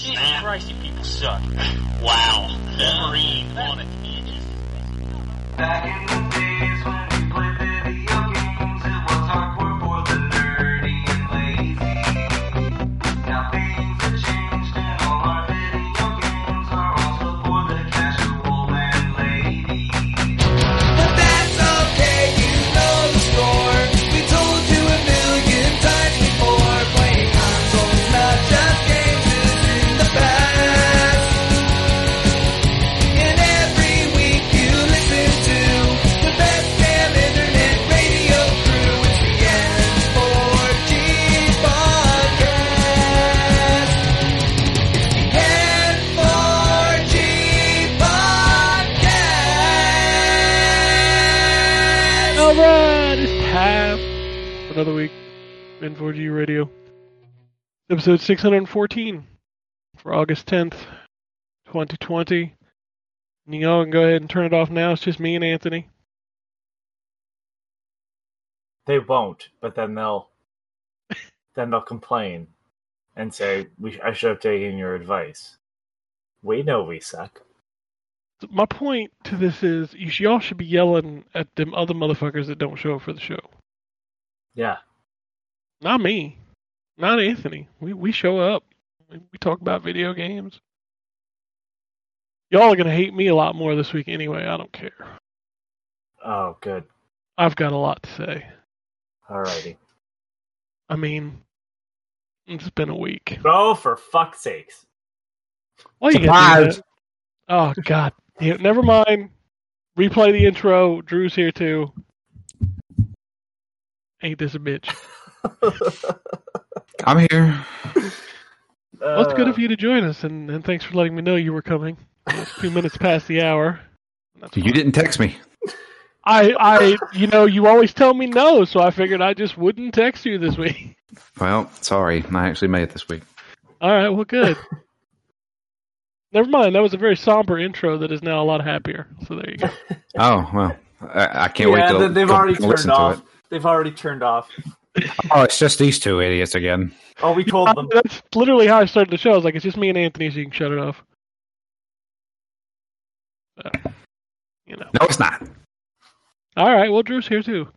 Jesus Christ, you people suck. Wow. Wolverine on it. Back in the days when in 4G Radio. Episode 614 for August 10th, 2020. And you all can go ahead and turn it off now. It's just me and Anthony. They won't, but then they'll then they'll complain and say we I should have taken your advice. We know we suck. My point to this is, you y'all should be yelling at them other motherfuckers that don't show up for the show. Yeah. Not me. Not Anthony. We we show up. We, we talk about video games. Y'all are gonna hate me a lot more this week anyway. I don't care. Oh, good. I've got a lot to say. Alrighty. I mean, it's been a week. Oh, for fuck's sakes. Why you gotta do that? Oh God. Yeah, never mind. Replay the intro. Drew's here too. Ain't this a bitch? I'm here. Well, it's good of you to join us, and, and thanks for letting me know you were coming. It's two minutes past the hour. That's You fine. didn't text me. I, I, you know, you always tell me no, so I figured I just wouldn't text you this week. Well, sorry. I actually made it this week. All right, well, good. Never mind. That was a very somber intro that is now a lot happier. So there you go. Oh, well. I, I can't wait yeah, to they- they've go already and listen turned to off. it. They've already turned off. Oh, it's just these two idiots again. Oh, we told them. That's literally how I started the show. I was like, it's just me and Anthony, so you can shut it off. So, you know. No, it's not. All right. Well, Drew's here too.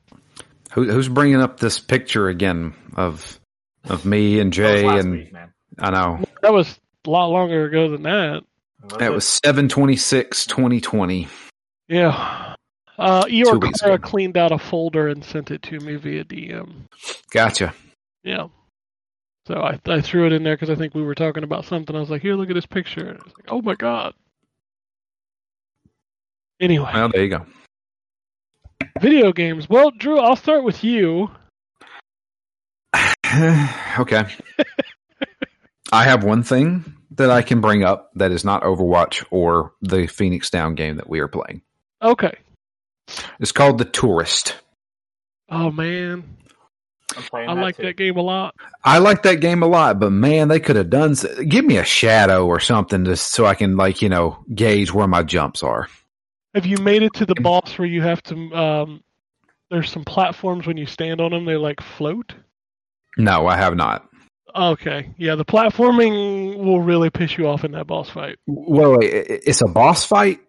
Who, who's bringing up this picture again of of me and That was Jay last and week, man. I know That was a lot longer ago than that. it was seven twenty six twenty twenty. Yeah. Uh, Eeyore Kara cleaned out a folder and sent it to me via DM. Gotcha. Yeah. So I I threw it in there because I think we were talking about something. I was like, here, look at this picture. And I was like, oh my god. Anyway, Well, there you go. video games. Well, Drew, I'll start with you. okay. I have one thing that I can bring up that is not Overwatch or the Phoenix Down game that we are playing. Okay. It's called The Tourist. Oh man, I'm that like too. that game a lot. I like that game a lot, but man, they could have done. Give me a shadow or something just so I can like you know gauge where my jumps are. Have you made it to the boss where you have to? Um, there's some platforms when you stand on them, they like float. No, I have not. Okay, yeah, the platforming will really piss you off in that boss fight. Well, wait, it's a boss fight.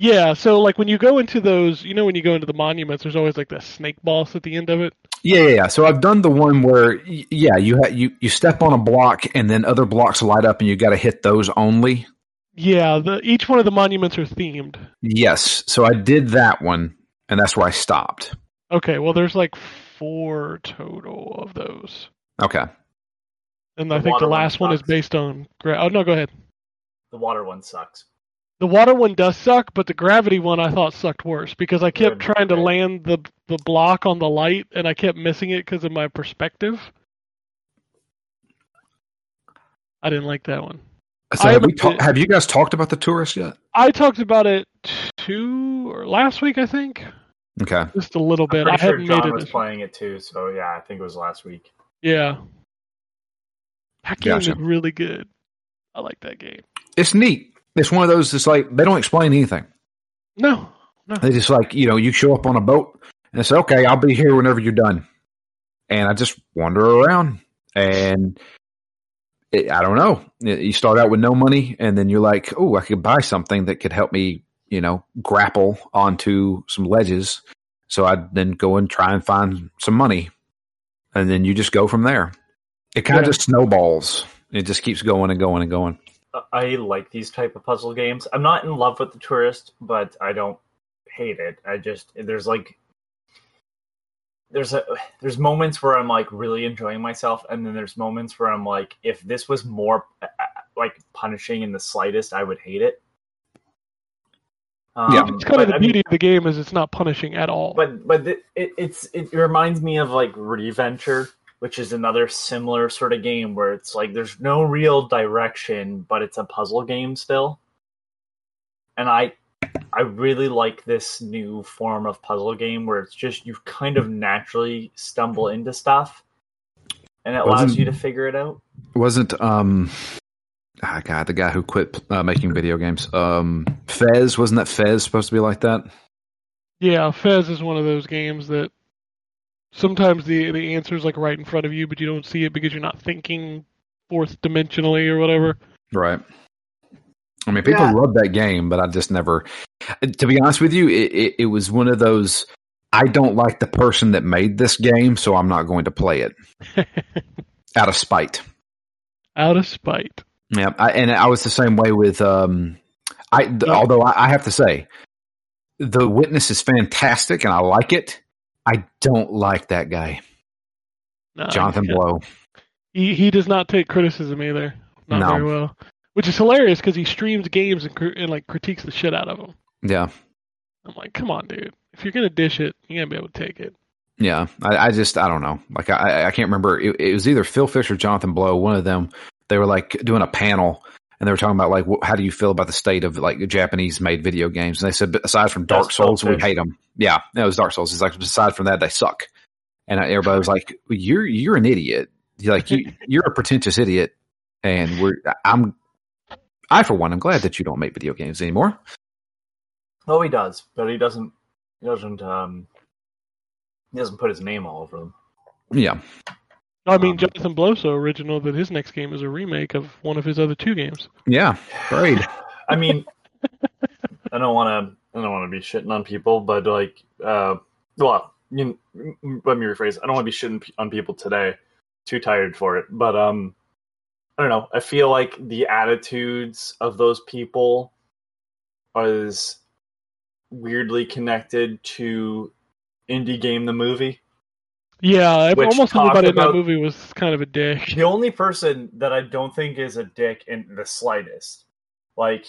Yeah, so like when you go into those, you know, when you go into the monuments, there's always like that snake boss at the end of it. Yeah, yeah, yeah. So I've done the one where, yeah, you ha- you you step on a block and then other blocks light up and you got to hit those only. Yeah, the each one of the monuments are themed. Yes, so I did that one, and that's where I stopped. Okay, well, there's like four total of those, Okay, and The I think the water one last one is based on. Gra- oh no, go ahead. The water one sucks. The water one does suck, but the gravity one I thought sucked worse because I kept Good, trying to land the the block on the light and I kept missing it because of my perspective. I didn't like that one. so have, we ta- have you guys talked about the tourist yet? I talked about it two or last week, I think, Okay, just a little I'm bit. I hadn't John made it. was This playing it too, so yeah, I think it was last week. Yeah, that game Gotcha. is really good. I like that game. it's neat. It's one of those. It's like they don't explain anything. No, no. They just like you know you show up on a boat and say, okay, I'll be here whenever you're done, and I just wander around and it, I don't know. You start out with no money, and then you're like, oh, I could buy something that could help me, you know, grapple onto some ledges. So I'd then go and try and find some money, and then you just go from there. It kind of Yeah. just snowballs. It just keeps going and going and going. I like these type of puzzle games. I'm not in love with the tourist, but I don't hate it. I just there's like there's a there's moments where I'm like really enjoying myself, and then there's moments where I'm like, if this was more uh, like punishing in the slightest, I would hate it. Um, Yeah. It's kind of the I mean, beauty of the game is it's not punishing at all. but but it, it, it's it reminds me of like Reventure, which is another similar sort of game where it's like there's no real direction, but it's a puzzle game still. And I I really like this new form of puzzle game where it's just you kind of naturally stumble into stuff, and it allows Wasn't- you to figure it out. Wasn't um, ah, God, the guy who quit uh, making video games, um, Fez wasn't that Fez supposed to be like that? yeah, Fez is one of those games that sometimes the the answer is like right in front of you, but you don't see it because you're not thinking fourth dimensionally or whatever. Right. I mean, people Yeah. love that game, but I just never. To be honest with you, it, it, it was one of those. I don't like the person that made this game, so I'm not going to play it out of spite. Out of spite. Yeah, I, and I was the same way with. Um, I th- Yeah. although I, I have to say, the witness is fantastic, and I like it. I don't like that guy, No, Jonathan Blow. He he does not take criticism either. Not No. very well. Which is hilarious because he streams games and, and like critiques the shit out of them. Yeah, I'm like, come on, dude. If you're gonna dish it, you gotta be able to take it. Yeah, I, I just I don't know. Like I I can't remember. It, it was either Phil Fish or Jonathan Blow. One of them. They were like doing a panel, and they were talking about like wh- how do you feel about the state of like Japanese made video games? And they said aside from Dark That's Souls, we hate them. Yeah, it was Dark Souls. It's like aside from that, they suck. And everybody was like, "You're you're an idiot. You're like you you're a pretentious idiot." And we're I'm I for one, I'm glad that you don't make video games anymore. Oh, he does, but he doesn't. He doesn't. Um, he doesn't put his name all over them. Yeah, I mean, Um, Jonathan Blow's so original that his next game is a remake of one of his other two games. yeah, great. I mean, I don't want to. I don't want to be shitting on people, but like, uh, well, you, let me rephrase. I don't want to be shitting on people today. Too tired for it, but um, I don't know. I feel like the attitudes of those people was weirdly connected to indie game the movie. Yeah, Which almost talked everybody in that movie was kind of a dick. The only person that I don't think is a dick in the slightest, like,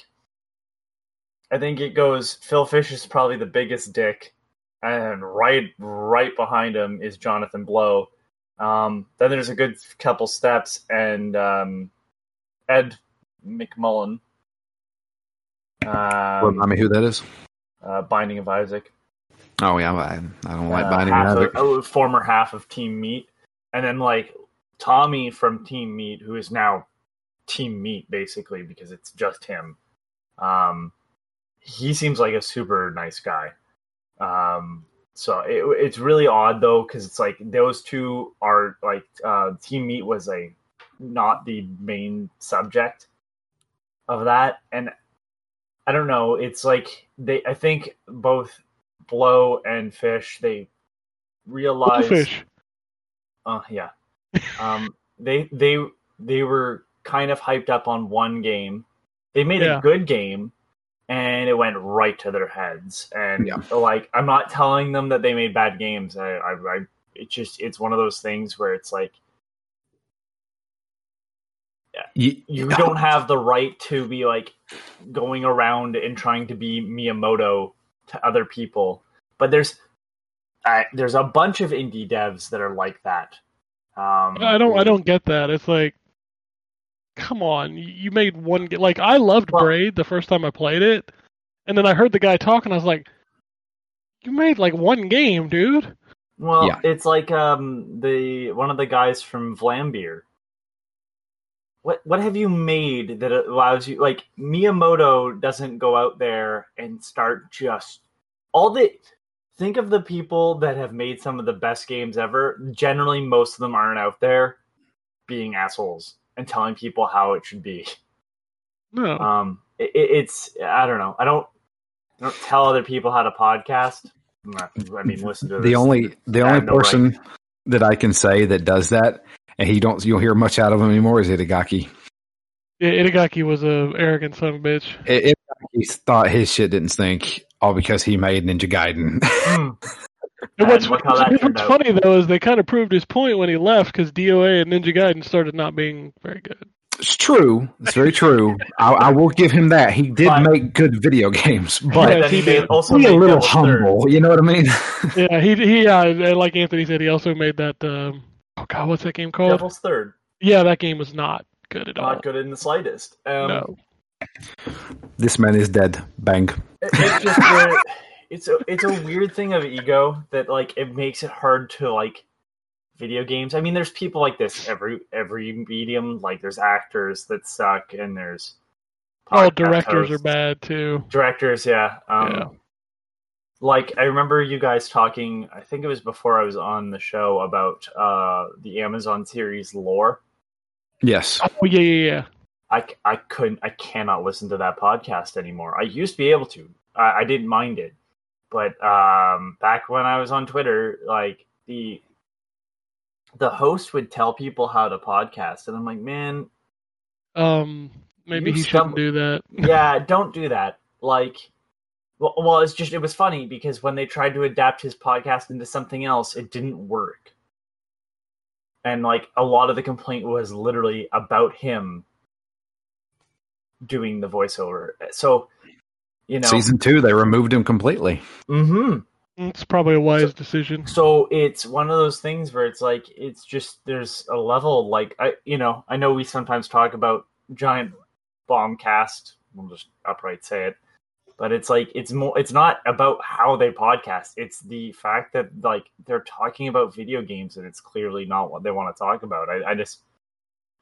I think it goes. Phil Fish is probably the biggest dick, and right, right behind him is Jonathan Blow. Um, then there's a good couple steps, and um, Ed McMillen, um, I mean, who that is? uh, Binding of Isaac. Oh yeah, I, I don't like uh, Binding of, oh, former half of Team Meat, and then like Tommy from Team Meat, who is now Team Meat basically because it's just him. Um, he seems like a super nice guy. Um, so it, it's really odd though because it's like those two are like uh, Team Meat was a not the main subject of that, and I don't know. It's like they. I think both Blow and Fish they realize. Fish. Uh, yeah. Um, they they they were kind of hyped up on one game. They made Yeah. a good game, and it went right to their heads. And Yeah. like, I'm not telling them that they made bad games. I, I, I it's just it's one of those things where it's like You, you don't have the right to be like going around and trying to be Miyamoto to other people. But there's uh, there's a bunch of indie devs that are like that. Um, I don't. I don't get that. It's like, come on, you- you made one. ga- Like I loved Well- Braid the first time I played it, and then I heard the guy talking. I was like, you made like one game, dude. Well, Yeah. it's like um the one of the guys from Vlambeer. What what have you made that allows you like Miyamoto doesn't go out there and start just all the think of the people that have made some of the best games ever. Generally most of them aren't out there being assholes and telling people how it should be. No. Um, it, it- it's I don't know. I don't I don't tell other people how to podcast. I mean, listen to the this. only the I only have no person that I can say that does that, and he don't you'll hear much out of him anymore is Itagaki. yeah, Itagaki was a arrogant son of a bitch. It, he thought his shit didn't stink all because he made Ninja Gaiden. And And what's, look what's funny though is they kind of proved his point when he left because DOA and Ninja Gaiden started not being very good. it's true. It's very true. I, I will give him that. He did But- make good video games, But but then he he made, also be a little Devil's Third. humble. You know what I mean? Yeah, he he yeah, like Anthony said, he also made that. Um, oh god, what's that game called? Devil's Third, Yeah, that game was not good at all. not good in the slightest. Um, No. this man is dead. Bang. it- it's just a, it's a it's a weird thing of ego that like it makes it hard to like video games. I mean, there's people like this every every medium. Like there's actors that suck, and there's Oh, podcast directors are bad too. Directors, yeah. Um, Yeah. Like I remember you guys talking. I think it was before I was on the show about uh, the Amazon series lore. Yes. Oh yeah, yeah, yeah. I couldn't I cannot listen to that podcast anymore. I used to be able to. I, I didn't mind it, but um, back when I was on Twitter, like the the host would tell people how to podcast, and I'm like, man, Um, maybe he stumble- shouldn't do that. yeah, don't do that. Like, well, well, it's just it was funny because when they tried to adapt his podcast into something else, it didn't work. And like a lot of the complaint was literally about him doing the voiceover. So, you know, Season two, they removed him completely. Mm-hmm. It's probably a wise decision. so it's one of those things where it's like it's just there's a level like I you know I know we sometimes talk about giant bomb cast. We'll just upright say it, but it's like it's more. It's not about how they podcast. It's the fact that like they're talking about video games and it's clearly not what they want to talk about. I, I just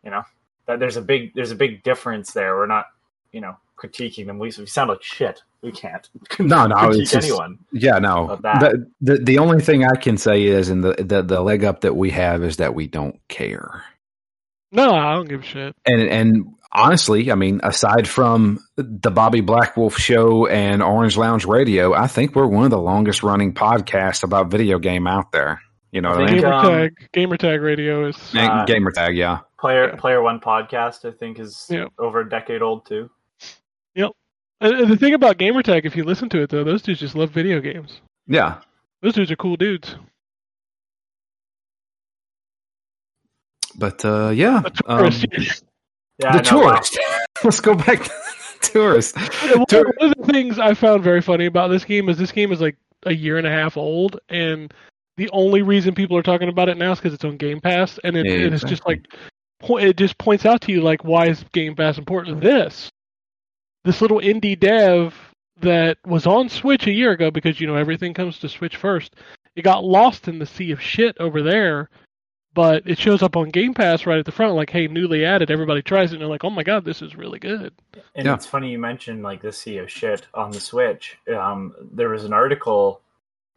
you know that there's a big there's a big difference there. We're not you know critiquing them. We, we sound like shit. We can't No, no, it's just- anyone. Yeah, no. That. The, the the only thing I can say is, and the, the the leg up that we have is that we don't care. No, I don't give a shit. And and honestly, I mean, aside from the Bobby Blackwolf show and Orange Lounge Radio, I think we're one of the longest running podcasts about video game out there. You know what I I mean? think, Gamer um, tag, gamer tag radio is. And uh, Gamer tag, yeah. Player Yeah. Player One podcast, I think, is Yeah. over a decade old too. And and the thing about gamertag, if you listen to it though, those dudes just love video games. Yeah. Those dudes are cool dudes. But uh yeah. The um, tourist. Yeah, the I know, wow. Let's go back to the tourist. one Tour- one of the things I found very funny about this game is this game is like a year and a half old, and the only reason people are talking about it now is because it's on Game Pass, and it, Yeah, it is just like it just points out to you like why is Game Pass important? This this little indie dev that was on Switch a year ago because you know everything comes to Switch first. It got lost in the sea of shit over there, but it shows up on Game Pass right at the front, like, "Hey, newly added." Everybody tries it, and they're like, "Oh my god, this is really good." And Yeah. it's funny you mentioned like the sea of shit on the Switch. Um, there was an article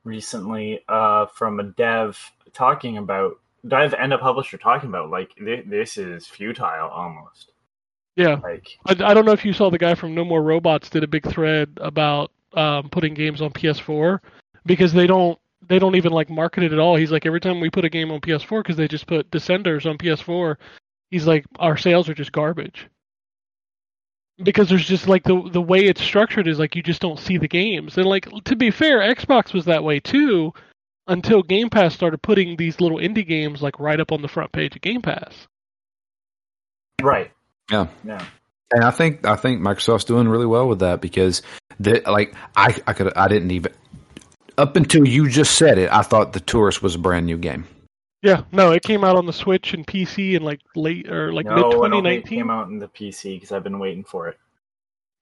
recently uh, from a dev talking about dev and a publisher talking about like thi- this is futile almost. Yeah, Like I, I don't know if you saw the guy from No More Robots did a big thread about um, putting games on PS4 because they don't they don't even like market it at all. He's like every time we put a game on PS4 because they just put Descenders on PS4, he's like our sales are just garbage because there's just like the the way it's structured is like you just don't see the games and like to be fair, Xbox was that way too until Game Pass started putting these little indie games like right up on the front page of Game Pass. right. Yeah. Yeah. And I think I think Microsoft's doing really well with that because the like I I could I didn't even up until you just said it, I thought the tourist was a brand new game. Yeah, no, it came out on the Switch and PC in like late or like mid no, I don't it 2019. came out in the PC because I've been waiting for it.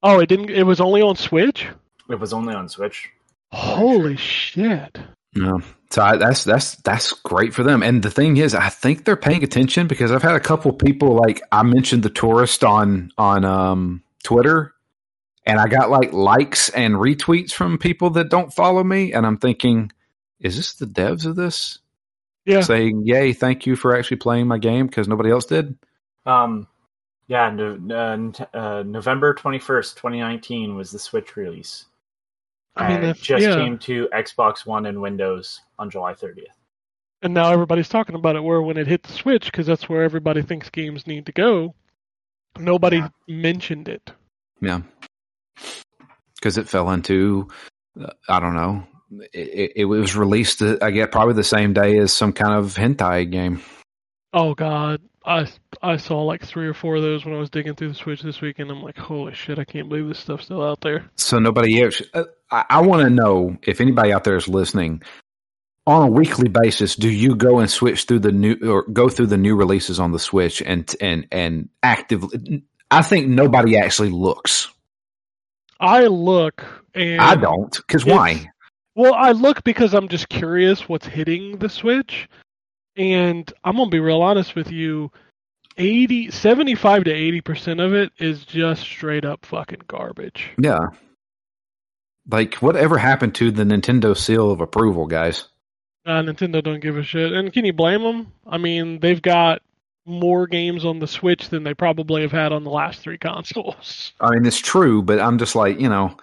Oh, it didn't. It was only on Switch. It was only on Switch. Holy shit! Yeah. So I, that's that's that's great for them. And the thing is, I think they're paying attention because I've had a couple people like I mentioned the tourist on on um, Twitter, and I got like likes and retweets from people that don't follow me, and I'm thinking, is this the devs of this Yeah, saying, "Yay, thank you for actually playing my game" because nobody else did? Um, yeah, no, uh, uh, November twenty first, twenty nineteen was the Switch release. I mean, And just yeah. came to Xbox One and Windows on July thirtieth. And now everybody's talking about it. Where when it hit the Switch, because that's where everybody thinks games need to go, nobody Yeah. mentioned it. Yeah, because it fell into uh, I don't know. It, it was released, uh, I get probably the same day as some kind of hentai game. Oh God, I I saw like three or four of those when I was digging through the Switch this weekend. I'm like, holy shit, I can't believe this stuff's still out there. So nobody else. Uh, I, I want to know if anybody out there is listening. On a weekly basis, do you go and switch through the new or go through the new releases on the Switch and and and actively? I think nobody actually looks. I look and I don't. Because why? Well, I look because I'm just curious what's hitting the Switch. And I'm going to be real honest with you. 80 75 to 80% of it is just straight up fucking garbage. Yeah. Like whatever happened to the Nintendo seal of approval, guys? Uh, Nintendo don't give a shit. And can you blame them? I mean, they've got more games on the Switch than they probably have had on the last three consoles. I mean, it's true, but I'm just like, you know,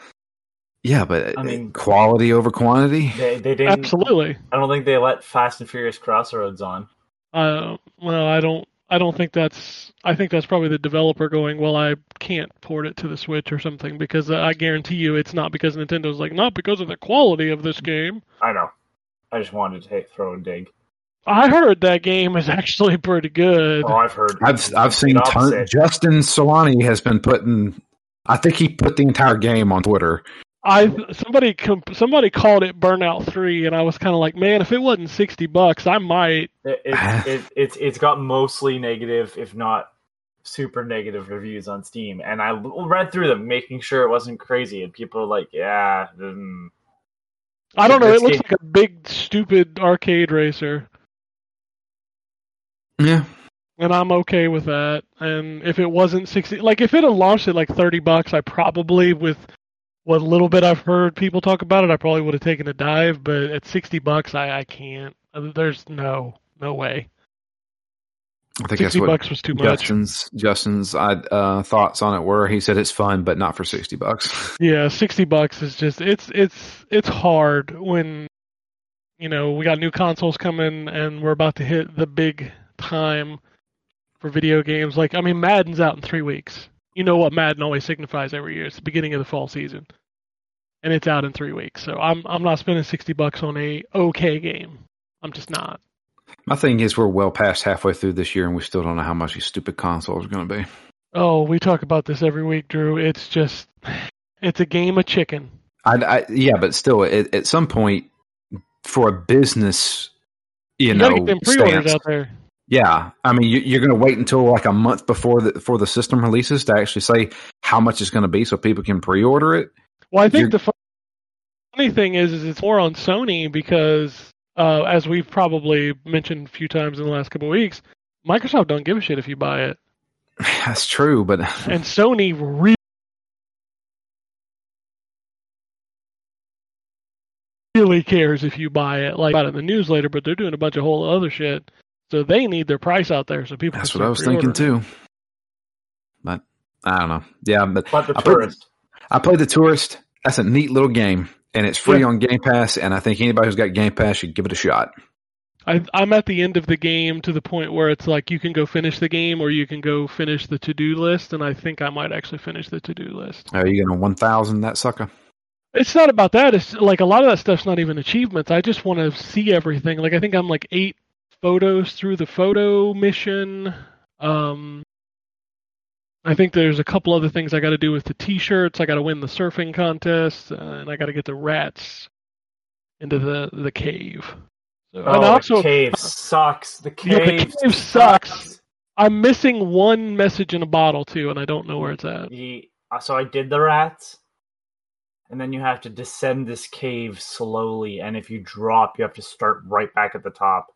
yeah, but I mean- quality over quantity. They they didn't. Absolutely. I don't think they let Fast and Furious Crossroads on. Uh, well, I don't. I don't think that's. I think that's probably the developer going. Well, I can't port it to the Switch or something because I guarantee you it's not because Nintendo's like not because of the quality of this game. I know. I just wanted to take, throw a dig. I heard that game is actually pretty good. Oh, I've heard. I've I've seen ton- Justin Solani has been putting. I think he put the entire game on Twitter. I somebody comp- somebody called it Burnout Three, and I was kind of like, man, if it wasn't sixty bucks, I might. It, it, it, it's it's got mostly negative, if not super negative reviews on Steam, and I read through them, making sure it wasn't crazy, and people are like, yeah, mm. I don't know. It looks game- like a big stupid arcade racer. Yeah, and I'm okay with that. And if it wasn't sixty, like if it had launched at like thirty bucks, I probably, with what little bit I've heard people talk about it, I probably would have taken a dive. But at sixty bucks, I I can't. Uh, There's no no way. I think that's Sixty what bucks was too much. Justin's Justin's uh, thoughts on it were. He said it's fun, but not for sixty bucks. Yeah, sixty bucks is just it's it's it's hard when you know we got new consoles coming and we're about to hit the big time for video games. Like I mean, Madden's out in three weeks. You know what Madden always signifies every year? It's the beginning of the fall season, and it's out in three weeks. So I'm I'm not spending sixty bucks on a okay game. I'm just not. My thing is, we're well past halfway through this year, and we still don't know how much these stupid consoles are going to be. Oh, we talk about this every week, Drew. It's just it's a game of chicken. I, I yeah, but still, at, at some point, for a business, you, You, know, get them pre-orders stance, out there. Yeah, I mean, you, you're going to wait until like a month before the before the system releases to actually say how much it's going to be, so people can pre-order it. Well, I think You're- the funny thing is, is it's more on Sony because, uh, as we've probably mentioned a few times in the last couple of weeks, Microsoft don't give a shit if you buy it, That's true, but and Sony really, really cares if you buy it. Like about it in the news later, but they're doing a bunch of whole other shit, so they need their price out there so people. that's what I was thinking pre-ordering. too. But I don't know. Yeah, but but the I put- tourist. I played the Tourist. That's a neat little game, and it's free Yeah. on Game Pass. And I think anybody who's got Game Pass should give it a shot. I, I'm at the end of the game to the point where it's like you can go finish the game or you can go finish the to-do list, and I think I might actually finish the to-do list. Are you going to one thousand that sucker? It's not about that. It's like a lot of that stuff's not even achievements. I just want to see everything. Like I think I'm like eight photos through the photo mission. Um, I think there's a couple other things I got to do with the T-shirts. I got to win the surfing contest, uh, and I got to get the rats into the the cave. So, Oh, and also, the cave sucks. The Yeah, the cave, cave sucks. I'm missing one message in a bottle too, and I don't know where it's at. The, uh, so I did the rats, and then you have to descend this cave slowly, and if you drop, you have to start right back at the top.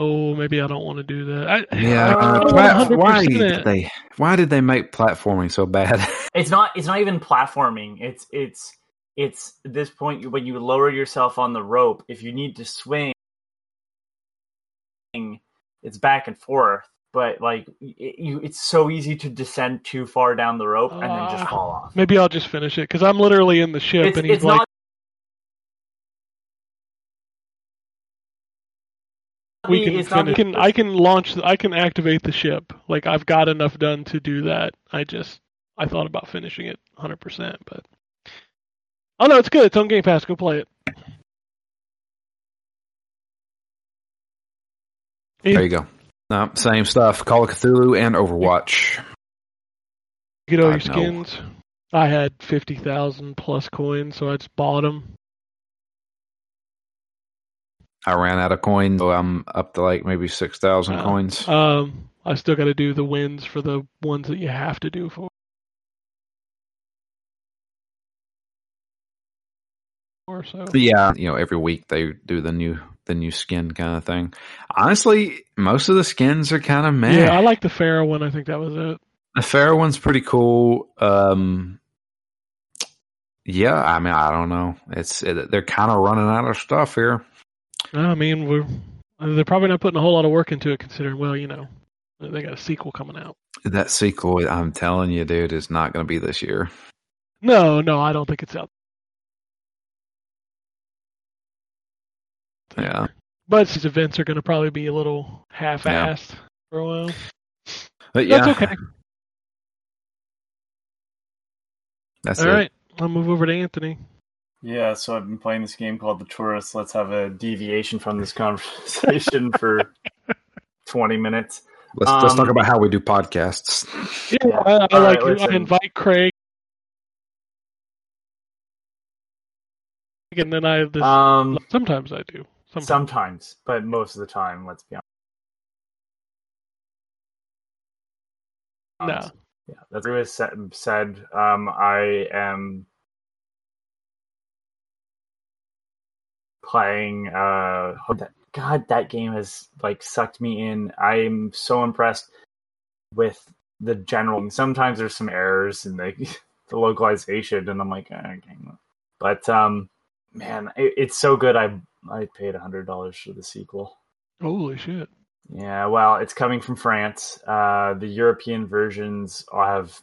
Oh, maybe I don't want to do that. I, Yeah. I Uh, plat- why did they? Why did they make platforming so bad? It's not. It's not even platforming. It's it's it's at this point when you lower yourself on the rope. If you need to swing, it's back and forth, but like it, you, it's so easy to descend too far down the rope and then just Ah. fall off. Maybe I'll just finish it because I'm literally in the ship It's, and he's it's like, "We can it's not finish. Can, I can launch. I can activate the ship. Like I've got enough done to do that. I just I thought about finishing it 100, percent but oh no, it's good. It's on Game Pass. Go play it. There you go. No, same stuff. Call of Cthulhu and Overwatch. Get all your God, no. skins. I had fifty thousand plus coins, so I just bought them. I ran out of coins, so I'm up to like maybe six thousand Wow. coins. Um, I still got to do the wins for the ones that you have to do for. Or so. Yeah, you know, every week they do the new the new skin kind of thing. Honestly, most of the skins are kind of meh. Yeah, I like the Pharaoh one. I think that was it. the Pharaoh one's pretty cool. Um, yeah, I mean, I don't know. It's it, they're kind of running out of stuff here. I mean, we're they're probably not putting a whole lot of work into it, considering well, you know, they got a sequel coming out. That sequel, I'm telling you, dude, is not going to be this year. No, no, I don't think it's out. Yeah. But these events are going to probably be a little half-assed for a while. But yeah, That's okay. That's All it. right, I'll move over to Anthony. Yeah, so I've been playing this game called The Tourist. Let's have a deviation from this conversation for 20 minutes. Let's let's Um, talk about how we do podcasts. Yeah, I, I like. right, I invite Craig, and then I this, Um, sometimes I do. Sometimes. sometimes, but most of the time, let's be honest. no. Yeah, that's what was said. said um, I am playing. Uh, oh, God, that game has like sucked me in. I am so impressed with the general. Sometimes there's some errors in the the localization, and I'm like, okay. but um, man, it, it's so good. I I paid a hundred dollars for the sequel. Holy shit! Yeah, well, it's coming from France. Uh, the European versions have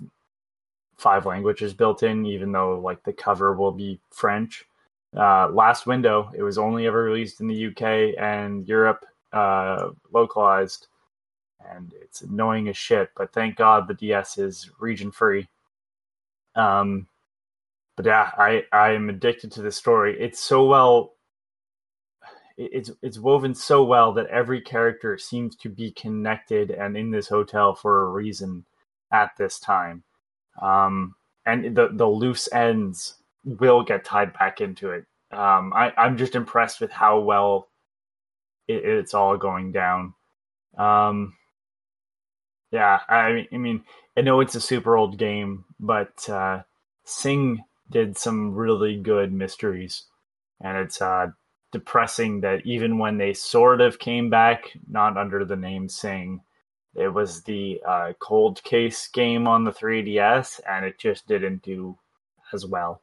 five languages built in, even though like the cover will be French. Uh, last window, it was only ever released in the UK and Europe, uh, localized, and it's annoying as shit. But thank God the DS is region free. Um, but yeah, I I am addicted to this story. It's so well it's it's woven so well that every character seems to be connected and in this hotel for a reason at this time um and the the loose ends will get tied back into it. Um i i'm just impressed with how well it, it's all going down. Um yeah i i mean i know it's a super old game but uh Cing did some really good mysteries. And it's uh depressing that even when they sort of came back, not under the name Cing, it was the uh, Cold Case game on the 3DS, and it just didn't do as well.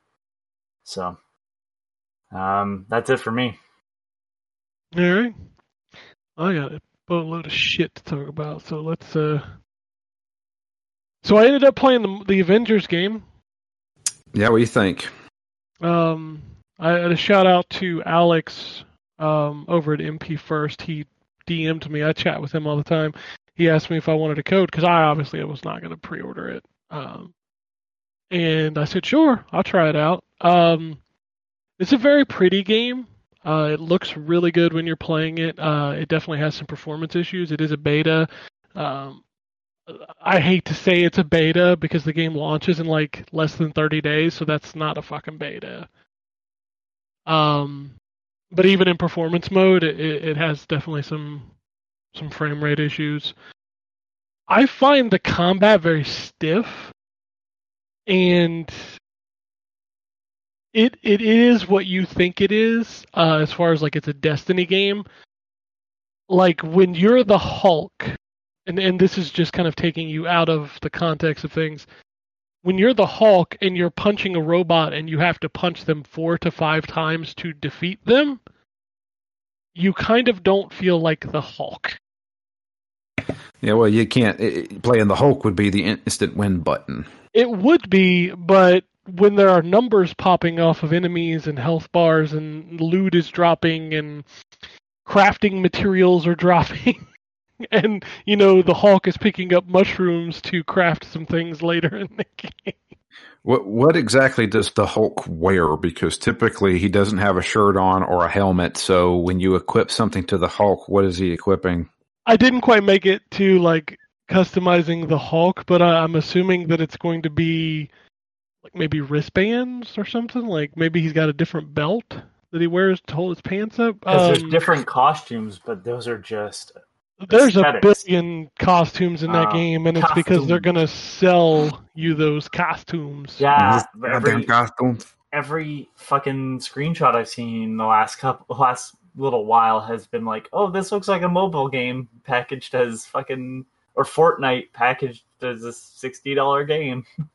So, um, that's it for me. All right, I got a boatload of shit to talk about. So let's. uh So I ended up playing the the Avengers game. Yeah, what do you think? Um, I had a shout out to Alex um, over at MP First. He DM'd me. I chat with him all the time. He asked me if I wanted a code because I obviously was not going to pre-order it. Um, and I said, sure, I'll try it out. Um, it's a very pretty game. Uh, it looks really good when you're playing it. Uh, it definitely has some performance issues. It is a beta. Um, I hate to say it's a beta because the game launches in like less than 30 days, so that's not a fucking beta. Um, but even in performance mode, it, it has definitely some some frame rate issues. I find the combat very stiff, and it it is what you think it is. Uh, as far as like it's a Destiny game, like when you're the Hulk, and and this is just kind of taking you out of the context of things when you're the Hulk and you're punching a robot and you have to punch them four to five times to defeat them, you kind of don't feel like the Hulk. Yeah, well, you can't. It, playing the Hulk would be the instant win button. It would be, but when there are numbers popping off of enemies and health bars and loot is dropping and crafting materials are dropping and you know the Hulk is picking up mushrooms to craft some things later in the game. What what exactly does the Hulk wear? Because typically he doesn't have a shirt on or a helmet. So when you equip something to the Hulk, what is he equipping? I didn't quite make it to like customizing the Hulk, but I, I'm assuming that it's going to be like maybe wristbands or something. Like maybe he's got a different belt that he wears to hold his pants up. Because there's Um, different costumes, but those are just there's a aesthetics. billion costumes in that Uh, game, and it's because they're gonna sell you those costumes. yeah. Every costumes. every fucking screenshot I've seen the last couple last little while has been like, oh, this looks like a mobile game packaged as fucking or Fortnite packaged as a sixty dollar game.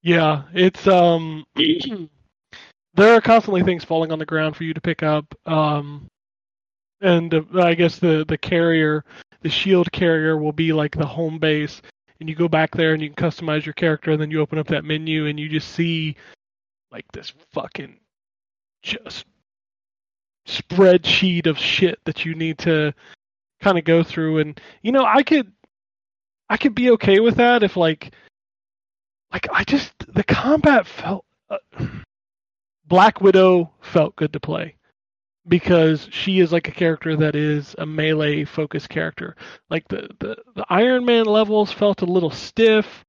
Yeah, it's um there are constantly things falling on the ground for you to pick up. Um and uh, I guess the the carrier, the shield carrier will be like the home base and you go back there and you can customize your character and then you open up that menu and you just see like this fucking just spreadsheet of shit that you need to kind of go through and you know I could I could be okay with that if like like I just the combat felt uh, Black Widow felt good to play because she is like a character that is a melee focused character. Like the the, the Iron Man levels felt a little stiff.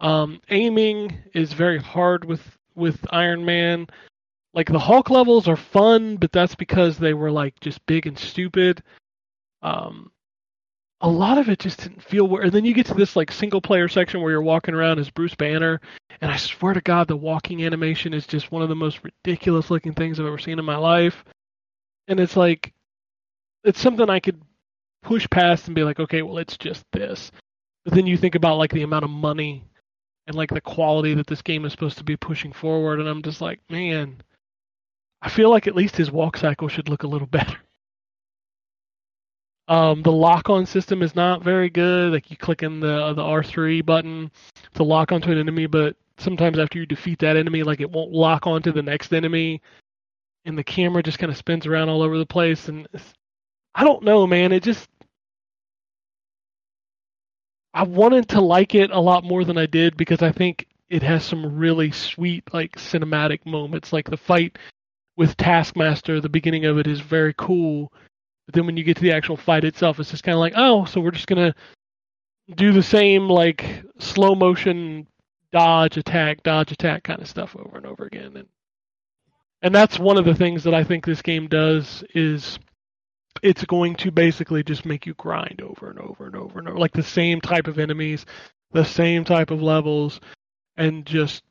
Um, aiming is very hard with with Iron Man. Like the Hulk levels are fun, but that's because they were like just big and stupid. Um, a lot of it just didn't feel weird. And then you get to this like single player section where you're walking around as Bruce Banner, and I swear to God, the walking animation is just one of the most ridiculous looking things I've ever seen in my life. And it's like, it's something I could push past and be like, okay, well, it's just this. But then you think about like the amount of money and like the quality that this game is supposed to be pushing forward, and I'm just like, man, I feel like at least his walk cycle should look a little better. Um, the lock-on system is not very good. Like you click in the the R3 button to lock onto an enemy, but sometimes after you defeat that enemy, like it won't lock onto the next enemy, and the camera just kind of spins around all over the place. And I don't know, man. It just I wanted to like it a lot more than I did because I think it has some really sweet like cinematic moments. Like the fight with Taskmaster, the beginning of it is very cool. But then when you get to the actual fight itself, it's just kind of like, oh, so we're just gonna do the same like slow motion dodge attack, dodge attack kind of stuff over and over again. And and that's one of the things that I think this game does is it's going to basically just make you grind over and over and over and over, like the same type of enemies, the same type of levels, and just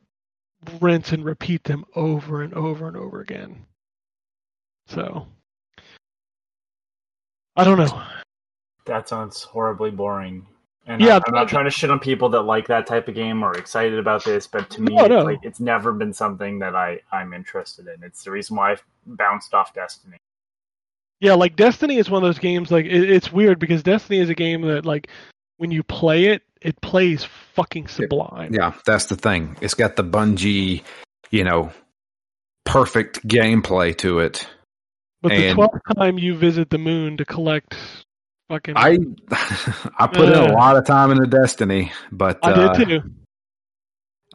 rinse and repeat them over and over and over again. So I don't know. That sounds horribly boring. And Yeah, I, I'm not trying to shit on people that like that type of game or excited about this, but to me, No, it's, no. like it's never been something that I I'm interested in. It's the reason why I bounced off Destiny. Yeah, like Destiny is one of those games. Like it, it's weird because Destiny is a game that like when you play it, it plays fucking sublime. Yeah, that's the thing. It's got the Bungie, you know, perfect gameplay to it. But the twelfth time you visit the moon to collect fucking, I I put in Uh. a lot of time into Destiny, but I uh, did too.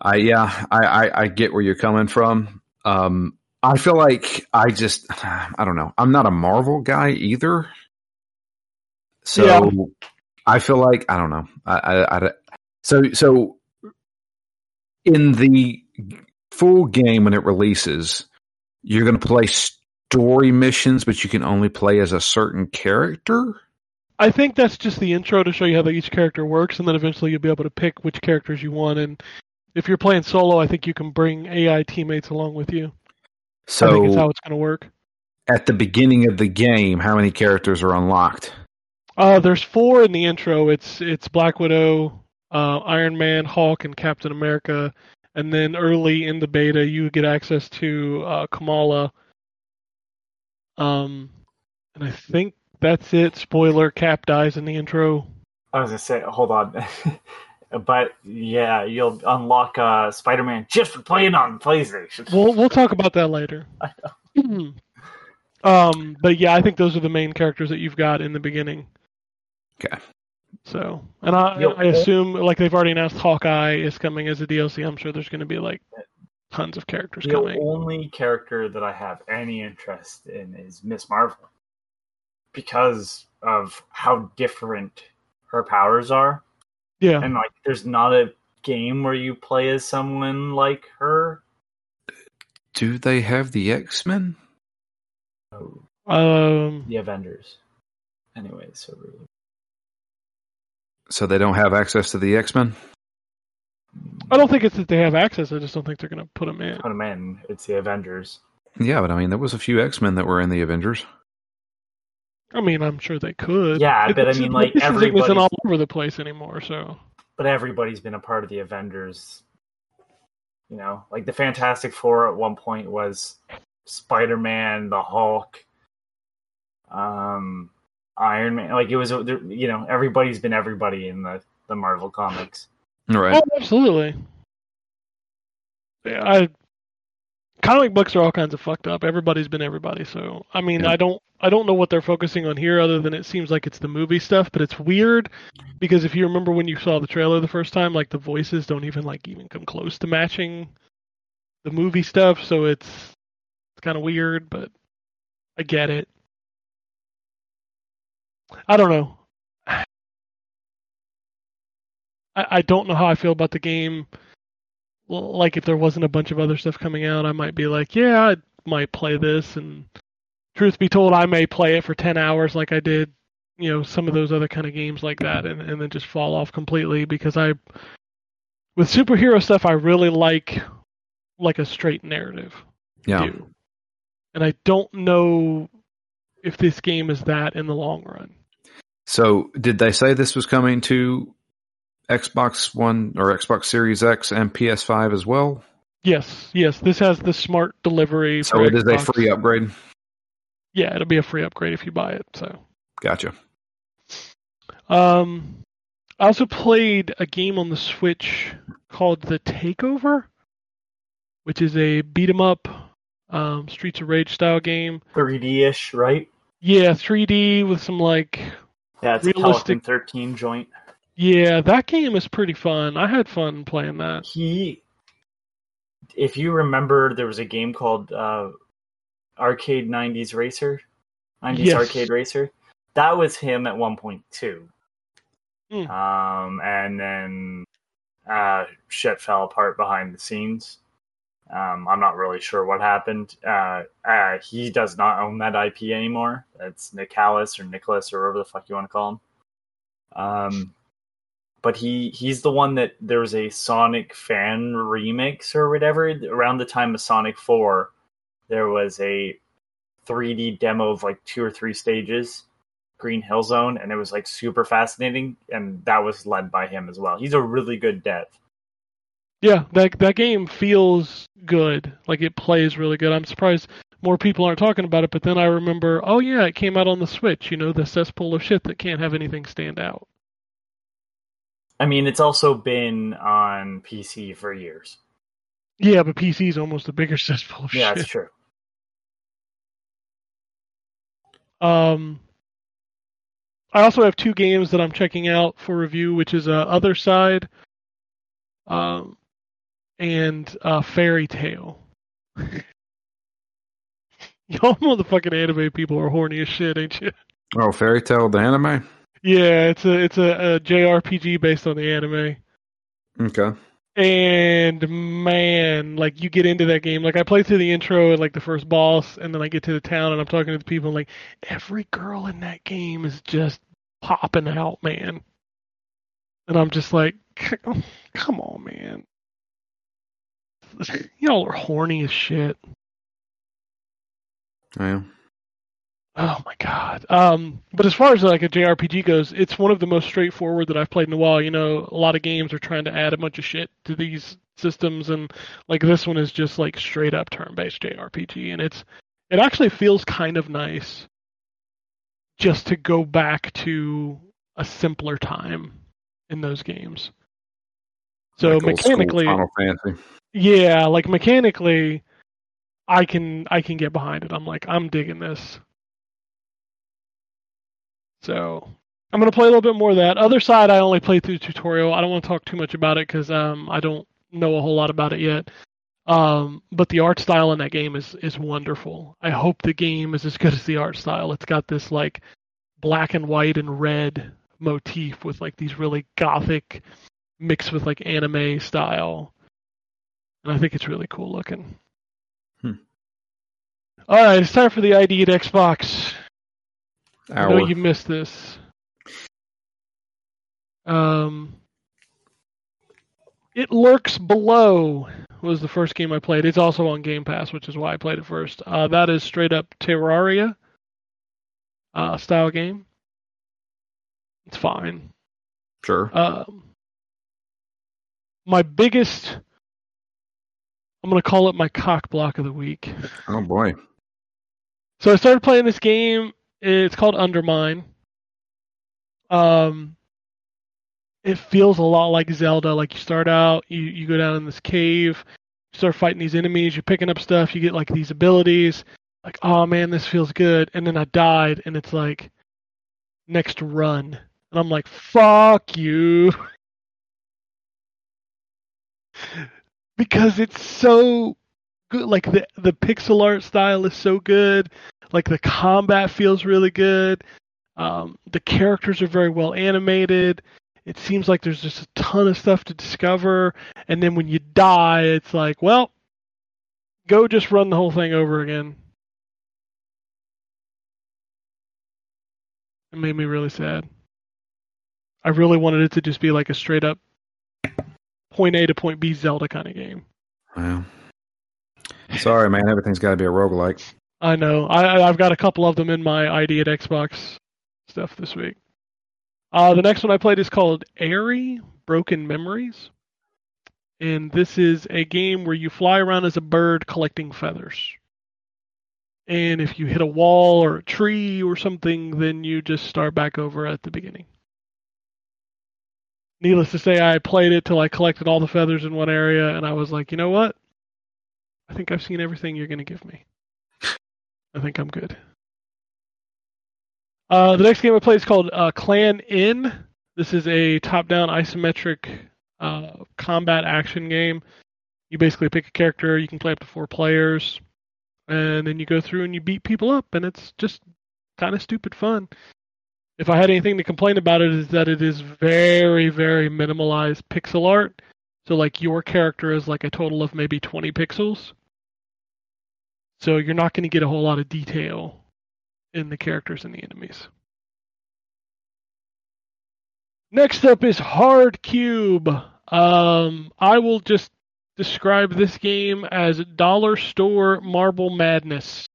I yeah, I, I I get where you're coming from. Um, I feel like I just I don't know. I'm not a Marvel guy either, so Yeah. I feel like I don't know. I, I, I so so in the full game when it releases, you're going to play story missions, but you can only play as a certain character. I think that's just the intro to show you how each character works, and then eventually you'll be able to pick which characters you want. And if you're playing solo, I think you can bring AI teammates along with you. So I think is So how it's going to work. at the beginning of the game, how many characters are unlocked? Uh, there's four in the intro. It's it's Black Widow, uh, Iron Man, Hulk, and Captain America. And then early in the beta, you get access to uh, Kamala. Um, and I think that's it. Spoiler: Cap dies in the intro. I was gonna say, hold on, but yeah, you'll unlock uh, Spider-Man just for playing on PlayStation. We'll we'll talk about that later. um, but yeah, I think those are the main characters that you've got in the beginning. Okay. So, and I, Yo, I assume like they've already announced Hawkeye is coming as a DLC. I'm sure there's going to be like tons of characters the coming. The only character that I have any interest in is Miss Marvel because of how different her powers are, Yeah, and like, there's not a game where you play as someone like her. Do they have the X Men? Oh, um, the Avengers. Anyway, so really. So they don't have access to the X Men? I don't think it's that they have access. I just don't think they're going to put them in. put them in. It's the Avengers. Yeah, but I mean, there was a few X Men that were in the Avengers. I mean, I'm sure they could. Yeah, It- but I it's- mean, like, this isn't all over the place anymore. So But everybody's been a part of the Avengers. You know, like the Fantastic Four at one point was Spider Man, the Hulk, um, Iron Man. Like it was, you know, everybody's been everybody in the the Marvel comics. Right. Oh, absolutely. Yeah, I comic books are all kinds of fucked up. Everybody's been everybody. So I mean, Yeah. I don't I don't know what they're focusing on here, other than it seems like it's the movie stuff. But it's weird because if you remember when you saw the trailer the first time, like the voices don't even like even come close to matching the movie stuff. So it's it's kind of weird, but I get it. I don't know. I, I don't know how I feel about the game. Like if there wasn't a bunch of other stuff coming out, I might be like, yeah, I might play this. And truth be told, I may play it for ten hours, like I did, you know, some of those other kind of games like that, and and then just fall off completely because I, with superhero stuff, I really like like a straight narrative. Yeah. do. And I don't know if this game is that in the long run. So, did they say this was coming to Xbox One or Xbox Series X and PS5 as well? Yes, yes, this has the smart delivery. So for it is a free upgrade. Yeah, it'll be a free upgrade if you buy it. So, Gotcha. um, I also played a game on the Switch called The Takeover, which is a beat 'em up, um, Streets of Rage style game. 3D ish, right? Yeah, 3D with some like, Yeah, it's Realistic- a Pelican 13 joint. yeah, that game is pretty fun. I had fun playing that. He, if you remember, there was a game called uh, Arcade 90s Racer, 90s Yes. Arcade Racer. That was him at 1.2. Hmm. Um, and then uh, shit fell apart behind the scenes. Um, I'm not really sure what happened. Uh, uh, he does not own that IP anymore. It's Nicholas or Nicholas or whatever the fuck you want to call him. Um, but he he's the one that there was a Sonic fan remix or whatever around the time of Sonic 4 there was a 3D demo of like two or three stages Green Hill Zone and it was like super fascinating and that was led by him as well. He's a really good dev. Yeah, that that game feels good. Like it plays really good. I'm surprised more people aren't talking about it. But then I remember, oh yeah, it came out on the Switch. You know, the cesspool of shit that can't have anything stand out. I mean it's also been on PC for years. Yeah, but PC is almost a bigger cesspool of Yeah, shit. it's true. Um, I also have two games that I'm checking out for review, which is uh, Othercide, um, and uh, Fairy Tail. Y'all motherfucking anime people are horny as shit, ain't you? Oh, Fairy Tail, the anime? Yeah, it's a it's a, a JRPG based on the anime. Okay. And man, like you get into that game. Like I played through the intro and like the first boss, and then I get to the town and I'm talking to the people. And like every girl in that game is just popping out, man. And I'm just like, come on, man. Y'all are horny as shit. Yeah. Oh my god. Um, but as far as like a JRPG goes, it's one of the most straightforward that I've played in a while. You know, a lot of games are trying to add a bunch of shit to these systems, and like this one is just like straight up turn-based JRPG, and it's it actually feels kind of nice just to go back to a simpler time in those games. So Like mechanically, Final Fantasy. Yeah, like mechanically, I can I can get behind it. I'm like I'm digging this. So I'm gonna play a little bit more of that. Othercide, I only played through the tutorial. I don't want to talk too much about it because um I don't know a whole lot about it yet. Um, but the art style in that game is is wonderful. I hope the game is as good as the art style. It's got this like black and white and red motif with like these really gothic mixed with like anime style. And I think it's really cool looking. Hmm. All right, it's time for the ID at Xbox. I know you missed this. Um, it lurks below was the first game I played. It's also on Game Pass, which is why I played it first. Uh, that is straight up Terraria uh, style game. It's fine. Sure. Um, my biggest, I'm gonna call it my cock block of the week. oh boy. So I started playing this game. It's called Undermine. Um, it feels a lot like Zelda. Like you start out, you you go down in this cave, you start fighting these enemies, you're picking up stuff, you get like these abilities. Like, oh man, this feels good. And then I died, and it's like, next run, and I'm like, fuck you, because it's so good. Like the the pixel art style is so good. Like the combat feels really good. Um, the characters are very well animated. It seems like there's just a ton of stuff to discover. And then when you die, it's like, well, go just run the whole thing over again. It made me really sad. I really wanted it to just be like a straight up point A to point B Zelda kind of game. Well, sorry, man. Everything's got to be a roguelike. I know. I- I've got a couple of them in my ID at Xbox stuff this week. Uh, the next one I played is called Aery Broken Memories, and this is a game where you fly around as a bird collecting feathers. And if you hit a wall or a tree or something, then you just start back over at the beginning. Needless to say, I played it till I collected all the feathers in one area, and I was like, you know what? I think I've seen everything you're going to give me. I think I'm good. Uh, the next game I played is called uh, Clan N. This is a top-down isometric uh, combat action game. You basically pick a character. You can play up to four players, and then you go through and you beat people up, and it's just kind of stupid fun. If I had anything to complain about it, is that it is very, very minimalized pixel art. So, like, your character is like a total of maybe 20 pixels. So you're not going to get a whole lot of detail in the characters and the enemies. Next up is Hard Cube. Um, I will just describe this game as dollar store marble madness.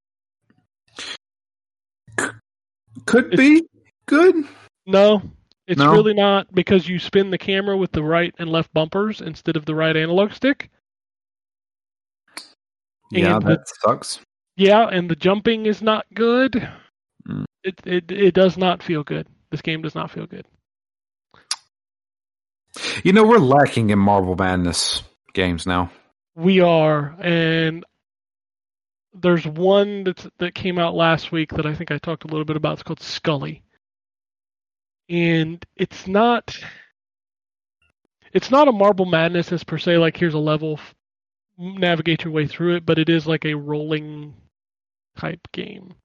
Could It's- be good. No, it's No? really not because you spin the camera with the right and left bumpers instead of the right analog stick. Yeah, And the- that sucks. Yeah, and the jumping is not good. Mm. It it it does not feel good. This game does not feel good. You know, we're lacking in Marble Madness games now. We are, and there's one that's that came out last week that I think I talked a little bit about. It's called Skully, and it's not it's not a Marble Madness as per se. Like here's a level, navigate your way through it, but it is like a rolling type game.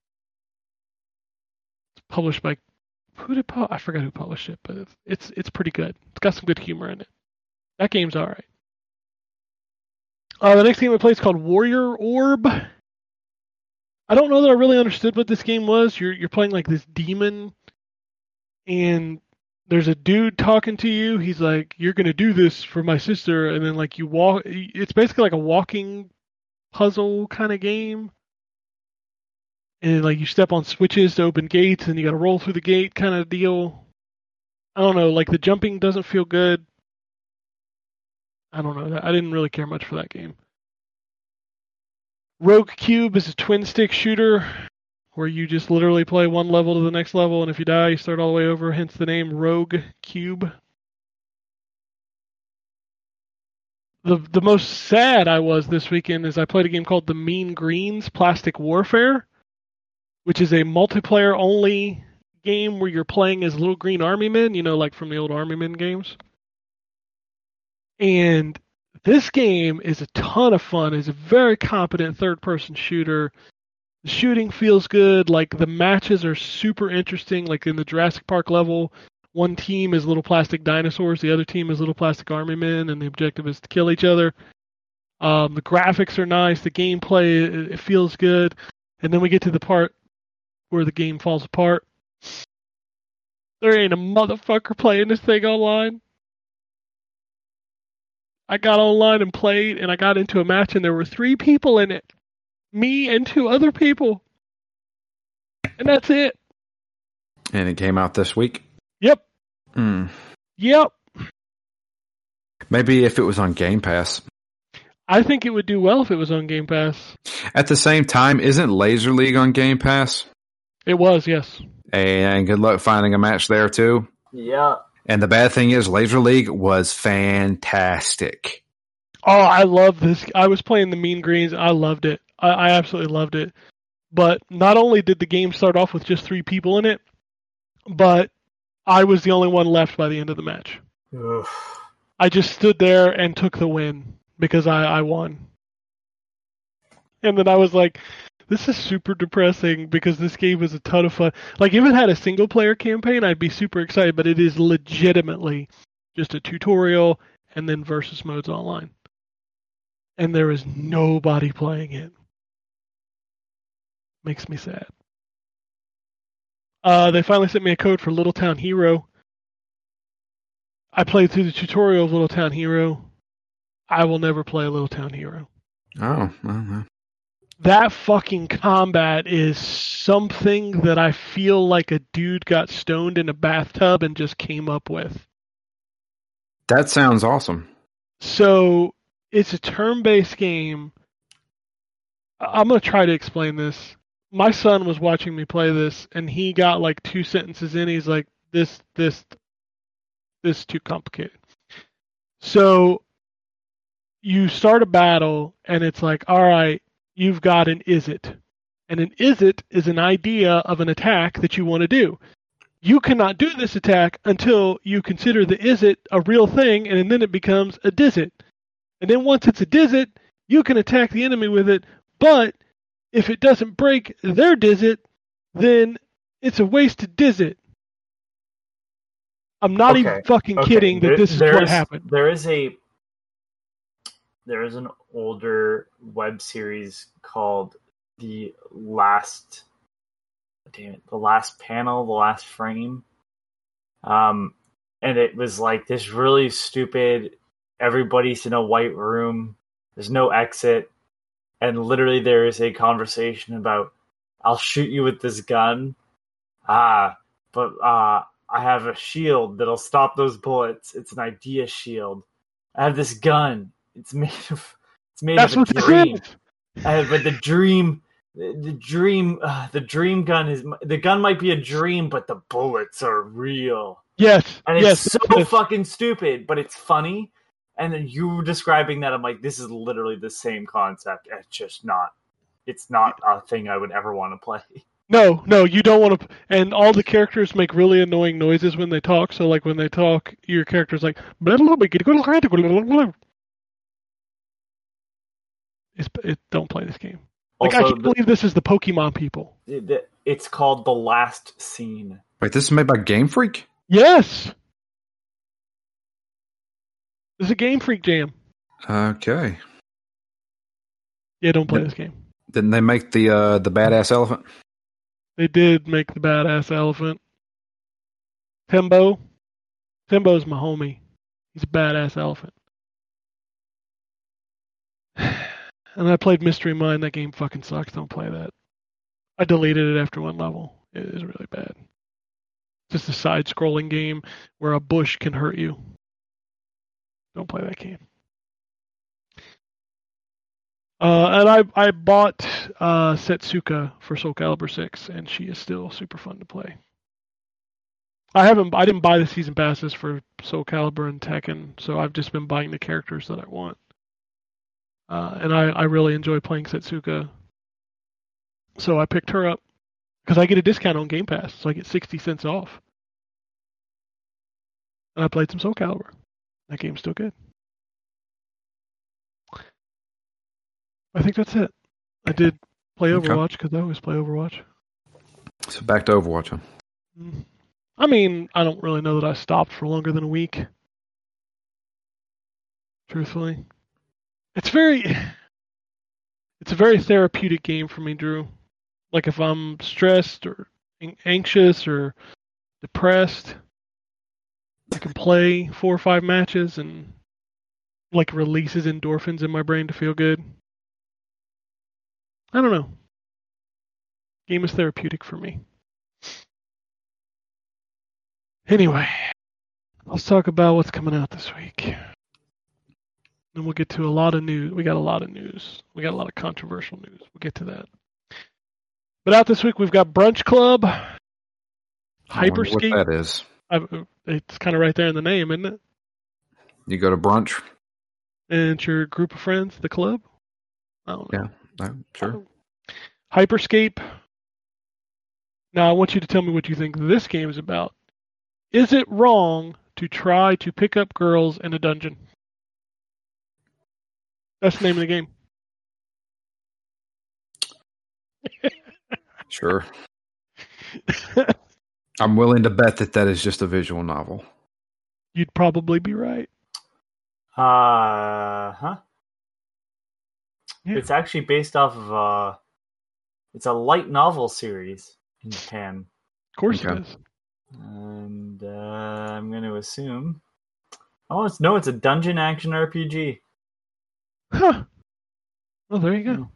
It's published by who did I forgot who published it, but it's it's it's pretty good. It's got some good humor in it. That game's all right. Uh, the next game I play is called Warrior Orb. I don't know that I really understood what this game was. You're you're playing like this demon, and there's a dude talking to you. He's like, "You're gonna do this for my sister," and then like you walk. It's basically like a walking puzzle kind of game. And like you step on switches to open gates, and you got to roll through the gate kind of deal. I don't know. Like the jumping doesn't feel good. I don't know. I didn't really care much for that game. Rogue Cube is a twin stick shooter. Where you just literally play one level to the next level, and if you die, you start all the way over. Hence the name Rogue Cube. The the most sad I was this weekend is I played a game called The Mean Greens Plastic Warfare, which is a multiplayer only game where you're playing as little green army men, you know, like from the old army men games. And this game is a ton of fun. It's a very competent third person shooter. The shooting feels good. Like the matches are super interesting. Like in the Jurassic Park level, one team is little plastic dinosaurs, the other team is little plastic army men, and the objective is to kill each other. Um, the graphics are nice. The gameplay it, it feels good. And then we get to the part where the game falls apart. There ain't a motherfucker playing this thing online. I got online and played, and I got into a match, and there were three people in it me and two other people. And that's it. And it came out this week. Yep. Hmm. Yep. Maybe if it was on Game Pass. I think it would do well if it was on Game Pass. At the same time, isn't Laser League on Game Pass? It was, yes. And good luck finding a match there too. Yeah. And the bad thing is, Laser League was fantastic. Oh, I love this. I was playing the Mean Greens. I loved it. I, I absolutely loved it. But not only did the game start off with just three people in it, but I was the only one left by the end of the match. Ugh. I just stood there and took the win because I, I won. And then I was like, this is super depressing because this game was a ton of fun. Like, if it had a single player campaign, I'd be super excited, but it is legitimately just a tutorial and then versus modes online. And there is nobody playing it. Makes me sad. Uh, they finally sent me a code for Little Town Hero. I played through the tutorial of Little Town Hero. I will never play Little Town Hero. Oh, well, That fucking combat is something that I feel like a dude got stoned in a bathtub and just came up with. that sounds awesome. So it's a turn-based game. I- I'm gonna try to explain this. My son was watching me play this, and he got like two sentences in. He's like, "This, this, this is too complicated." So you start a battle, and it's like, "All right, you've got an is it," and an is it is an idea of an attack that you want to do. You cannot do this attack until you consider the is it a real thing, and then it becomes a diz it. And then once it's a diz it, you can attack the enemy with it, but if it doesn't break their dizit, then it's a wasted diz it. I'm not even fucking Okay, kidding that there- this is what happened. There is a there is an older web series called The Last damn it, The Last Panel, The Last Frame. Um and it was like this really stupid everybody's in a white room, there's no exit, and literally there is a conversation about I'll shoot you with this gun. Ah, but uh I have a shield that'll stop those bullets. It's an idea shield. I have this gun. It's made of it's made That's of a dream. Uh, but the dream, the the dream, uh, the dream gun is the gun might be a dream, but the bullets are real, Yes, and it's yes. so yes. fucking stupid, but it's funny. And then you were describing that, I'm like, this is literally the same concept. It's just not. It's not a thing I would ever want to play. No, no, you don't want to. And all the characters make really annoying noises when they talk. So, like when they talk, your character's like. It's, it, don't play this game. Like I can't the- believe this is the Pokemon people. the- it's called the last scene. Wait, this is made by Game Freak? Yes, this is a Game Freak jam. Okay. Yeah, don't play Yep. this game. Didn't they make the uh, the badass elephant? They did make the badass elephant. Tembo, Tembo's my homie. He's a badass elephant. And I played Mystery Mine. That game fucking sucks. Don't play that. I deleted it after one level. It is really bad. Just a side scrolling game where a bush can hurt you. Don't play that game. Uh, and I I bought uh, Setsuka for Soul Calibur six, and she is still super fun to play. I haven't I didn't buy the season passes for Soul Calibur and Tekken, so I've just been buying the characters that I want. Uh, and I, I really enjoy playing Setsuka, so I picked her up because I get a discount on Game Pass, so I get sixty cents off. And I played some Soul Calibur. That game's still good. I think that's it. I did play Overwatch because I always play Overwatch. So back to Overwatch. Huh? Mm. I mean, I don't really know that I stopped for longer than a week. Truthfully, it's very, it's a very therapeutic game for me, Drew. Like if I'm stressed or anxious or depressed, I can play four or five matches and like releases endorphins in my brain to feel good. I don't know. Game is therapeutic for me. Anyway, let's talk about what's coming out this week. Then we'll get to a lot of news. We got a lot of news. We got a lot of controversial news. We'll get to that. But out this week, we've got Brunch Club, I wonder What that is? I- It's kind of right there in the name, isn't it? You go to brunch? And it's your group of friends, the club. I don't know. Yeah. No, sure. Oh. Hyperscape. Now I want you to tell me what you think this game is about. Is it wrong to try to pick up girls in a dungeon? That's the name of the game. Sure. I'm willing to bet that that is just a visual novel. You'd probably be right. Uh huh. Yeah. It's actually based off of uh it's a light novel series in Japan. Of course Okay. it is. And uh, I'm going to assume. Oh, it's no, it's a dungeon action RPG. Huh. Well, there you go.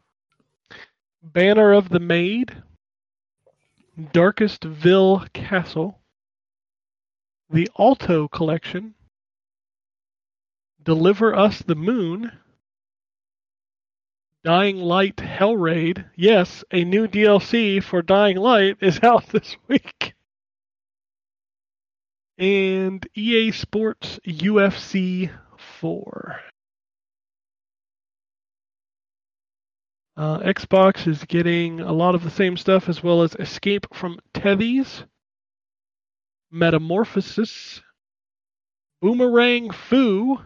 Banner of the Maid, Darkestville Castle, the Alto Collection, Deliver Us the Moon, Dying Light Hellraid. Yes, a new DLC for Dying Light is out this week. And EA Sports UFC 4. Uh, Xbox is getting a lot of the same stuff as well as Escape from Tethys, Metamorphosis, Boomerang Fu,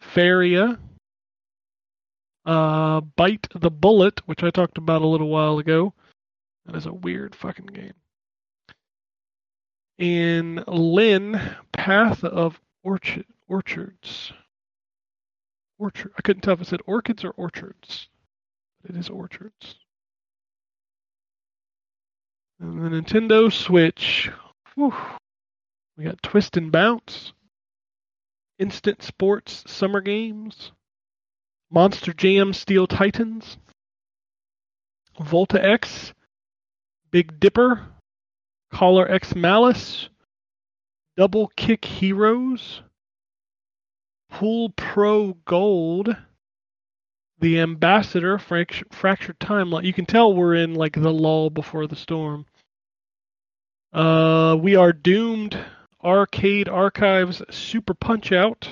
Faeria, uh, Bite the Bullet, which I talked about a little while ago. That is a weird fucking game. In Lynn, Path of Orchard, Orchards. Orchard. I couldn't tell if it said orchids or orchards. It is orchards. And the Nintendo Switch. Whew. We got Twist and Bounce, Instant Sports Summer Games, Monster Jam Steel Titans, Volta X, Big Dipper, Collar X Malice, Double Kick Heroes, Pool Pro Gold, the Ambassador, Fract- Fractured Timeline. You can tell we're in like the lull before the storm. Uh, we are doomed. Arcade Archives Super Punch Out,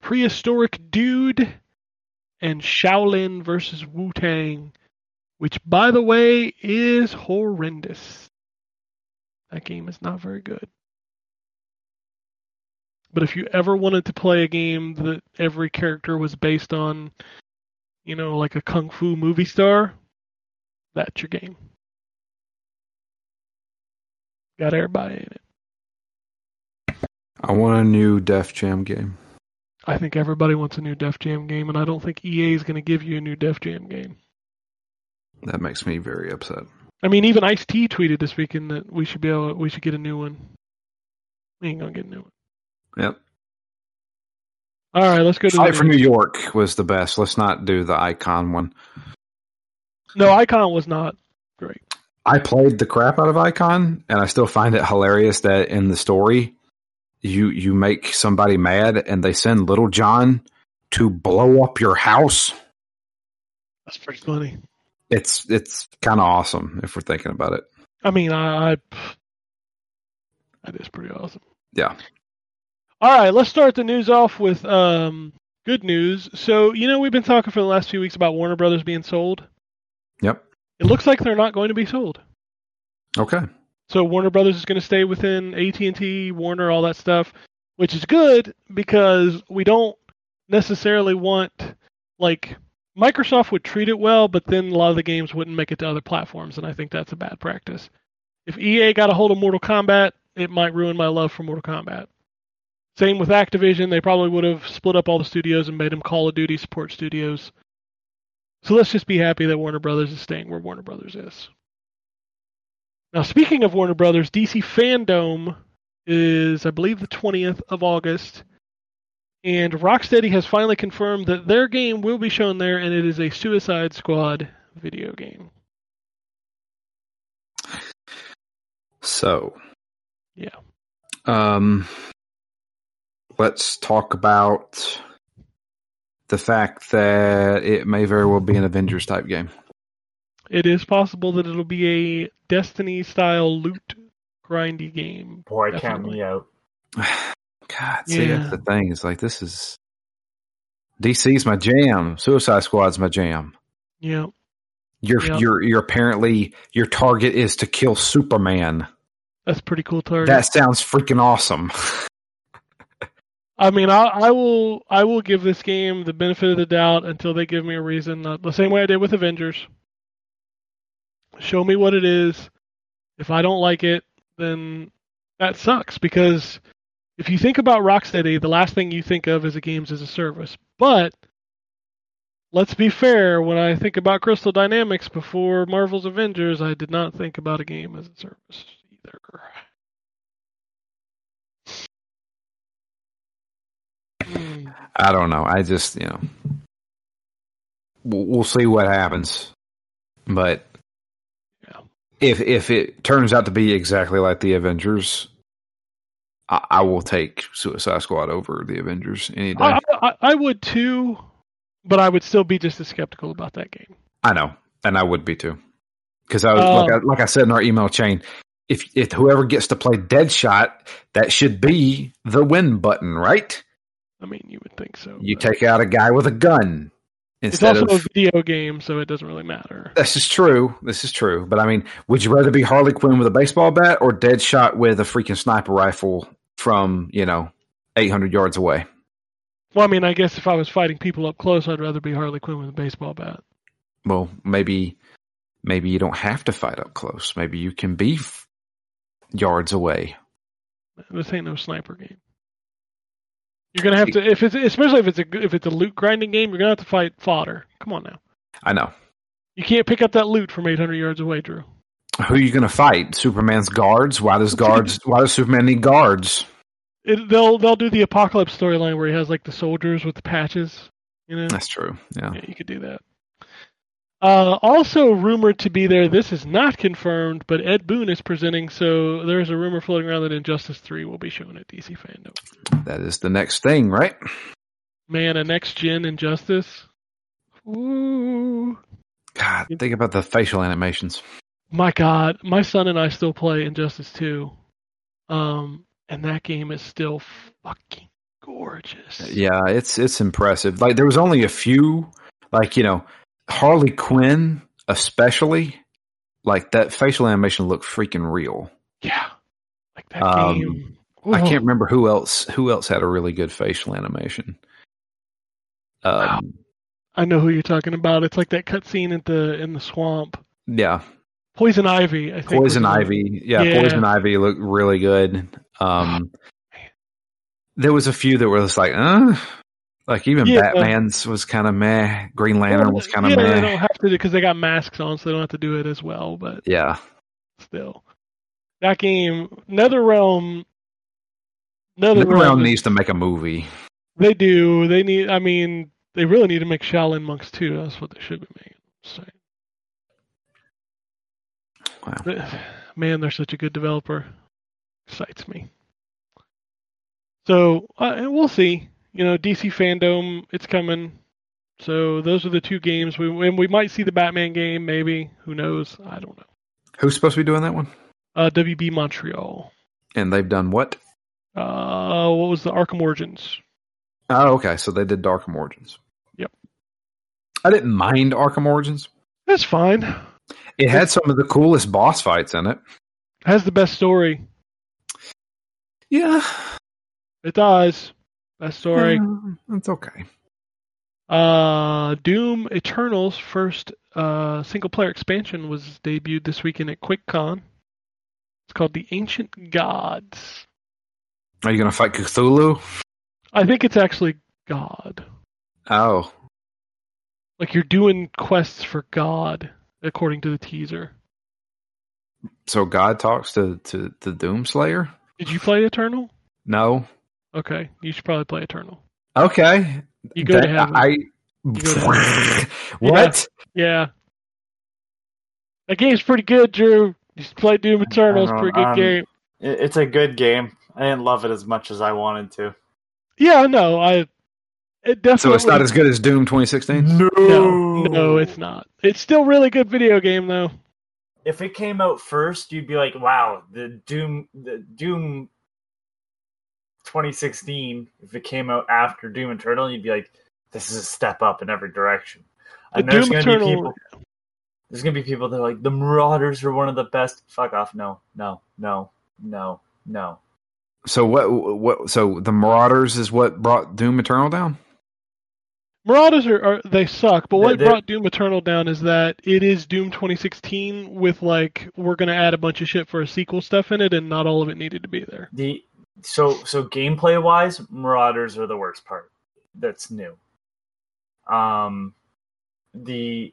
Prehistoric Dude, and Shaolin versus Wu Tang, which, by the way, is horrendous. That game is not very good. But if you ever wanted to play a game that every character was based on, you know, like a kung fu movie star, that's your game. Got everybody in it. I want a new Def Jam game. I think everybody wants a new Def Jam game, and I don't think EA is going to give you a new Def Jam game. That makes me very upset. I mean, even Ice T tweeted this weekend that we should be able, we should get a new one. We ain't gonna get a new one. Yep. All right, let's go to Fight for New. York was the best. Let's not do the Icon one. No, Icon was not great. I played the crap out of Icon, and I still find it hilarious that in the story, you you make somebody mad, and they send Little John to blow up your house. That's pretty funny. It's it's kind of awesome if we're thinking about it. I mean, I, I that is pretty awesome. Yeah. All right, let's start the news off with um, good news. So, you know, we've been talking for the last few weeks about Warner Brothers being sold. Yep. It looks like they're not going to be sold. Okay. So Warner Brothers is going to stay within AT&T, Warner, all that stuff, which is good because we don't necessarily want like Microsoft would treat it well, but then a lot of the games wouldn't make it to other platforms, and I think that's a bad practice. If EA got a hold of Mortal Kombat, it might ruin my love for Mortal Kombat. Same with Activision, they probably would have split up all the studios and made them Call of Duty support studios. So let's just be happy that Warner Brothers is staying where Warner Brothers is. Now, speaking of Warner Brothers, DC Fandom is, I believe, the 20th of August. And Rocksteady has finally confirmed that their game will be shown there, and it is a Suicide Squad video game. So, Yeah. um, let's talk about the fact that it may very well be an Avengers type game. It is possible that it'll be a Destiny style loot grindy game. Boy, count me out. God, see, Yeah. that's the thing. It's like this is DC's my jam. Suicide Squad's my jam. Yeah. You're Yeah. you're you're apparently your target is to kill Superman. That's a pretty cool target. That sounds freaking awesome. I mean, I, I will I will give this game the benefit of the doubt until they give me a reason. Uh, the same way I did with Avengers. Show me what it is. If I don't like it, then that sucks because if you think about Rocksteady, the last thing you think of is a games as a service. But let's be fair, when I think about Crystal Dynamics before Marvel's Avengers, I did not think about a game as a service either. I don't know. I just you know we'll, see what happens. But Yeah. if if it turns out to be exactly like the Avengers, I, I will take Suicide Squad over the Avengers any day. I, I, I would too, but I would still be just as skeptical about that game. I know, and I would be too, because I was like, oh. I, like I said in our email chain. If if whoever gets to play Deadshot, that should be the win button, right? I mean, you would think so. You but take out a guy with a gun It's instead also of. a video game, so it doesn't really matter. This is true. This is true. But I mean, would you rather be Harley Quinn with a baseball bat or Deadshot with a freaking sniper rifle from you know eight hundred yards away? Well, I mean, I guess if I was fighting people up close, I'd rather be Harley Quinn with a baseball bat. Well, maybe maybe you don't have to fight up close. Maybe you can be f- yards away. This ain't no sniper game. You're gonna have to if it's especially if it's a if it's a loot grinding game, you're gonna have to fight fodder. Come on now, I know. you can't pick up that loot from 800 yards away, Drew. Who are you going to fight? Superman's guards? Why does guards? why does Superman need guards? It, they'll they'll do the apocalypse storyline where he has like the soldiers with the patches. You know, That's true. Yeah. Yeah, you could do that. Uh, also rumored to be there. This is not confirmed, but Ed Boon is presenting. So there is a rumor floating around that Injustice Three will be shown at DC Fandom. That is the next thing, right? Man, a next gen Injustice. Ooh, God, think about the facial animations. my God! My son and I still play Injustice Two, um, and that game is still fucking gorgeous. Yeah, it's it's impressive. Like there was only a few, like you know, Harley Quinn especially. Like that facial animation looked freaking real. yeah, like that Um, game. I can't remember who else who else had a really good facial animation. Wow. Um, I know who you're talking about. It's like that cutscene at the in the swamp. yeah, Poison Ivy, I think. Poison Ivy. Yeah, Yeah. Poison Ivy looked really good. Um, there was a few that were just like, uh, like even Yeah. Batman's was kind of meh. Green Lantern Well, was kind of yeah, meh. They don't have to because they got masks on, so they don't have to do it as well. But yeah, still, that game, NetherRealm, NetherRealm, needs to make a movie. They do. They need. I mean, they really need to make Shaolin Monks too. That's what they should be making. So, Wow. But, man, they're such a good developer. Excites me. So uh, we'll see. You know, DC Fandom, it's coming. So those are the two games. We and we might see the Batman game, maybe. Who knows? I don't know. Who's supposed to be doing that one? Uh, WB Montreal. And they've done what? Uh, what was the Arkham Origins? Oh, okay. So they did Arkham Origins. Yep. I didn't mind Arkham Origins. That's fine. It had some of the coolest boss fights in it. Has the best story. Yeah. It does. Best story. Yeah, That's okay. Uh, Doom Eternal's first uh, single player expansion was debuted this weekend at QuakeCon. It's called The Ancient Gods. Are you going to fight Cthulhu? I think it's actually God. Oh. Like you're doing quests for God, according to the teaser. So God talks to, to the Doomslayer? Did you play Eternal? No. Okay, you should probably play Eternal. Okay. You go to heaven. I. go to what? Yeah. That game's pretty good, Drew. You should play Doom Eternal. It's a pretty good Um, game. It's a good game. I didn't love it as much as I wanted to. Yeah, no, I. It definitely. So it's not as good as Doom 2016? No, no, it's not. It's still really good video game though. If it came out first, you'd be like, "Wow, the Doom, the Doom 2016." If it came out after Doom Eternal, you'd be like, "This is a step up in every direction." And But there's Doom gonna be people. There's gonna be people that are like, "The Marauders are one of the best." Fuck off! No, no, no, no, no. So what? What? So the Marauders is what brought Doom Eternal down? Marauders are, are they suck, but what They- they- brought Doom Eternal down is that it is Doom 2016 with like we're gonna add a bunch of shit for a sequel stuff in it, and not all of it needed to be there. The so so gameplay wise, Marauders are the worst part. That's new. Um, the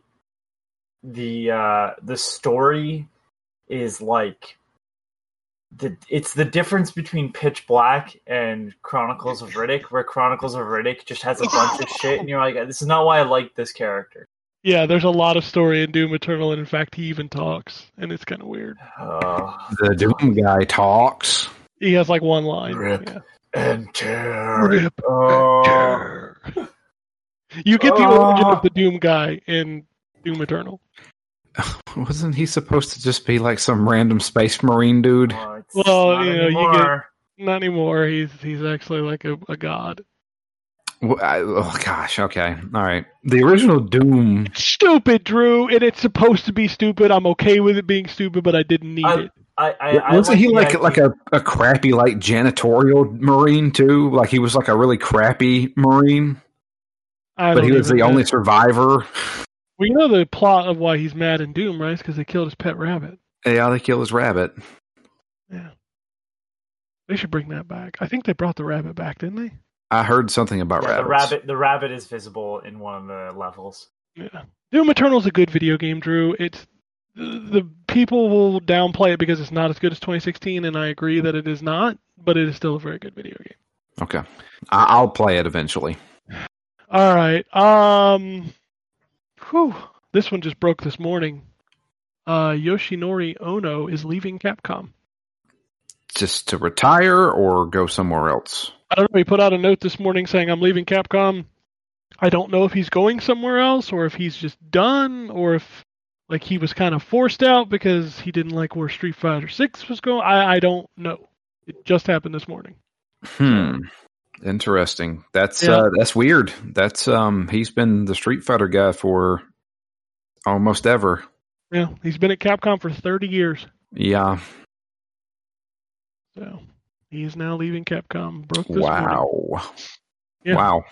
the uh the story is like the it's the difference between Pitch Black and Chronicles of Riddick, where Chronicles of Riddick just has a bunch of shit, and you're like, this is not why I like this character. Yeah, there's a lot of story in Doom Eternal, and in fact, he even talks, and it's kind of weird. Uh, The Doom guy talks. He has like one line. Rip. Yeah. and tear. Rip. Oh. You get the Oh. origin of the Doom guy in Doom Eternal. Wasn't he supposed to just be like some random space marine dude? Oh, Well, not you know, you get- anymore. Not anymore. He's he's actually like a, a god. Wh- I- oh gosh. Okay. All right. The original Doom. Stupid, Drew, and it's supposed to be stupid. I'm okay with it being stupid, but I didn't need I- it. I, I, I Wasn't he like idea- like a, a crappy like janitorial marine too? Like he was like a really crappy marine, I but he was the know. only survivor. We know the plot of why he's mad in Doom, right? Because they killed his pet rabbit. Yeah, they killed his rabbit. Yeah. They should bring that back. I think they brought the rabbit back, didn't they? I heard something about Yeah, the rabbit. The rabbit is visible in one of the levels. Yeah. Doom Eternal is a good video game, Drew. It's the people will downplay it because it's not as good as 2016, and I agree that it is not, but it is still a very good video game. Okay, I'll play it eventually. All right. Um. Whew. This one just broke this morning. Uh, Yoshinori Ono is leaving Capcom. Just to retire or go somewhere else. I don't know. He put out a note this morning saying, I'm leaving Capcom. I don't know if he's going somewhere else or if he's just done or if like he was kind of forced out because he didn't like where Street Fighter 6 was going. I, I don't know. It just happened this morning. Hmm. Interesting. That's Yeah. uh that's weird. That's um he's been the Street Fighter guy for almost ever. Yeah, he's been at Capcom for 30 years. Yeah. So he is now leaving Capcom. Broke this. Wow. Yeah. Wow.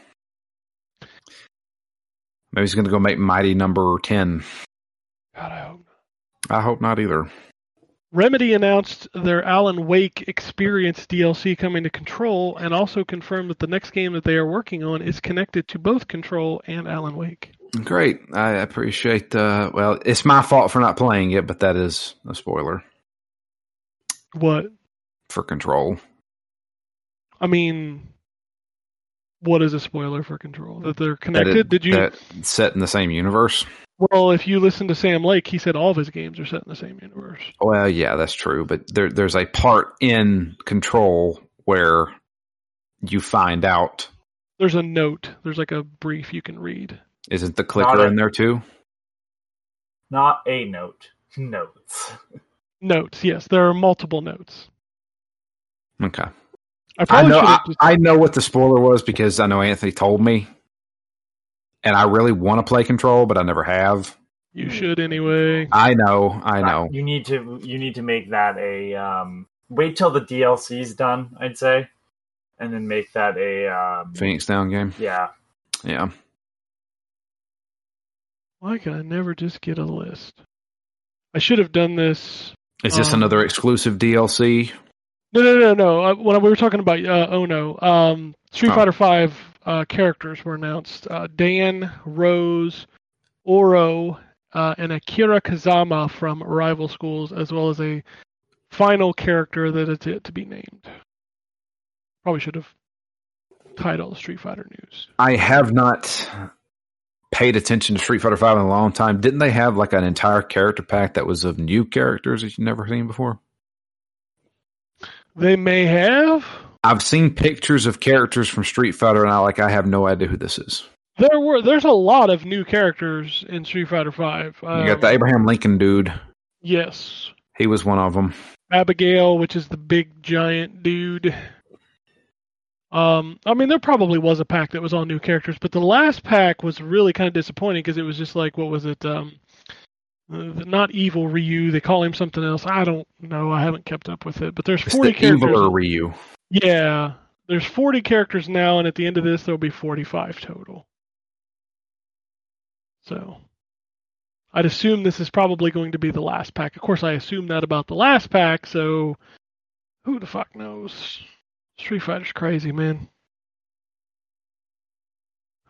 Maybe he's gonna go make Mighty number ten. God, I hope I hope not either. Remedy announced their Alan Wake Experience DLC coming to Control and also confirmed that the next game that they are working on is connected to both Control and Alan Wake. Great. I appreciate uh well, it's my fault for not playing it, but that is a spoiler What? for control. I mean, what is a spoiler for Control? That they're That connected? it- Did you? that set in the same universe? Well, if you listen to Sam Lake, he said all of his games are set in the same universe. Well, yeah, that's true, but there there's a part in control where you find out There's a note. There's like a brief you can read. Isn't the clicker a- in there too? Not a note. Notes. Notes. Yes, there are multiple notes. Okay. I I probably know. should I. I know what the spoiler was because I know Anthony told me, and I really want to play Control, but I never have. you should anyway. I know. I know. You need to you need to make that a um wait till the DLC's done, I'd say. And then make that a um Phoenix Down game. yeah. Yeah. Why can I never just get a list? I should have done this. Is this Um, another exclusive DLC? No, no, no, no. Uh, when we were talking about uh, Ono, um, Street Oh. Fighter Five uh, characters were announced: uh, Dan, Rose, Oro, uh, and Akira Kazama from Rival Schools, as well as a final character that is yet to be named. Probably should have titled Street Fighter News. I have not paid attention to Street Fighter Five in a long time. Didn't they have like an entire character pack that was of new characters that you've never seen before? They may have. I've seen pictures of characters from Street Fighter, and I like I have no idea who this is. There were. There's a lot of new characters in Street Fighter Five. Um, You got the Abraham Lincoln dude. yes, He was one of them. Abigail, which is the big giant dude. Um, I mean, there probably was a pack that was all new characters, but the last pack was really kind of disappointing because it was just like, what was it? Um, uh, not evil Ryu. They call him something else. I don't know. I haven't kept up with it. But there's It's 40 the characters. eviler Ryu. Yeah, there's 40 characters now, and at the end of this, there'll be 45 total. So, I'd assume this is probably going to be the last pack. Of course, I assume that about the last pack, so who the fuck knows? Street Fighter's crazy, man.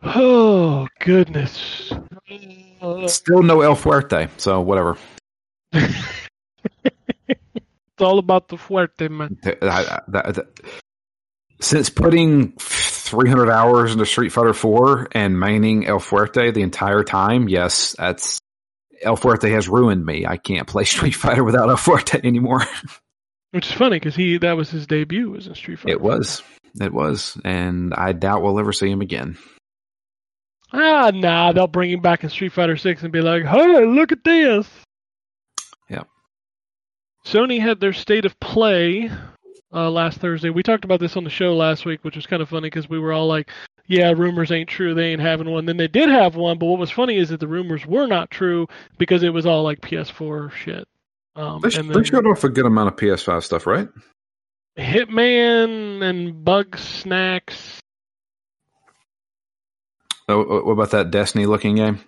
Oh, goodness. Still no El Fuerte, so whatever. it's all about the fuerte, man. Th- I- I- that- that- Since putting 300 hours into Street Fighter 4 and maining El Fuerte the entire time, yes, that's El Fuerte has ruined me. I can't play Street Fighter without El Fuerte anymore. Which is funny because he that was his debut was in Street Fighter. It was. It was. And I doubt we'll ever see him again. Ah, nah, they'll bring him back in Street Fighter Six and be like, "Hey, look at this." Sony had their state of play uh, last Thursday. We talked about this on the show last week, which was kind of funny because we were all like, "Yeah, rumors ain't true. They ain't having one." Then they did have one, but what was funny is that the rumors were not true because it was all like PS4 shit. Um, They, sh- and they then showed off a good amount of PS5 stuff, right? Hitman and Bugsnax. Oh, oh, what about that Destiny looking game?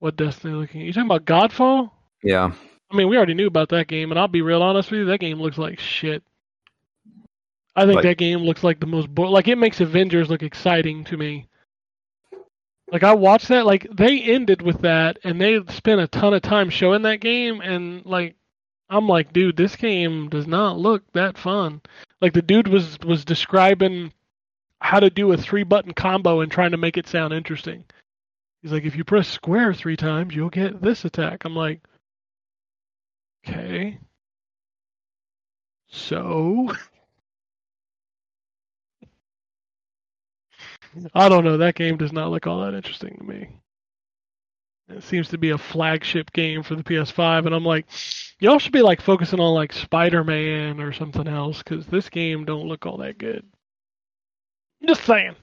What Destiny looking? You talking about Godfall? Yeah. I mean, we already knew about that game, and I'll be real honest with you, that game looks like shit. I think Like- that game looks like the most bo- like it makes Avengers look exciting to me. Like I watched that, like they ended with that, and they spent a ton of time showing that game, and like I'm like, dude, this game does not look that fun. Like the dude was was describing how to do a three button combo and trying to make it sound interesting. He's like, if you press square three times, you'll get this attack. I'm like, okay. So I don't know. That game does not look all that interesting to me. It seems to be a flagship game for the PS5, and I'm like, y'all should be like focusing on like Spider-Man or something else because this game don't look all that good. Just saying.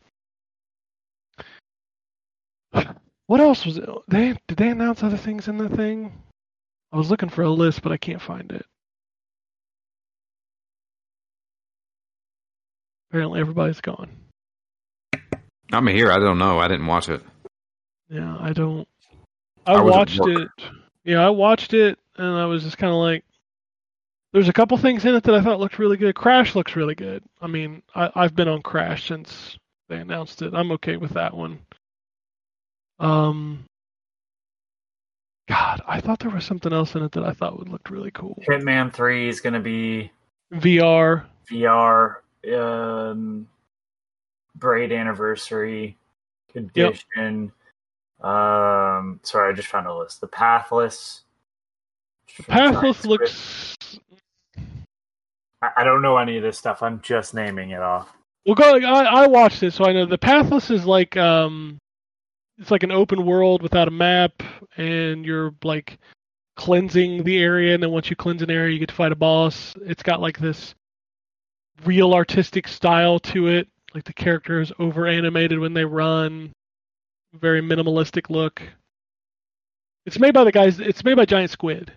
What else was it? They did they announce other things in the thing? I was looking for a list, but I can't find it. Apparently, everybody's gone. I'm here. I don't know. I didn't watch it. Yeah, I don't. I, I watched it. Yeah, I watched it, and I was just kind of like, there's a couple things in it that I thought looked really good. Crash looks really good. I mean, I, I've been on Crash since they announced it. I'm okay with that one. Um, God, I thought there was something else in it that I thought would look really cool. Hitman Three is going to be VR. VR. Um, Braid Anniversary Edition. Um, sorry, I just found a list. The Pathless. The Pathless looks. I I don't know any of this stuff. I'm just naming it off. Well, go. I, I watched it, so I know the Pathless is like um, it's like an open world without a map, and you're like cleansing the area, and then once you cleanse an area, you get to fight a boss. It's got like this real artistic style to it. Like the characters over animated when they run, very minimalistic look. It's made by the guys. It's made by Giant Squid.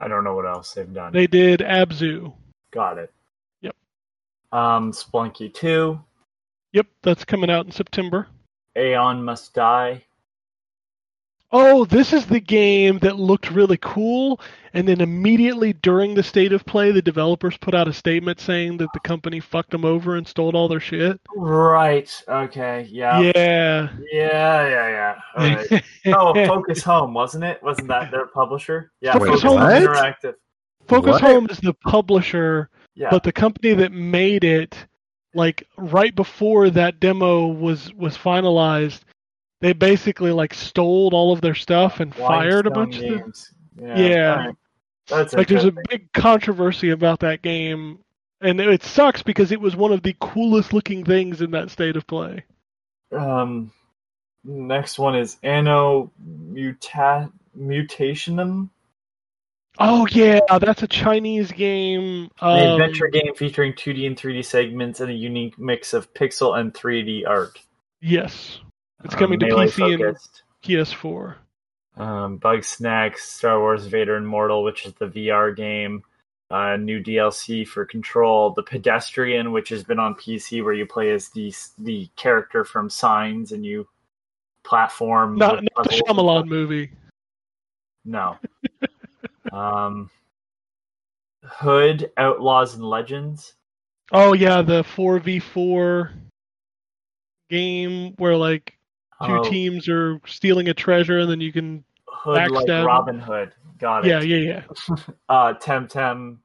I don't know what else they've done. They did Abzu. Got it. Yep. Um, Spelunky 2, Yep, that's coming out in September. Aeon Must Die. Oh, this is the game that looked really cool, and then immediately during the state of play, the developers put out a statement saying that the company fucked them over and stole all their shit. Right. Okay. Yeah. Yeah. Yeah. Yeah. Yeah. All right. oh, Focus Home, wasn't it? Wasn't that their publisher? Yeah. Focus Wait, Home- Interactive. Focus What? Home is the publisher, Yeah. but the company that made it, like right before that demo was was finalized, they basically like stole all of their stuff and fired a bunch of them. Yeah. Yeah. right. That's like there's a big controversy about that game and it sucks because it was one of the coolest looking things in that state of play Um, next one is Anno Muta- Mutationem, oh yeah that's a chinese game an um, adventure game featuring 2D and 3D segments and a unique mix of pixel and 3D art. yes it's Um, coming to pc and ps4 Um, Bugsnax, Star Wars Vader Immortal, which is the VR game. Uh, new DLC for Control, The Pedestrian, which has been on PC, where you play as the the character from Signs and you platform. not, not the Shyamalan movie No. Um, Hood, Outlaws and Legends. oh yeah the 4v4 game where like two Oh, teams are stealing a treasure and then you can Hood like. Robin Hood. Got it. yeah yeah yeah Uh, Temtem,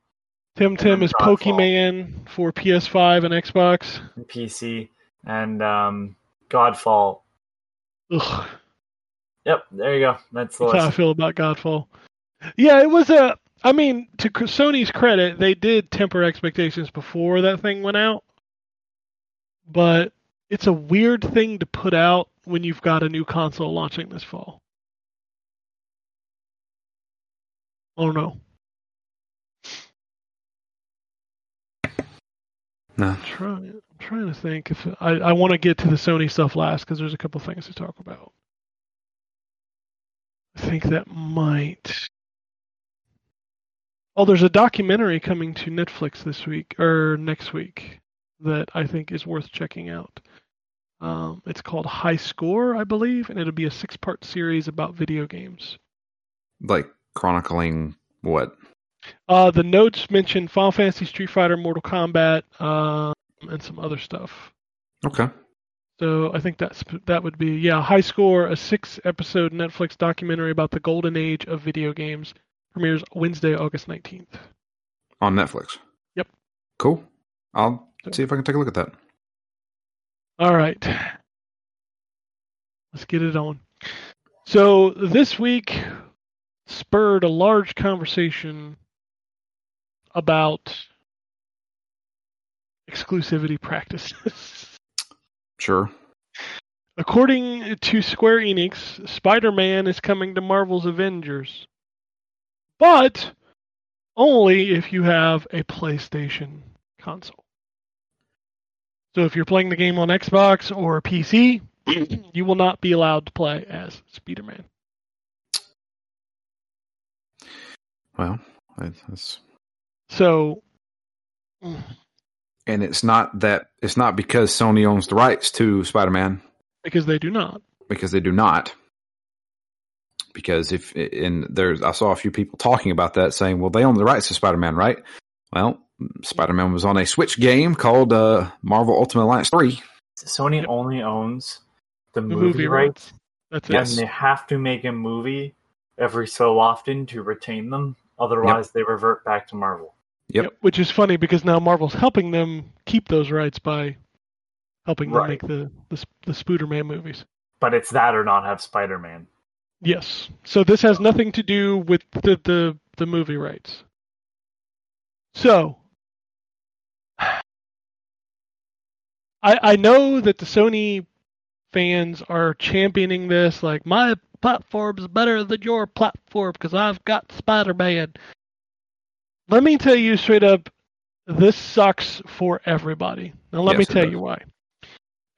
tim tim is pokemon for ps5 and xbox and PC, and um, Godfall. Ugh. Yep, there you go. That's the That's how I feel about Godfall. Yeah, it was a. I mean, to Sony's credit, they did temper expectations before that thing went out. But it's a weird thing to put out when you've got a new console launching this fall. I don't know. No. I'm trying, I'm trying to think if I, I want to get to the Sony stuff last because there's a couple things to talk about. I think that might. Oh, there's a documentary coming to Netflix this week or next week that I think is worth checking out. Um, it's called High Score, I believe, and it'll be a six-part series about video games. Like chronicling what? Uh, the notes mention Final Fantasy, Street Fighter, Mortal Kombat, um, and some other stuff. Okay. So I think that's that would be yeah, High Score, a six-episode Netflix documentary about the golden age of video games, premieres Wednesday, August nineteenth. On Netflix. Yep. Cool. I'll see if I can take a look at that. All right, let's get it on. So this week spurred a large conversation about exclusivity practices. Sure. According to Square Enix, Spider Man is coming to Marvel's Avengers. But only if you have a PlayStation console. So if you're playing the game on Xbox or PC, you will not be allowed to play as Spider Man. Well, that's So and it's not that it's not because Sony owns the rights to Spider-Man because they do not. because they do not. Because if and there's I saw a few people talking about that saying, well, they own the rights to Spider-Man, right? Well, Spider-Man was on a Switch game called uh, Marvel Ultimate Alliance 3. Sony Yep. only owns the, The movie, movie rights, rights. That's it. Yes. and they have to make a movie every so often to retain them. Otherwise, they revert back to Marvel. Yep. Which is funny because now Marvel's helping them keep those rights by helping them Right. make the the, Sp- the Spooderman movies. But it's that or not have Spider Man. Yes. So this has nothing to do with the the, the movie rights. So I, I know that the Sony fans are championing this, like my platform's better than your platform because I've got Spider-Man. Let me tell you straight up, this sucks for everybody. Now let Yes, me tell you why.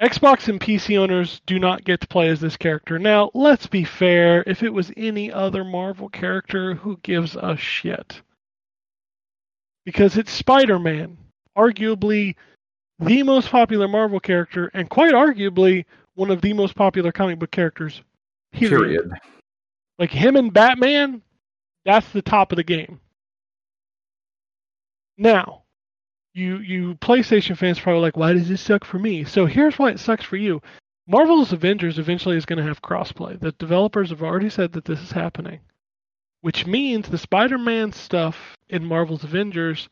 Xbox and PC owners do not get to play as this character. Now, let's be fair. If it was any other Marvel character, who gives a shit? Because it's Spider Man, arguably the most popular Marvel character, and quite arguably one of the most popular comic book characters. Period. Period. Like him and Batman, that's the top of the game. Now, you you PlayStation fans probably like, why does this suck for me? So here's why it sucks for you. Marvel's Avengers eventually is going to have crossplay. The developers have already said that this is happening, which means the Spider-Man stuff in Marvel's Avengers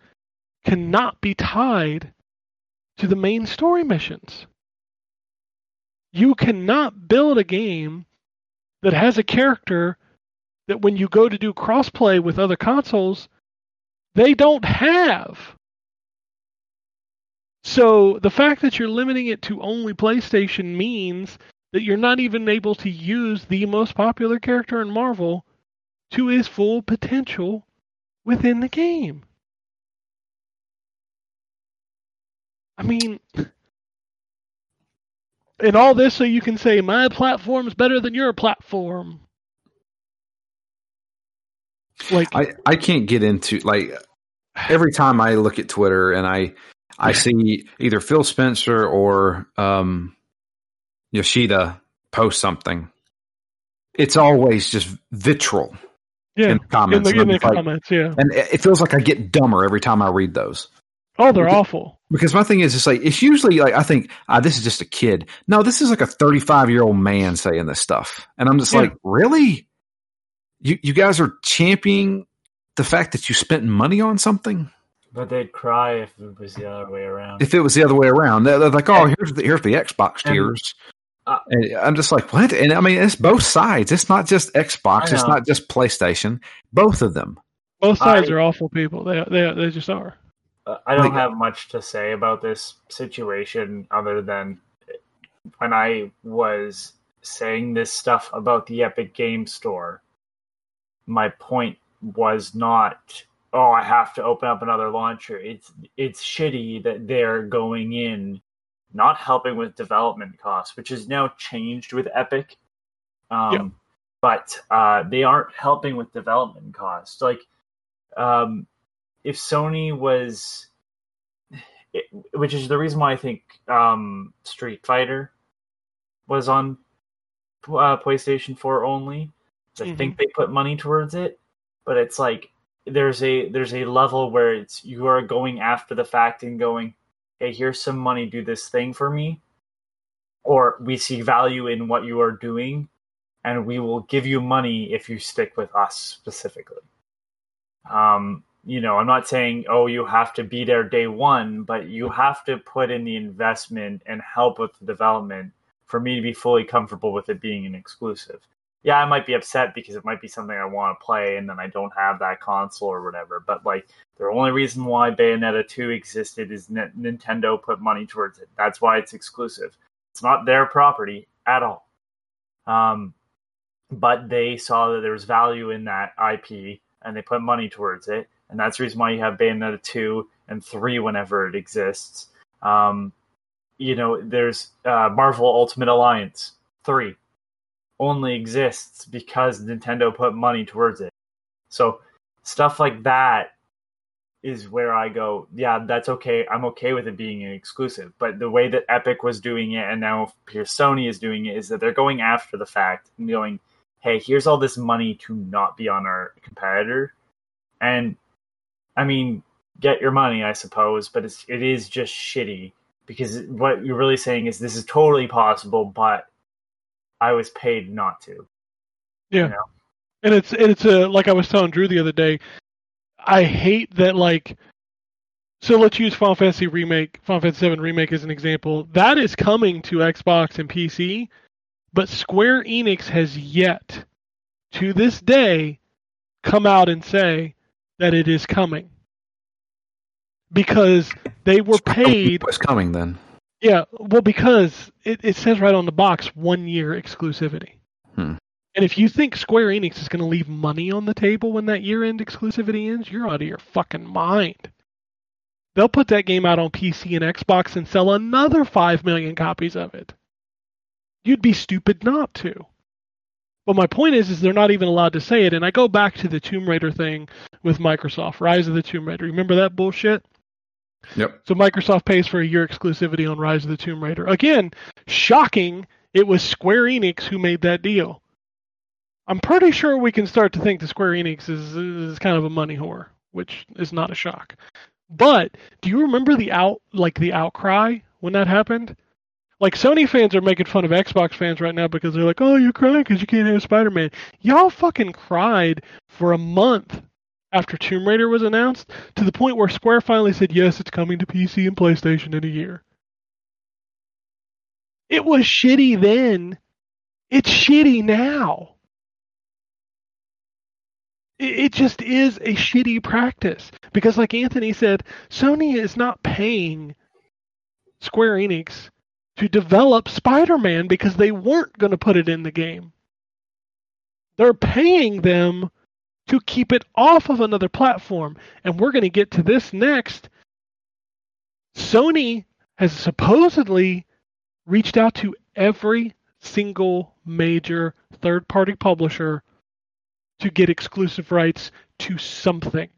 cannot be tied to the main story missions. You cannot build a game that has a character that when you go to do crossplay with other consoles, they don't have. So the fact that you're limiting it to only PlayStation means that you're not even able to use the most popular character in Marvel to his full potential within the game. I mean, and all this so you can say my platform's better than your platform. Like, I, I can't get into like every time I look at Twitter and I I see either Phil Spencer or um, Yoshida post something, it's always just vitriol yeah, in the comments. in the, in the like- comments, yeah. and it feels like I get dumber every time I read those. Oh, they're Okay. awful. Because my thing is, it's like it's usually like I think ah, this is just a kid. No, this is like a thirty-five year old man saying this stuff, and I'm just Yeah. like, really? You you guys are championing the fact that you spent money on something. But they'd cry if it was the other way around. If it was the other way around, they're, they're like, oh, here's the here's the Xbox And- tiers. Uh, and I'm just like, what? And I mean, it's both sides. It's not just Xbox. It's not just PlayStation. Both of them. Both sides I- are awful people. They they they just are. Uh, I don't Like- have much to say about this situation other than when I was saying this stuff about the Epic Game Store, my point was not, oh, I have to open up another launcher. It's it's shitty that they're going in, not helping with development costs, which has now changed with Epic. Um, Yeah. But uh, they aren't helping with development costs. Like, um, if Sony was, it, which is the reason why I think um, Street Fighter was on uh, PlayStation 4 only. I Mhm. think they put money towards it, but it's like there's a there's a level where it's you are going after the fact and going, hey, here's some money, do this thing for me, or we see value in what you are doing, and we will give you money if you stick with us specifically. Um, you know, I'm not saying, oh, you have to be there day one, but you have to put in the investment and help with the development for me to be fully comfortable with it being an exclusive. Yeah, I might be upset because it might be something I want to play and then I don't have that console or whatever. But like, the only reason why Bayonetta 2 existed is N- Nintendo put money towards it. That's why it's exclusive. It's not their property at all. Um, but they saw that there was value in that IP and they put money towards it. And that's the reason why you have Bayonetta 2 and 3 whenever it exists. Um, you know, there's uh, Marvel Ultimate Alliance 3 only exists because Nintendo put money towards it. So stuff like that is where I go, yeah, that's okay. I'm okay with it being an exclusive. But the way that Epic was doing it and now Sony is doing it is that they're going after the fact and going, hey, here's all this money to not be on our competitor. And I mean, get your money, I suppose, but it's it is just shitty because what you're really saying is this is totally possible, but I was paid not to. Yeah. You know? And it's and it's a like I was telling Drew the other day. I hate that like. So let's use Final Fantasy remake, Final Fantasy VII remake as an example. That is coming to Xbox and PC, but Square Enix has yet, to this day, come out and say that it is coming because they were oh, paid What's coming then? Yeah, well, because it, it says right on the box one year exclusivity. Hmm. And if you think Square Enix is going to leave money on the table when that year end exclusivity ends, you're out of your fucking mind. They'll put that game out on PC and Xbox and sell another 5 million copies of it. You'd be stupid not to. But my point is, is they're not even allowed to say it. And I go back to the Tomb Raider thing with Microsoft, Rise of the Tomb Raider. Remember that bullshit? Yep. So Microsoft pays for a year exclusivity on Rise of the Tomb Raider. Again, shocking. It was Square Enix who made that deal. I'm pretty sure we can start to think that Square Enix is, is kind of a money whore, which is not a shock. But do you remember the out like the outcry when that happened? Like Sony fans are making fun of Xbox fans right now because they're like, "Oh, you're crying because you can't have Spider-Man." Y'all fucking cried for a month after Tomb Raider was announced to the point where Square finally said, "Yes, it's coming to PC and PlayStation in a year." It was shitty then. It's shitty now. It, just is a shitty practice because, like Anthony said, Sony is not paying Square Enix to develop Spider-Man because they weren't going to put it in the game. They're paying them to keep it off of another platform. And we're going to get to this next. Sony has supposedly reached out to every single major third party publisher to get exclusive rights to something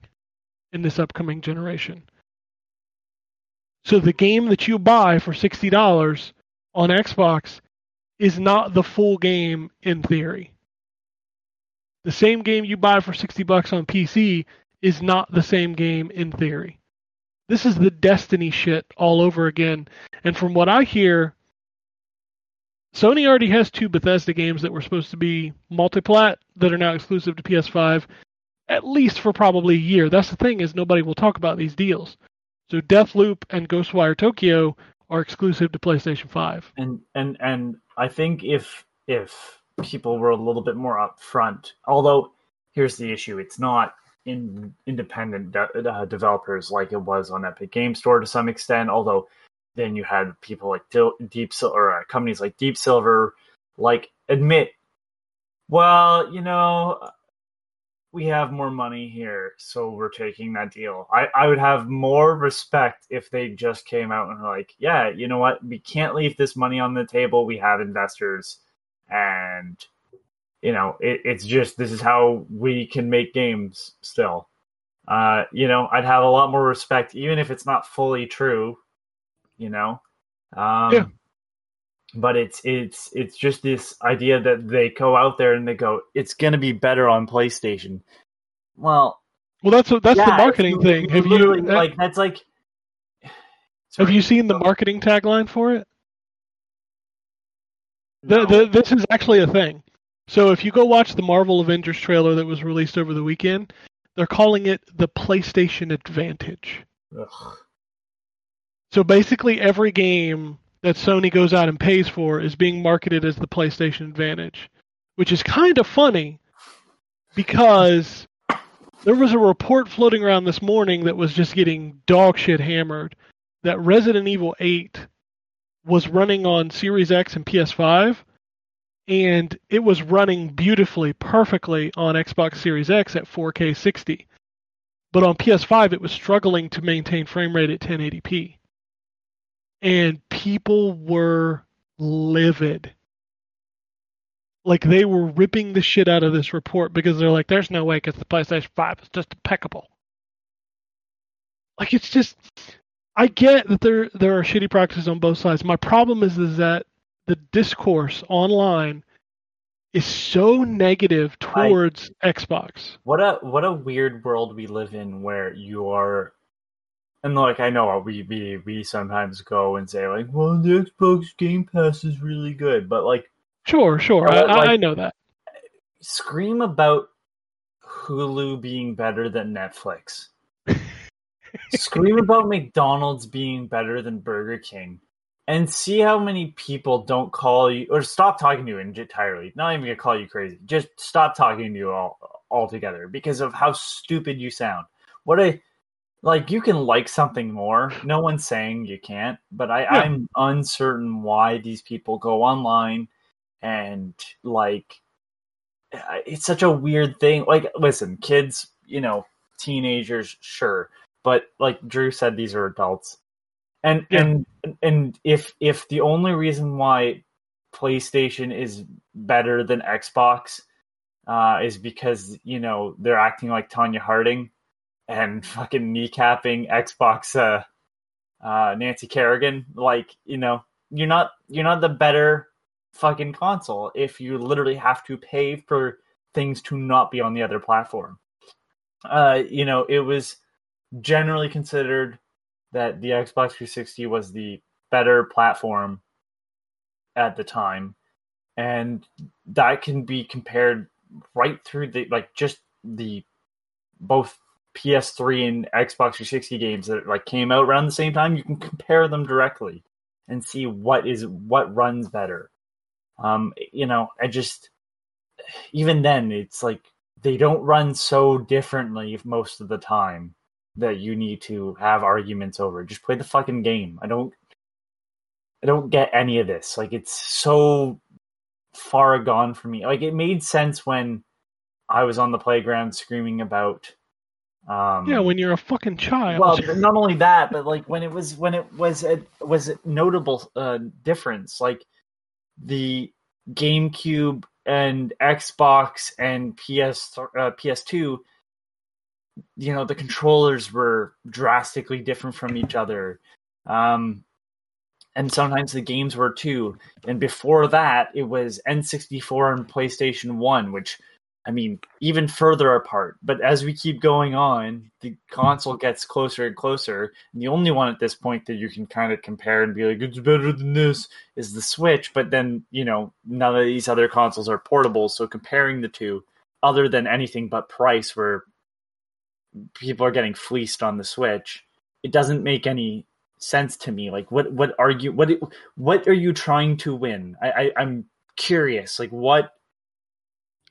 in this upcoming generation. So the game that you buy for $60 on Xbox is not the full game in theory. The same game you buy for 60 bucks on PC is not the same game in theory. This is the Destiny shit all over again. And from what I hear, Sony already has two Bethesda games that were supposed to be multiplat that are now exclusive to PS5, at least for probably a year. That's the thing is nobody will talk about these deals. So Deathloop and Ghostwire Tokyo are exclusive to PlayStation 5. and and and I think if if people were a little bit more upfront, although here's the issue: it's not in independent de- uh, developers like it was on Epic Game Store to some extent. Although then you had people like Dil- Deep Sil- or uh, companies like Deep Silver like admit, well, you know, we have more money here, so we're taking that deal. I, I would have more respect if they just came out and were like, yeah, you know what, we can't leave this money on the table. We have investors, and you know, it, it's just this is how we can make games still. Uh, you know, I'd have a lot more respect, even if it's not fully true. You know, um, Yeah. but it's it's it's just this idea that they go out there and they go, it's gonna be better on PlayStation. Well, Well, that's what that's the marketing thing. Have you that- like that's like? have you seen the marketing tagline for it? No. The, the, this is actually a thing. So if you go watch the Marvel Avengers trailer that was released over the weekend, they're calling it the PlayStation Advantage. Ugh. So basically, every game that Sony goes out and pays for is being marketed as the PlayStation Advantage, which is kind of funny because there was a report floating around this morning that was just getting dog shit hammered that Resident Evil 8 was running on Series X and PS5 and it was running beautifully, perfectly on Xbox Series X at 4K 60. But on PS5, it was struggling to maintain frame rate at 1080p. And people were livid. Like they were ripping the shit out of this report because they're like, there's no way because the PlayStation 5 is just impeccable. Like it's just I get that there there are shitty practices on both sides. My problem is is that the discourse online is so negative I- towards Xbox. What a what a weird world we live in where you are and like I know we we we sometimes go and say like, well the Xbox Game Pass is really good, but like Sure, sure, I, I- like- I know that. scream about Hulu being better than Netflix. Scream about McDonald's being better than Burger King. And see how many people don't call you or stop talking to you entirely. Not even gonna call you crazy. Just stop talking to you all altogether because of how stupid you sound. What a like you can like something more. No one's saying you can't, but I, Yeah. I'm uncertain why these people go online and like it's such a weird thing. Like, listen, kids, you know, teenagers, sure, but like Drew said, these are adults, and Yeah. and and if if the only reason why PlayStation is better than Xbox uh, is because you know they're acting like Tonya Harding and fucking kneecapping Xbox uh, uh, Nancy Kerrigan. Like you know, you're not you're not the better fucking console if you literally have to pay for things to not be on the other platform. Uh, you know, it was generally considered that the Xbox 360 was the better platform at the time, and that can be compared right through the like just the both PS3 and Xbox 360 games that like came out around the same time. You can compare them directly and see what is what runs better. Um, you know, I just even then it's like they don't run so differently most of the time that you need to have arguments over. Just play the fucking game. I don't I don't get any of this. Like it's so far gone for me. Like it made sense when I was on the playground screaming about um Yeah, when you're a fucking child. well, not only that, but like when it was when it was a was a notable uh, difference, like the GameCube and Xbox and PS uh, PS2. You know, the controllers were drastically different from each other, um, and sometimes the games were too. And before that, it was N64 and PlayStation One, which I mean, even further apart. But as we keep going on, the console gets closer and closer. And the only one at this point that you can kind of compare and be like, it's better than this is the Switch. But then, you know, none of these other consoles are portable. So comparing the two, other than anything but price, where people are getting fleeced on the Switch, it doesn't make any sense to me. Like, what, what are you, what, what are you trying to win? I, I I'm curious. Like, what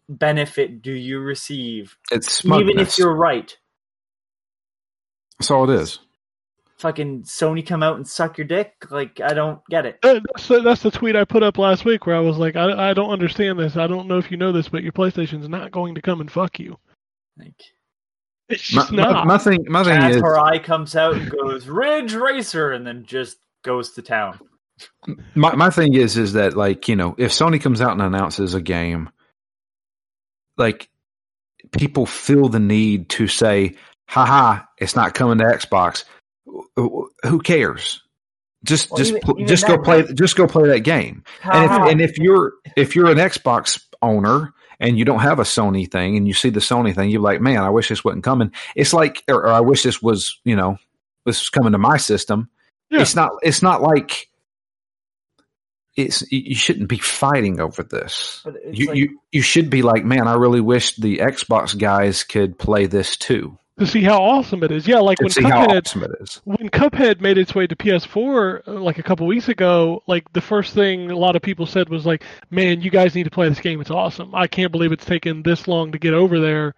benefit do you receive It's even if you're right That's all it is. fucking sony come out and suck your dick like i don't get it That's the, that's the tweet I put up last week where I was like, I, I don't understand this. I don't know if you know this, but your PlayStation's not going to come and fuck you. like It's My, just my, not. my thing, my thing Chaz is, Hirai comes out and goes ridge racer and then just goes to town my, my thing is, is that like you know, if Sony comes out and announces a game, like people feel the need to say, "Haha, it's not coming to Xbox." Who cares? Just, Well, just, even- pl- even just go play, like- just go play that game. And if, and if you're if you're an Xbox owner and you don't have a Sony thing and you see the Sony thing, you're like, man, I wish this wasn't coming. It's like, or, or I wish this was, you know, this was coming to my system. Yeah. It's not. It's not like it's. You shouldn't be fighting over this. You like- you you should be like, man, I really wish the Xbox guys could play this too. To see how awesome it is. Yeah, like when Cuphead awesome when Cuphead made its way to PS4 uh, like a couple weeks ago, like the first thing a lot of people said was like, "Man, you guys need to play this game. It's awesome. I can't believe it's taken this long to get over there.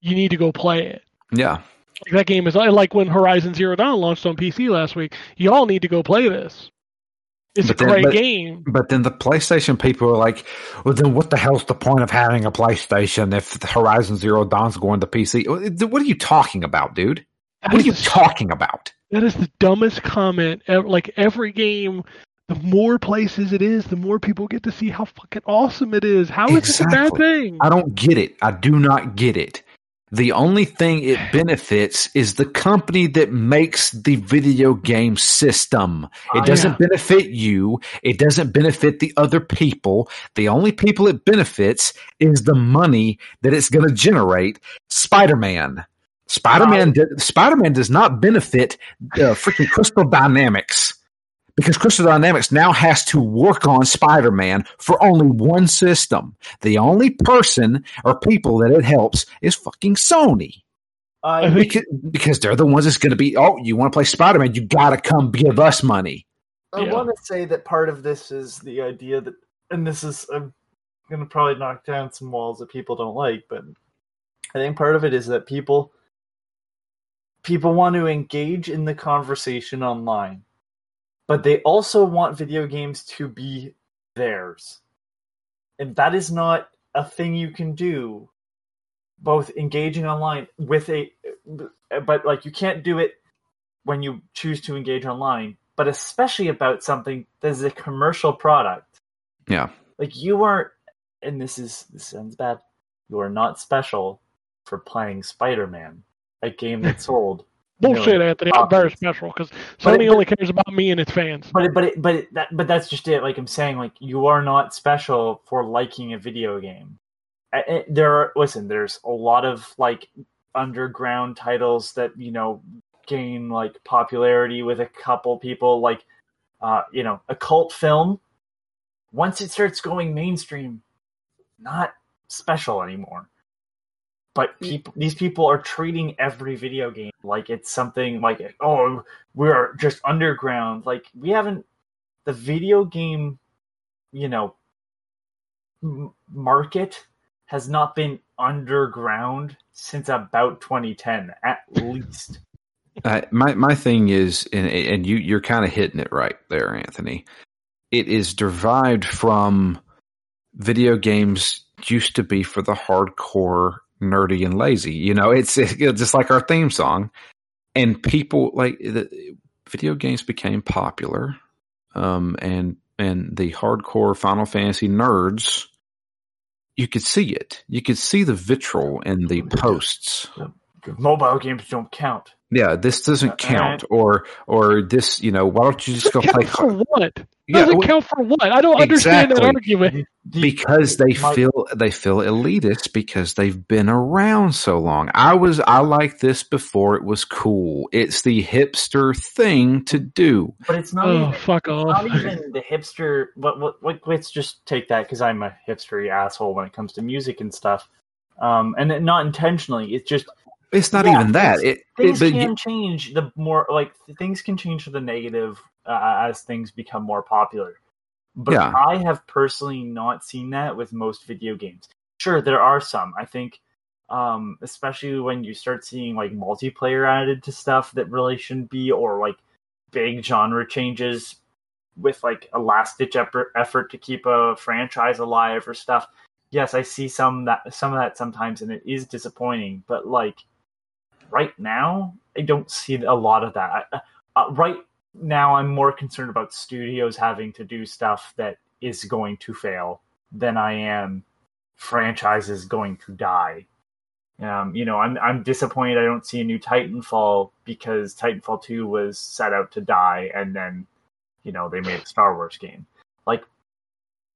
You need to go play it." Yeah. Like that game is like when Horizon Zero Dawn launched on PC last week. You all need to go play this. It's But a then- great but- game. But then the PlayStation people are like, well, then what the hell's the point of having a PlayStation if the Horizon Zero Dawn's going to PC? What are you talking about, dude? That What are you the- talking about? That is the dumbest comment. ever. Like every game, the more places it is, the more people get to see how fucking awesome it is. How is this a bad thing? I don't get it. I do not get it. The only thing it benefits is the company that makes the video game system. It Ah, doesn't yeah. benefit you. It doesn't benefit the other people. The only people it benefits is the money that it's going to generate. Spider-Man. Spider-Man. Spider-Man does not benefit the freaking Crystal Dynamics because Crystal Dynamics now has to work on Spider-Man for only one system. The only person or people that it helps is fucking Sony. I, I Because, because they're the ones that's going to be, oh, you want to play Spider-Man, you got to come give us money. I Yeah. want to say that part of this is the idea that, and this is, I'm going to probably knock down some walls that people don't like, but I think part of it is that people people want to engage in the conversation online, but they also want video games to be theirs. And that is not a thing you can do both engaging online with a but like you can't do it when you choose to engage online, but especially about something that is a commercial product. Yeah. Like you are and this is this sounds bad. You are not special for playing Spider-Man, a game that sold Bullshit, million Anthony. I'm very special because Sony it- only cares about me and its fans. But it, but it, but it, that but that's just it. Like I'm saying, like you are not special for liking a video game. I- There are listen. There's a lot of like underground titles that you know gain like popularity with a couple people. Like uh, you know, a cult film. Once it starts going mainstream, not special anymore. But people, these people are treating every video game like it's something like, oh, we're just underground. Like we haven't the video game, you know, m- market has not been underground since about 2010 at least. Uh, my my thing is, and, and you you're kind of hitting it right there, Anthony. It is derived from video games used to be for the hardcore, nerdy, and lazy. You know, it's, it's just like our theme song, and people like the video games became popular, um, and and the hardcore Final Fantasy nerds. You could see it. You could see the vitriol in the posts. Mobile games don't count. Yeah, this doesn't Uh, count, or or this, you know, why don't you just go play? For what? Yeah, Doesn't well, count for what? I don't understand that argument. Because they feel they feel elitist because they've been around so long. I was I liked this before it was cool. It's the hipster thing to do. but it's not Oh, even fuck off. not even the hipster. But what, what, let's just take that because I'm a hipstery asshole when it comes to music and stuff. Um, and not intentionally. It's just It's not Yeah, even that. It, it things but can change. The more like things can change for the negative uh, as things become more popular. But Yeah. I have personally not seen that with most video games. Sure, there are some. I think, um, especially when you start seeing like multiplayer added to stuff that really shouldn't be, or like big genre changes with like a last ditch effort, effort to keep a franchise alive or stuff. Yes, I see some that some of that sometimes, and it is disappointing. But like right now, I don't see a lot of that. Uh, right now, I'm more concerned about studios having to do stuff that is going to fail than I am franchises going to die. Um, you know, I'm I'm disappointed I don't see a new Titanfall because Titanfall 2 was set out to die and then, you know, they made a Star Wars game. Like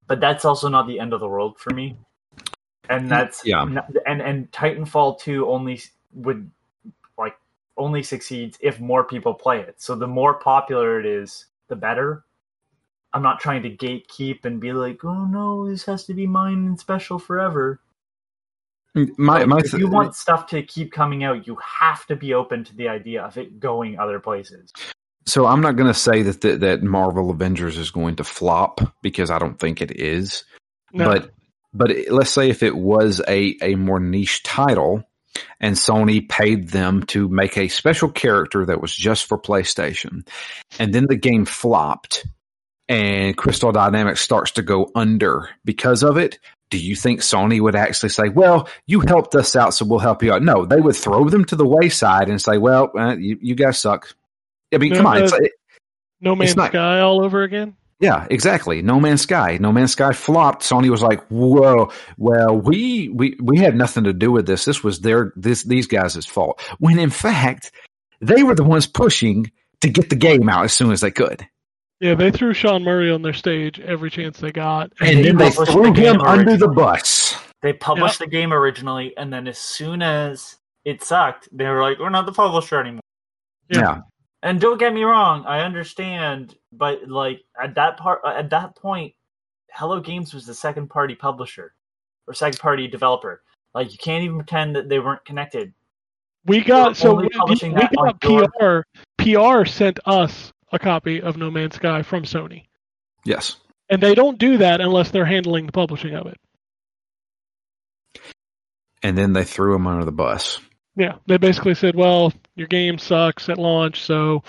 but that's also not the end of the world for me. And that's Yeah. and and Titanfall 2 only would only succeeds if more people play it. So the more popular it is, the better. I'm not trying to gatekeep and be like, "Oh no, this has to be mine and special forever." my Like, my if you want stuff to keep coming out, you have to be open to the idea of it going other places. so I'm not going to say that the, that Marvel Avengers is going to flop because I don't think it is. No. But but it- let's say if it was a a more niche title and Sony paid them to make a special character that was just for PlayStation and then the game flopped and Crystal Dynamics starts to go under because of it, do you think Sony would actually say, "Well, you helped us out, so we'll help you out"? No, they would throw them to the wayside and say, "Well, uh, you, you guys suck." I mean, No, come on, it's no. no Man's not- Sky all over again. Yeah, exactly. No Man's Sky. No Man's Sky flopped. Sony was like, "Whoa, well, we we we had nothing to do with this. This was their this these guys' fault." When in fact, they were the ones pushing to get the game out as soon as they could, Yeah, they threw Sean Murray on their stage every chance they got. and They then they published threw the game him under the bus. They published the game originally, and then as soon as it sucked, they were like, "We're not the publisher anymore." Yeah. Yeah, And don't get me wrong, I understand, but like at that part, at that point, Hello Games was the second party publisher or second party developer. Like you can't even pretend that they weren't connected. We got so only we, we got PR. PR sent us a copy of No Man's Sky from Sony, yes. and they don't do that unless they're handling the publishing of it. And then they threw him under the bus. Yeah, they basically said, "Well, your game sucks at launch, so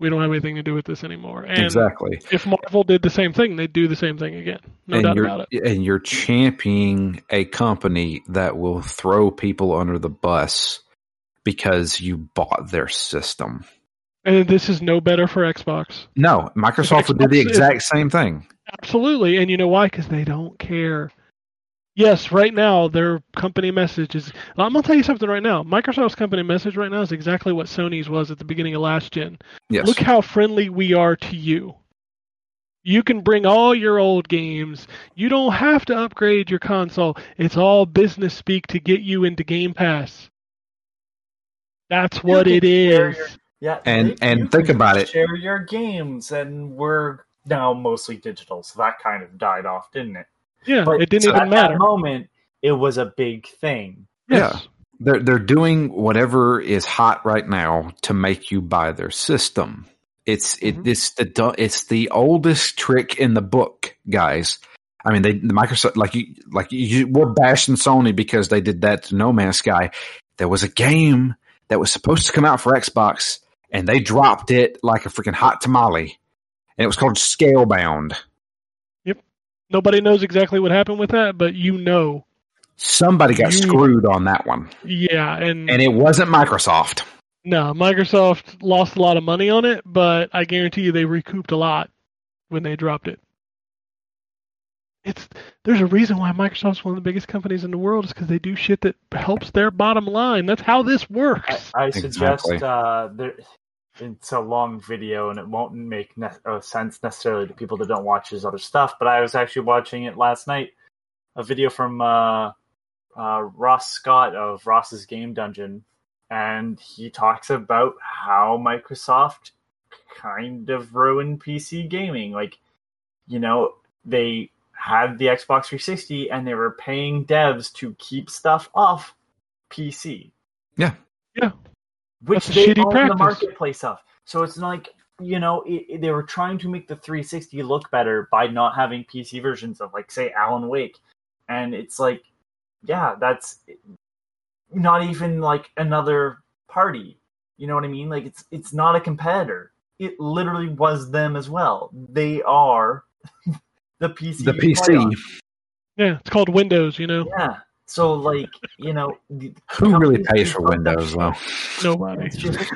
we don't have anything to do with this anymore." And exactly. if Marvel did the same thing, they'd do the same thing again. No and doubt about it. and you're championing a company that will throw people under the bus because you bought their system. And this is no better for Xbox. No, Microsoft would do the Xbox is- exact same thing. Absolutely, and you know why? Because they don't care. Yes, right now their company message is. I'm gonna tell you something right now. Microsoft's company message right now is exactly what Sony's was at the beginning of last gen. Yes. Look how friendly we are to you. You can bring all your old games. You don't have to upgrade your console. It's all business speak to get you into Game Pass. That's what can it share is. your- Yeah, And- they- and you think can about it. Share your games, and we're now mostly digital, so that kind of died off, didn't it? Yeah, But it didn't at even matter. that moment, it was a big thing. Yes. They're they're doing whatever is hot right now to make you buy their system. It's it Mhm. it's the it's the oldest trick in the book, guys. I mean, they the Microsoft like you like you we're bashing Sony because they did that to No Man's Sky. There was a game that was supposed to come out for Xbox, and they dropped it like a freaking hot tamale, and it was called Scalebound. Nobody knows exactly what happened with that, but you know. Somebody got You- screwed on that one, Yeah, and, and it wasn't Microsoft. no, Microsoft lost a lot of money on it, but I guarantee you they recouped a lot when they dropped it. It's there's a reason why Microsoft's one of the biggest companies in the world is because they do shit that helps their bottom line. That's how this I, works. I suggest Exactly. uh, there, it's a long video and it won't make ne- uh, sense necessarily to people that don't watch his other stuff. But I was actually watching it last night, a video from uh, uh, Ross Scott of Ross's Game Dungeon, and he talks about how Microsoft kind of ruined PC gaming. Like, you know, they had the Xbox 360 and they were paying devs to keep stuff off PC. Yeah. Yeah. Which That's a they shitty own practice. the marketplace of. So it's like, you know, it, it- they were trying to make the 360 look better by not having PC versions of, like, say, Alan Wake. And it's like, yeah, that's not even like another party. You know what I mean? Like it's it's not a competitor. It literally was them as well. They are the PC. The you play on. PC. Yeah, it's called Windows, you know. Yeah. So like you know, Who really pays for Windows shit. though? Nobody. It's just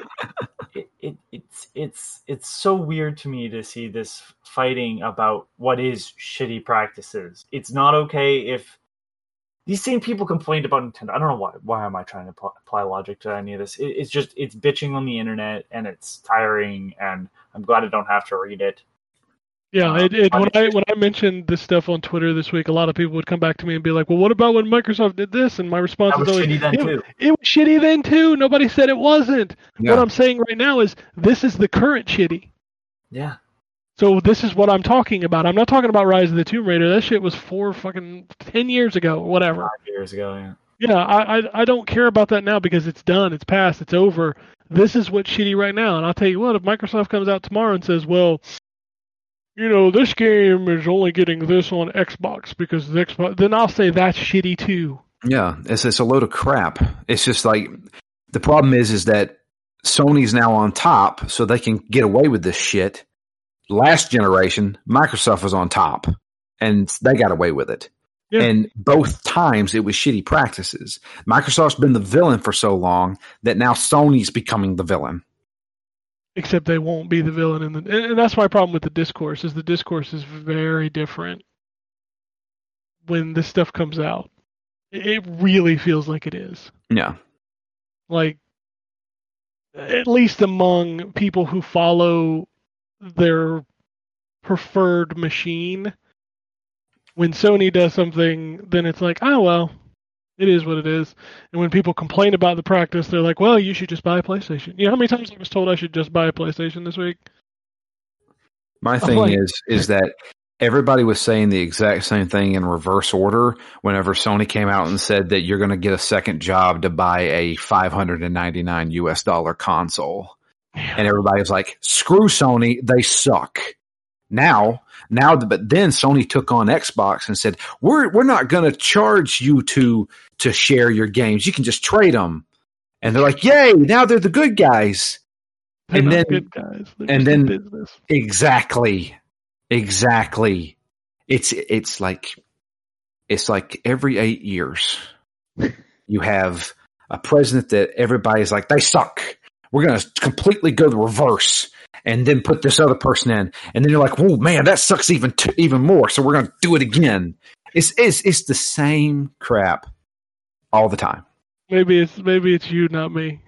it, it it's it's it's so weird to me to see this fighting about what is shitty practices. It's not okay if these same people complained about Nintendo. I don't know why. Why am I trying to pl- apply logic to any of this? It, it's just it's bitching on the internet and it's tiring. And I'm glad I don't have to read it. Yeah, Um, it, it, when I- I when I mentioned this stuff on Twitter this week, a lot of people would come back to me and be like, "Well, what about when Microsoft did this?" And my response That was is always, shitty then it, too. "It was shitty then too. Nobody said it wasn't." Yeah. What I'm saying right now is this is the current shitty. Yeah. So this is what I'm talking about. I'm not talking about Rise of the Tomb Raider. That shit was four fucking ten years ago, whatever. Five years ago. Yeah. Yeah, I, I I don't care about that now because it's done, it's past, it's over. This is what's shitty right now, and I'll tell you what: if Microsoft comes out tomorrow and says, "Well, you know, this game is only getting this on Xbox because the Xbox," then I'll say that's shitty too. Yeah, it's it's a load of crap. It's just like the problem is is that Sony's now on top, so they can get away with this shit. Last generation, Microsoft was on top, and they got away with it. Yeah. And both times it was shitty practices. Microsoft's been the villain for so long that now Sony's becoming the villain. Except they won't be the villain in the, and, and that's my problem with the discourse. Is the discourse is very different when this stuff comes out. It it really feels like it is. Yeah. like at least among people who follow their preferred machine when sony does something then it's like oh well it is what it is and when people complain about the practice they're like well you should just buy a playstation you know how many times i was told i should just buy a playstation this week My thing like- is is that everybody was saying the exact same thing in reverse order whenever Sony came out and said that you're going to get a second job to buy a 599 US dollar console. And everybody was like, "Screw Sony, they suck." Now, now but then Sony took on Xbox and said, "We're we're not going to charge you to to share your games. You can just trade them." and they're like, "Yay! Now they're the good guys." They're and then- good guys. They're and then- business. Exactly. Exactly. It's it's like it's like every 8 years you have a president that everybody's like they suck. We're going to completely go the reverse and then put this other person in and then you're like, "Whoa, man, that sucks even t- even more. So we're going to do it again." It's it's it's the same crap all the time. Maybe it's maybe it's you, not me.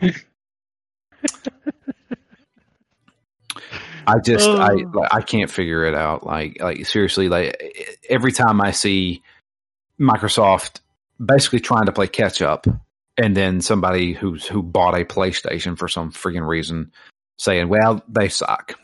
I just I Oh. like, I can't figure it out. Like like seriously, like every time I see Microsoft basically trying to play catch up, and then somebody who's who bought a PlayStation for some freaking reason saying, "Well, they suck."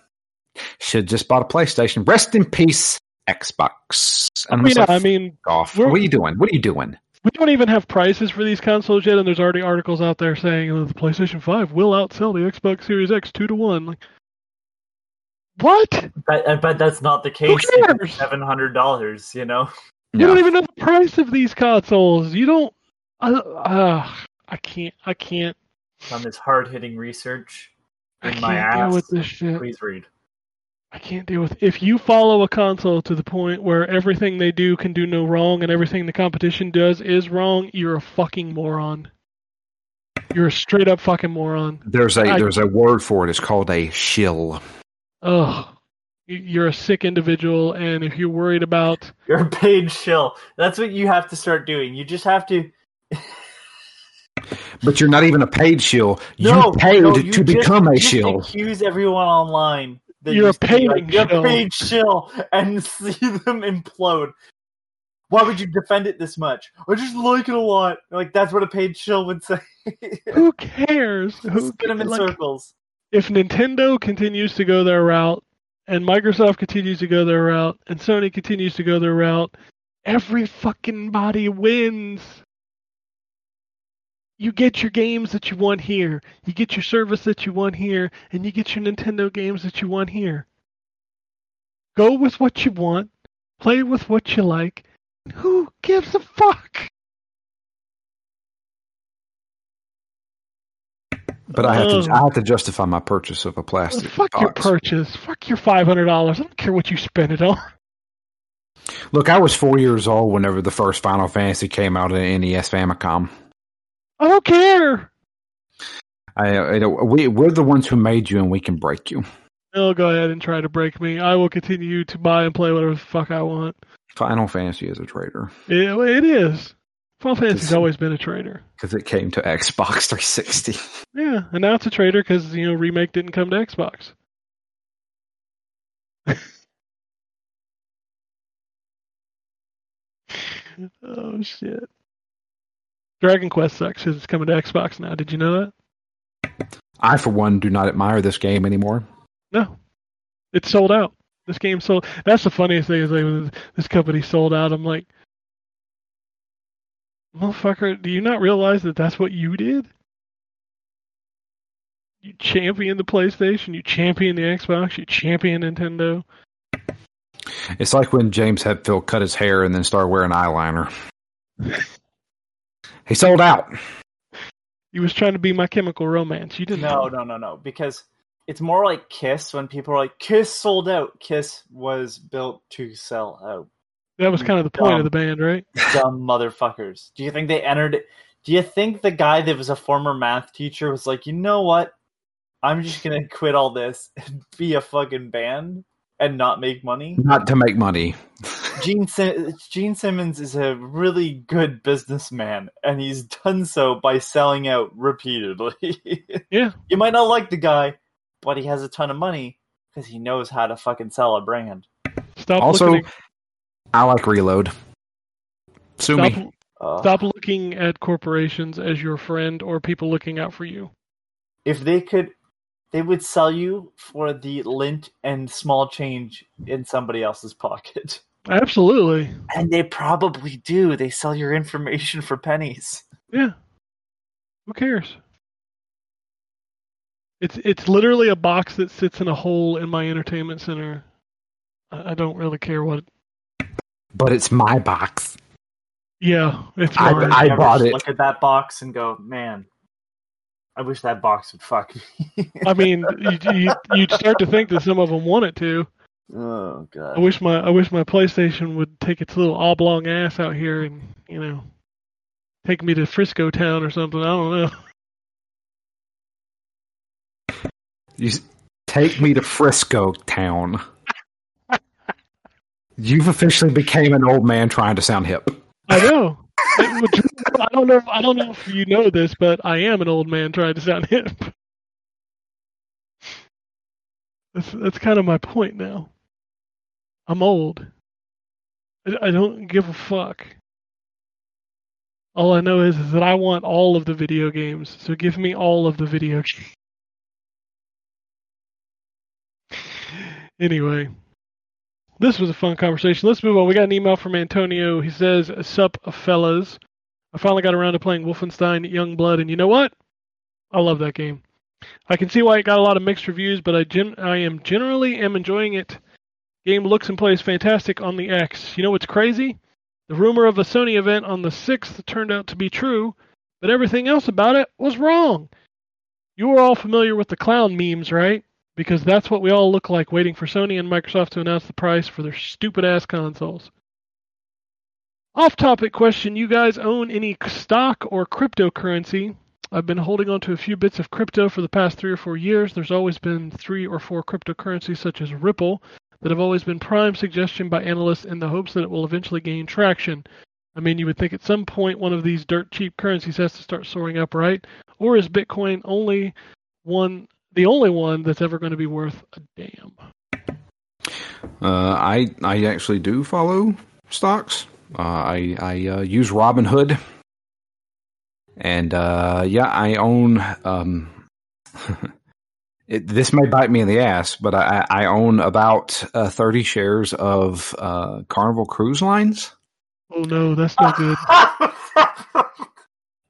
Should just bought a PlayStation. Rest in peace, Xbox. I I'm mean, like, I mean, off. What are you doing? What are you doing? we don't even have prices for these consoles yet, and there's already articles out there saying oh, the PlayStation 5 will outsell the Xbox Series X two to one. Like, what? But, I bet that's not the case. cares? Seven hundred dollars, you know. You Yeah. don't even know the price of these consoles. You don't. Uh, uh, I can't. I can't. On this hard hitting research I can't deal with this shit. Please read. I can't deal with. If you follow a console to the point where everything they do can do no wrong and everything the competition does is wrong, you're a fucking moron. You're a straight up fucking moron. There's a I- there's a word for it. It's called a shill. Ugh. You- You're a sick individual, and if you're worried about You're a paid shill. That's what you have to start doing. You just have to. But you're not even a paid shill. No, you paid no, you to just- become a just shill. Accuse everyone online. that You're a used to be paying You're shill." a paid shill, and see them implode. Why would you defend it this much? I just like it a lot. Like that's what a paid shill would say. who cares? Who Spin them in like, circles. if Nintendo continues to go their route, and Microsoft continues to go their route, and Sony continues to go their route, every fucking body wins. You get your games that you want here. You get your service that you want here, and you get your Nintendo games that you want here. Go with what you want, play with what you like. Who gives a fuck? But I have to um, I have to justify my purchase of a plastic. Fuck your purchase. Fuck your five hundred dollars. I don't care what you spend it on. Look, I was four years old whenever the first Final Fantasy came out in NES Famicom. I don't care. I, I don't- we we're the ones who made you, and we can break you. No, go ahead and try to break me. I will continue to buy and play whatever the fuck I want. Final Fantasy is a traitor It, it is. Final Fantasy's always been a traitor. because it came to Xbox 360. Yeah, and now it's a traitor because you know remake didn't come to Xbox. oh shit! Dragon Quest sucks 'cause it's coming to Xbox now. Did you know that? I, for one, do not admire this game anymore. No, it's sold out. This game sold. That's the funniest thing is like this company sold out. I'm like, motherfucker, do you not realize that that's what you did? You champion the PlayStation, you champion the Xbox, you champion Nintendo. It's like when James Hetfield cut his hair and then started wearing eyeliner. he sold out. You was trying to be my chemical romance. You didn't. No, no, no, no. Because it's more like Kiss when people are like, Kiss sold out. Kiss was built to sell out. That was kind of the point Dumb. of the band, right? Dumb motherfuckers. Do you think they entered? Do you think the guy that was a former math teacher was like, you know what? I'm just going to quit all this and be a fucking band and not make money? Not to make money. Gene, Sim- Gene Simmons is a really good businessman, and he's done so by selling out repeatedly. Yeah. You might not like the guy, but he has a ton of money because he knows how to fucking sell a brand. Stop Also, looking. I like Reload. Sue At, me. stop, Uh, stop looking at corporations as your friend or people looking out for you. If they could, they would sell you for the lint and small change in somebody else's pocket. Absolutely. And they probably do. They sell your information for pennies. Yeah. Who cares? It's it's literally a box that sits in a hole in my entertainment center. I, I don't really care what. But it's my box. Yeah, it's I- mine. I Ever bought it. Look at that box and go, man, I wish that box would fuck me. I mean, you, you, you'd start to think that some of them want it to. Oh I god. wish my I wish my PlayStation would take its little oblong ass out here and you know take me to Frisco Town or something. I don't know. You take me to Frisco town. You've officially became an old man trying to sound hip. I know. I don't know. If, I don't know if you know this, but I am an old man trying to sound hip. That's that's kind of my point now. I'm old. I, I don't give a fuck. All I know is, is that I want all of the video games. So give me all of the video games. Anyway, this was a fun conversation. Let's move on. We got an email from Antonio. He says, Sup, fellas. I finally got around to playing Wolfenstein Youngblood, and you know what? I love that game. I can see why it got a lot of mixed reviews, but I gen- I am generally am enjoying it. Game looks and plays fantastic on the X. You know what's crazy? The rumor of a Sony event on the 6th turned out to be true, but everything else about it was wrong. You are all familiar with the clown memes, right? Because that's what we all look like waiting for Sony and Microsoft to announce the price for their stupid ass consoles. Off topic question You guys own any stock or cryptocurrency? I've been holding on to a few bits of crypto for the past three or four years. There's always been three or four cryptocurrencies, such as Ripple, that have always been prime suggestion by analysts in the hopes that it will eventually gain traction. I mean, you would think at some point one of these dirt cheap currencies has to start soaring up, right? Or is Bitcoin only one, the only one that's ever going to be worth a damn? Uh, I I actually do follow stocks. Uh, I I uh, use Robinhood, and uh, yeah, I own. Um, it, this may bite me in the ass, but I, I own about uh, thirty shares of uh, Carnival Cruise Lines. Oh no, that's not good.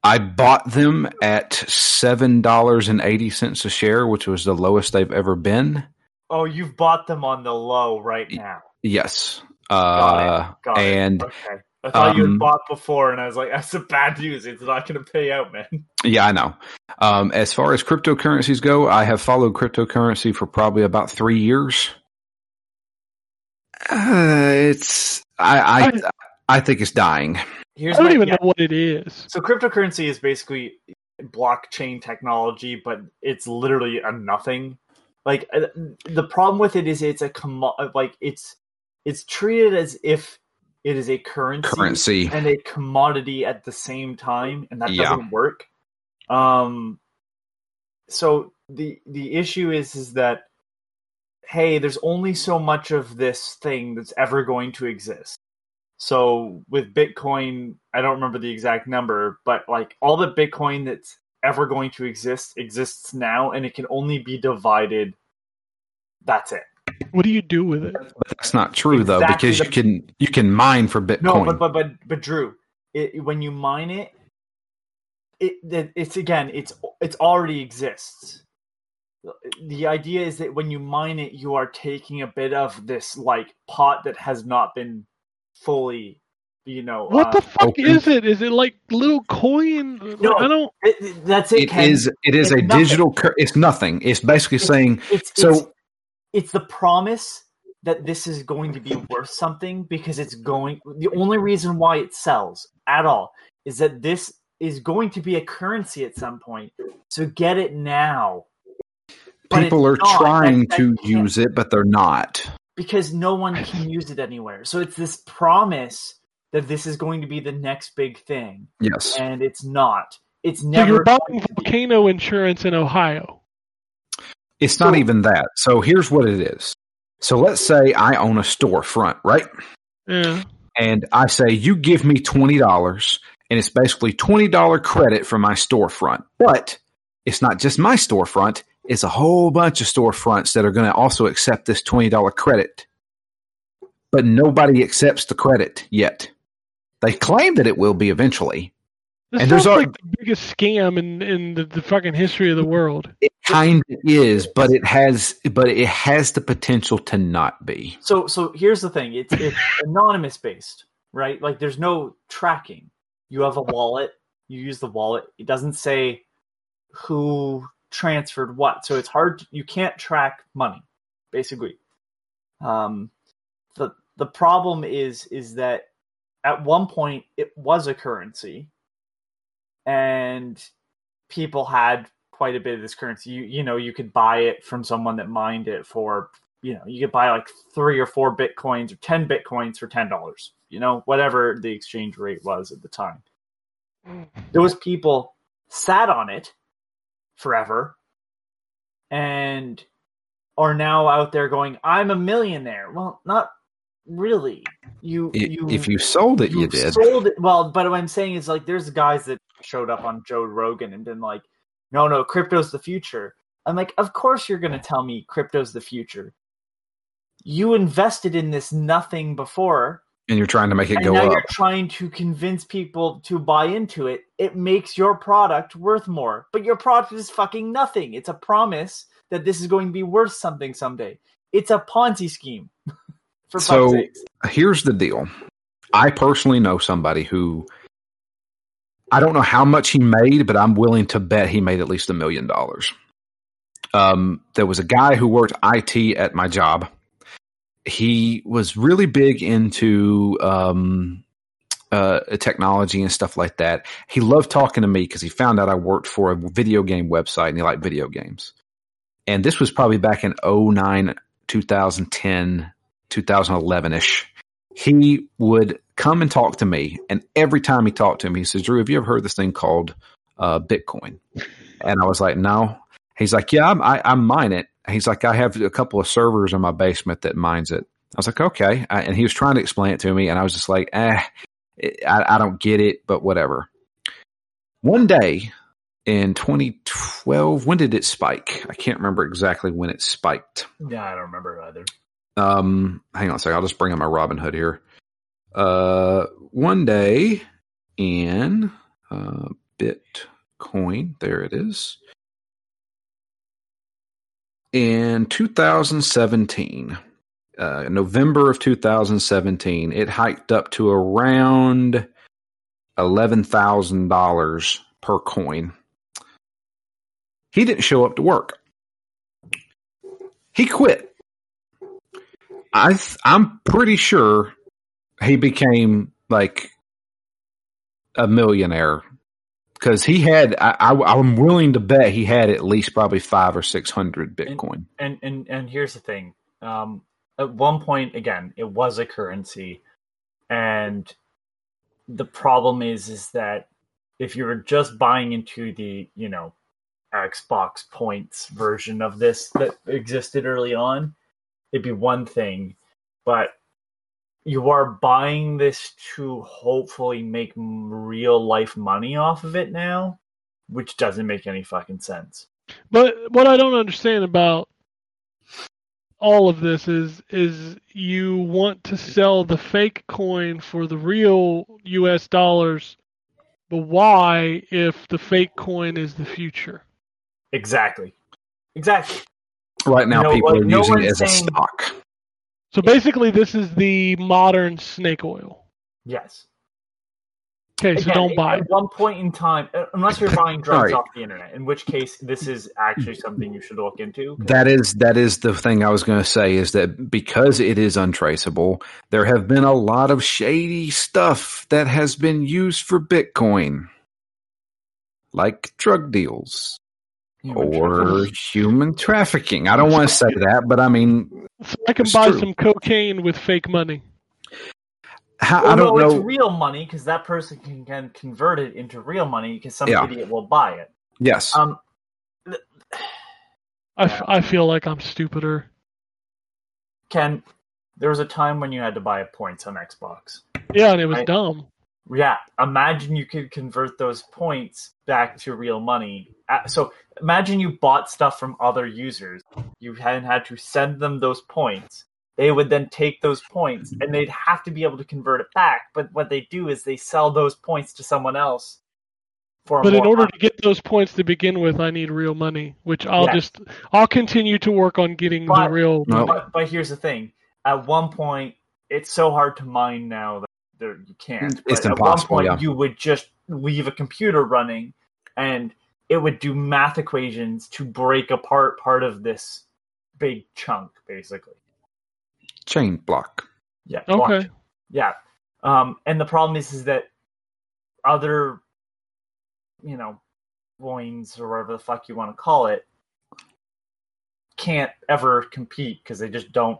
I bought them at seven dollars and eighty cents a share, which was the lowest they've ever been. oh, you've bought them on the low right now. Yes, Got uh, it. Got it. and Okay. I thought you um, had bought before, and I was like, "That's a bad news. It's not going to pay out, man." Yeah, I know. Um, as far as cryptocurrencies go, I have followed cryptocurrency for probably about three years. Uh, it's I, I I think it's dying. Here's I don't my- even yeah. know what it is. So cryptocurrency is basically blockchain technology, but it's literally a nothing. Like uh, the problem with it is it's a commo- like it's it's treated as if it is a currency, Currency. and a commodity at the same time, and that Yeah. doesn't work. Um, so the the issue is is that hey, there's only so much of this thing that's ever going to exist. So with Bitcoin, I don't remember the exact number, but like all the Bitcoin that's ever going to exist exists now, and it can only be divided. That's it. What do you do with it? But that's not true though, because the- you can you can mine for Bitcoin. No, but but but but Drew, it, when you mine it, it it- it's again, it's it's already exists. The idea is that when you mine it, you are taking a bit of this like pot that has not been fully, you know. What uh, the fuck open. is it? Is it like Litecoin? No. I don't. it- it- that's it. it Ken. is it is It's a nothing. digital. Cur- it's nothing. It's basically saying It's so. It's, it's the promise that this is going to be worth something because it's going. The only reason why it sells at all is that this is going to be a currency at some point. So get it now. But people are not. trying That- that to use it, but they're not. because no one can use it anywhere. So it's this promise that this is going to be the next big thing, Yes. and it's not. It's So never. you're buying going to be. volcano insurance in Ohio. It's not So- even that. So here's what it is. So let's say I own a storefront, right? Yeah. And I say, you give me $20, and it's basically $20 credit for my storefront. But it's not just my storefront, it's a whole bunch of storefronts that are going to also accept this $20 credit. But nobody accepts the credit yet. They claim that it will be eventually. This And sounds there's al- like the biggest scam in in the, the fucking history of the world. It kind of is, but it has, but it has the potential to not be. So so here's the thing. It's it's anonymous based, right? Like there's no tracking. You have a wallet. You use the wallet. It doesn't say who transferred what. So it's hard. To, you can't track money, basically. Um, the the problem is is that at one point it was a currency, and people had quite a bit of this currency. You you know you could buy it from someone that mined it for you know you could buy like three or four bitcoins or ten bitcoins for ten dollars. You know whatever the exchange rate was at the time. Those people sat on it forever and are now out there going, "I'm a millionaire." Well, not really. You I- you if you sold it, you did. sold it. Well, but what I'm saying is like there's guys that showed up on Joe Rogan and been like, no, no, crypto's the future. I'm like, of course you're gonna tell me crypto's the future. You invested in this nothing before, and you're trying to make it go up. you're trying to convince people to buy into it. It makes your product worth more, but your product is fucking nothing. It's a promise that this is going to be worth something someday. It's a Ponzi scheme. For So-. Here's the deal. I personally know somebody who I don't know how much he made, but I'm willing to bet he made at least a million dollars. Um, there was a guy who worked IT at my job. He was really big into um, uh, technology and stuff like that. He loved talking to me because he found out I worked for a video game website and he liked video games. And this was probably back in 09, 2010, 2011 ish. He would come and talk to me. And every time he talked to me, he says, Drew, have you ever heard this thing called uh, Bitcoin? And I was like, no. He's like, yeah, I, I mine it. He's like, I have a couple of servers in my basement that mines it. I was like, okay. I, and he was trying to explain it to me. And I was just like, eh, I, I don't get it, but whatever. One day in 2012, when did it spike? I can't remember exactly when it spiked. Yeah, I don't remember either. Um, hang on a second. I'll just bring up my Robinhood here. Uh, one day in uh, Bitcoin, there it is. In 2017, uh, November of 2017, it hiked up to around $11,000 per coin. He didn't show up to work. He quit. I th- I'm pretty sure he became like a millionaire because he had. I, I, I'm willing to bet he had at least probably five or six hundred Bitcoin. and and and here's the thing um at one point again it was a currency and the problem is is that if you were just buying into the you know xbox points version of this that existed early on it'd be one thing but you are buying this to hopefully make real life money off of it now which doesn't make any fucking sense. But what I don't understand about all of this is is you want to sell the fake coin for the real US dollars, but why if the fake coin is the future? exactly. Exactly Right now, No people are no using it as a saying- stock. So basically this is the modern snake oil. yes Okay, so Again, don't buy At it. one point in time, unless you're buying drugs Alright. off the internet, in which case this is actually something you should look into. That is that is the thing I was going to say is that because it is untraceable, there have been a lot of shady stuff that has been used for Bitcoin, like drug deals Human or trafficking. human trafficking. I don't want to say that, but I mean, So I can buy true. some cocaine with fake money. how, Well, I don't no, know. it's real money because that person can, can convert it into real money because some Yeah. idiot will buy it. yes, Um, I, f- I feel like I'm stupider. Ken, there was a time when you had to buy points on Xbox. Yeah, and it was Right. dumb. Yeah, imagine you could convert those points back to real money. Uh, So imagine you bought stuff from other users. You hadn't had to send them those points. They would then take those points and they'd have to be able to convert it back. But what they do is they sell those points to someone else for But in order money. to get those points to begin with, I need real money, which I'll Yes. just I'll continue to work on getting the real No. But, but here's the thing: at one point, it's so hard to mine now that there, you can't. It's But impossible, At one point, yeah. you would just leave a computer running, and it would do math equations to break apart part of this big chunk, basically. Chain block. Yeah. Okay. blockchain. Yeah. Um, and the problem is, is that other, you know, loins or whatever the fuck you want to call it, can't ever compete because they just don't.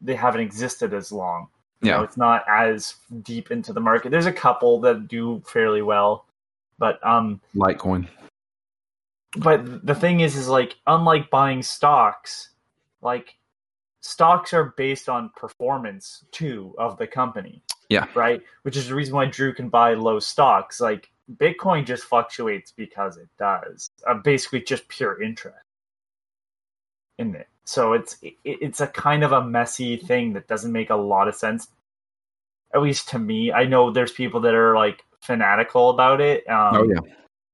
They haven't existed as long. You know, Yeah. it's not as deep into the market. There's a couple that do fairly well, but um, Litecoin. but the thing is is like unlike buying stocks like stocks are based on performance too of the company Yeah. right which is the reason why drew can buy low stocks like bitcoin just fluctuates because it does uh, basically just pure interest in it. So it's it, it's a kind of a messy thing that doesn't make a lot of sense at least to me. I know there's people that are like fanatical about it um, oh yeah.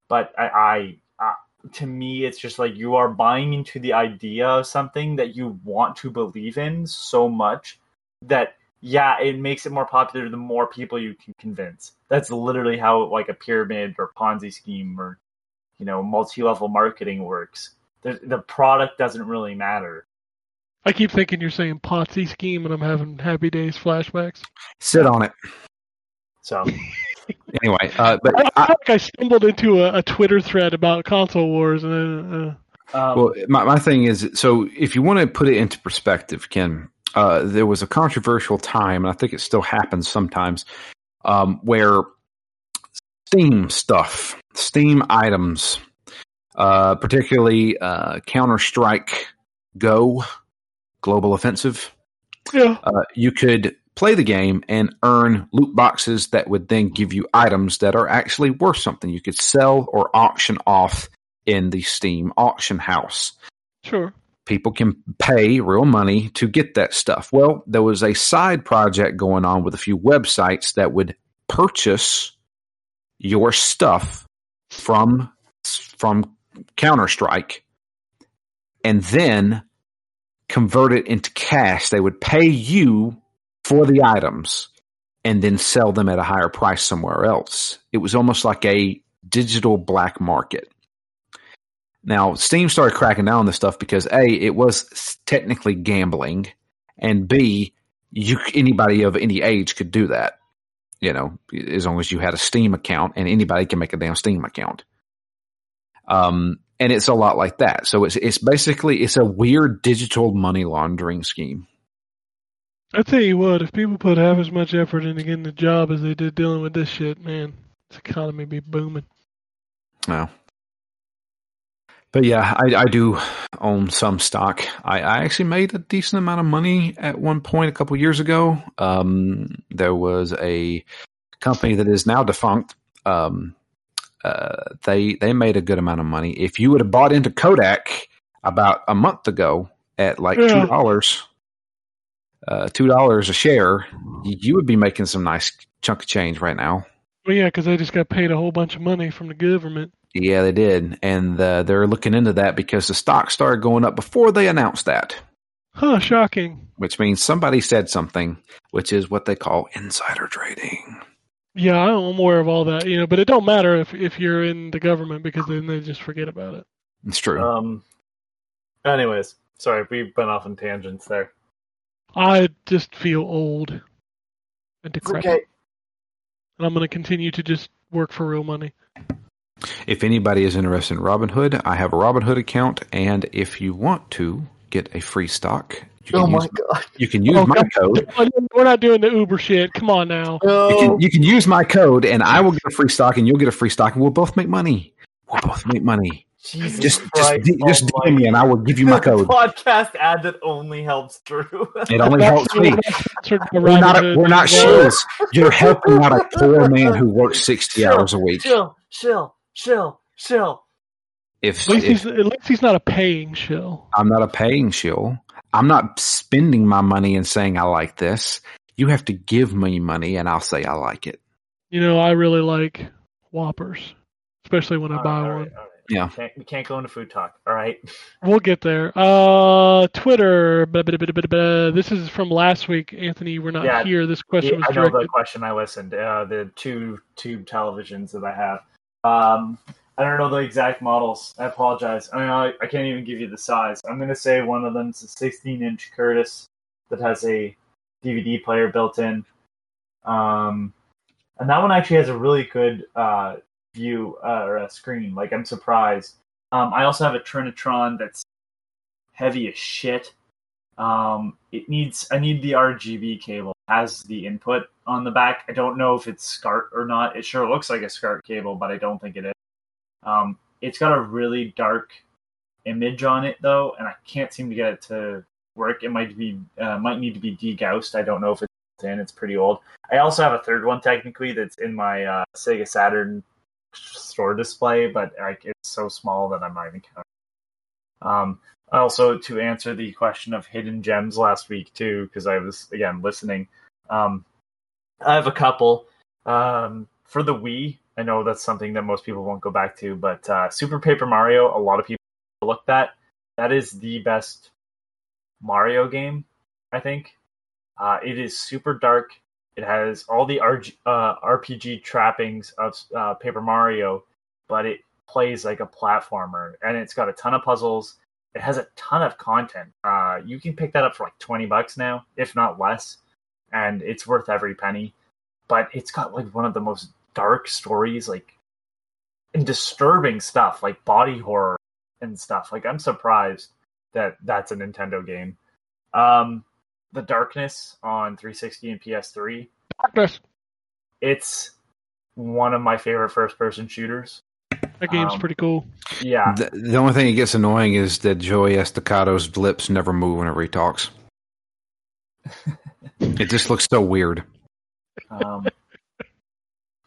but I, I, I to me it's just like you are buying into the idea of something that you want to believe in so much that yeah it makes it more popular the more people you can convince. That's literally how like a pyramid or ponzi scheme or you know multi-level marketing works the, the product doesn't really matter I keep thinking you're saying Potsie scheme, and I'm having Happy Days flashbacks. Sit on it. so Anyway, uh, but I, I I, like I stumbled into a, a Twitter thread about console wars, and then, uh, um, well, my, my thing is, so if you want to put it into perspective, Ken, uh, there was a controversial time, and I think it still happens sometimes, um, where Steam stuff, Steam items, uh, particularly uh, Counter Strike Go, Global Offensive, yeah, uh, you could play the game and earn loot boxes that would then give you items that are actually worth something. You could sell or auction off in the Steam auction house. sure. People can pay real money to get that stuff. Well, there was a side project going on with a few websites that would purchase your stuff from from Counter Strike and then convert it into cash. They would pay you for the items and then sell them at a higher price somewhere else. It was almost like a digital black market. Now, Steam started cracking down on this stuff because A, it was technically gambling, and B, you anybody of any age could do that. You know, as long as you had a Steam account, and anybody can make a damn Steam account. Um, and it's a lot like that. So it's it's basically it's a weird digital money laundering scheme. I tell you what, if people put half as much effort into getting a job as they did dealing with this shit, man, this economy be booming. No. But yeah, I, I do own some stock. I, I actually made a decent amount of money at one point a couple years ago. Um, there was a company that is now defunct. Um, uh, they they made a good amount of money. If you would have bought into Kodak about a month ago at like Yeah. two dollars, uh, two dollars a share, you, you would be making some nice chunk of change right now. Well, yeah, because they just got paid a whole bunch of money from the government. Yeah, they did, and uh, they're looking into that because the stock started going up before they announced that, Huh, shocking. which means somebody said something, which is what they call insider trading. Yeah, I'm aware of all that, you know, but it don't matter if if you're in the government because then they just forget about it. It's true. um anyways sorry we've been off on tangents there I just feel old and decrepit, okay and I'm going to continue to just work for real money. if anybody is interested in Robinhood, I have a Robinhood account, and if you want to get a free stock, you can oh use, god you can use Oh, my code. We're not doing the Uber shit. Come on now. You can, you can use my code, and I will get a free stock, and you'll get a free stock, and we'll both make money. We'll both make money. Jesus Just, just, Christ d- just. Oh DM me, and I will give you my code. podcast ad that only helps Drew. It only helps me. We're not, Robinhood. we're not shills. You're helping out a poor man who works 60 hours a week. Chill, chill, chill, chill. If, At least, if he's, at least he's not a paying shill. I'm not a paying shill, I'm not spending my money and saying I like this. You have to give me money and I'll say I like it. You know, I really like Whoppers, especially when I All buy right, one. right, all right. Yeah. Can't, we can't go into food talk. All right. We'll get there. Uh, Twitter. blah, blah, blah, blah, blah. This is from last week. Anthony, We're not Yeah, here. This question was I know the directed. question I listened. Uh, the two tube televisions that I have. Um, I don't know the exact models. I apologize. I mean, I, I can't even give you the size. I'm gonna say one of them is a 16 inch Curtis that has a DVD player built in. Um, and that one actually has a really good uh, view uh, or a screen. Like I'm surprised. Um, I also have a Trinitron that's heavy as shit. Um, it needs I need the RGB cable as the input on the back. I don't know if it's SCART or not. It sure looks like a SCART cable, but I don't think it is. Um, it's got a really dark image on it though, and I can't seem to get it to work. It might be uh, might need to be degaussed. I don't know if it's in. It's pretty old. I also have a third one technically that's in my uh, Sega Saturn store display, but like it's so small that I'm not even counting. Um, also, to answer the question of hidden gems last week too, because I was again listening. Um, I have a couple um, for the Wii. I know that's something that most people won't go back to, but uh, Super Paper Mario, a lot of people looked at. That is the best Mario game, I think. Uh, it is super dark. It has all the RG, uh, RPG trappings of uh, Paper Mario, but it plays like a platformer, and it's got a ton of puzzles. It has a ton of content. Uh, you can pick that up for like twenty bucks now, if not less, and it's worth every penny. But it's got like one of the most dark stories, like and disturbing stuff, like body horror and stuff. Like I'm surprised that that's a Nintendo game. Um, the Darkness on 360 and PS3. Darkness. It's one of my favorite first-person shooters. That game's Um, pretty cool. Yeah, The, the only thing that gets annoying is that Joey Estacado's lips never move whenever he talks. it just looks so weird. um,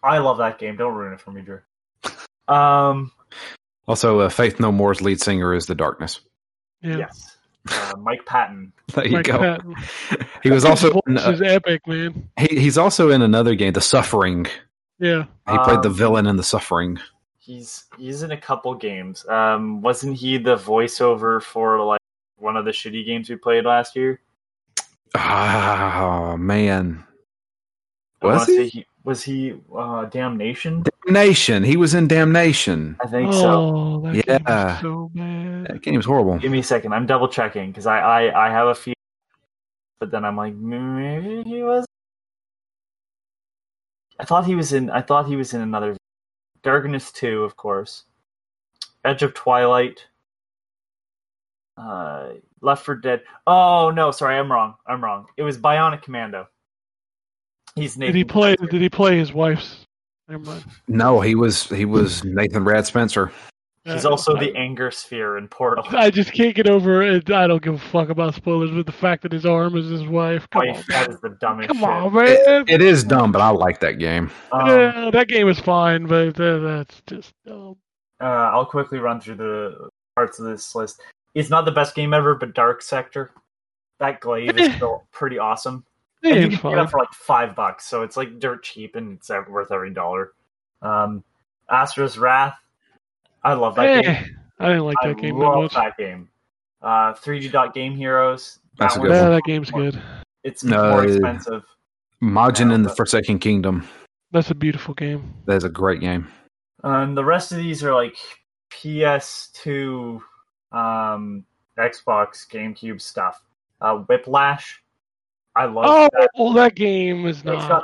I love that game. Don't ruin it for me, Drew. Um, Also, uh, Faith No More's lead singer is The Darkness. Yeah. yes, uh, Mike Patton. There you Mike go. Patton. He was also voice in, uh, is epic, man. he, he's also in another game, The Suffering. Yeah. He played the Um, villain in The Suffering. He's he's in a couple games. Um, wasn't he the voiceover for like one of the shitty games we played last year? Oh man, Was he? he was he uh, Damnation? Damnation. He was in Damnation. I think so. Oh, that game Yeah. is so bad. That game's horrible. Give me a second. I'm double checking because I, I I have a few, but then I'm like maybe he was. I thought he was in. I thought he was in another. Darkness two, of course. Edge of Twilight. Uh, Left 4 Dead. Oh no, sorry, I'm wrong. I'm wrong. It was Bionic Commando. He's Nathan. Did he play? Did he play his wife's? Never mind. No, he was he was Nathan Rad Spencer. He's also the Anger Sphere in Portal. I just can't get over it. I don't give a fuck about spoilers, but the fact that his arm is his wife. Come Wife, on, that man. is the dumbest Come shit. on, man. It, it is dumb, but I like that game. Um, yeah, that game is fine, but uh, that's just dumb. uh, I'll quickly run through the parts of this list. It's not the best game ever, but Dark Sector, that glaive is still pretty awesome. That And you game's can pick it for like five bucks, so it's like dirt cheap and it's worth every dollar. Um, Asura's Wrath, I love that Eh, game. I didn't like I that game that love much. that game. Uh, 3D Dot Game Heroes. That's that a one- good Yeah, that game's good. It's No, more expensive. Majin Yeah, in the Forsaken Kingdom. That's a beautiful game. That's a great game. Um, the rest of these are like PS2, um, Xbox, GameCube stuff. Uh, Whiplash, I love Oh, that. well, that game is It's not. got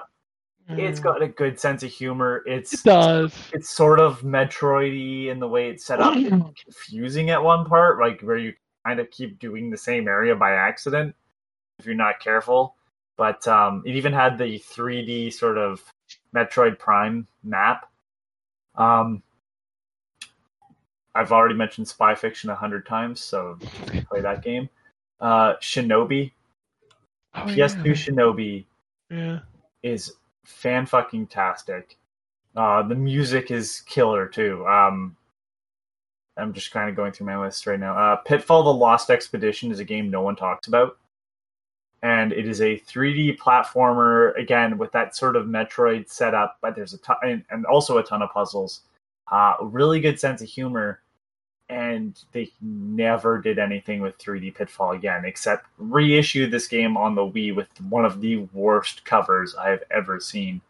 it's Mm. got a good sense of humor. It's It does. it's sort of Metroidy in the way it's set up. It's confusing at one part, like where you kind of keep doing the same area by accident if you're not careful. But um, it even had the 3D sort of Metroid Prime map. Um, I've already mentioned Spy Fiction a hundred times, so play that game. Uh, Shinobi, Oh, PS2 yeah. Shinobi yeah. is fan fucking tastic. Uh, the music is killer too. Um, I'm just kind of going through my list right now. Uh, Pitfall: The Lost Expedition is a game no one talks about, and it is a 3D platformer again with that sort of Metroid setup, but there's a ton and, and also a ton of puzzles. Uh, really good sense of humor, and they never did anything with 3D Pitfall again, except reissue this game on the Wii with one of the worst covers I have ever seen.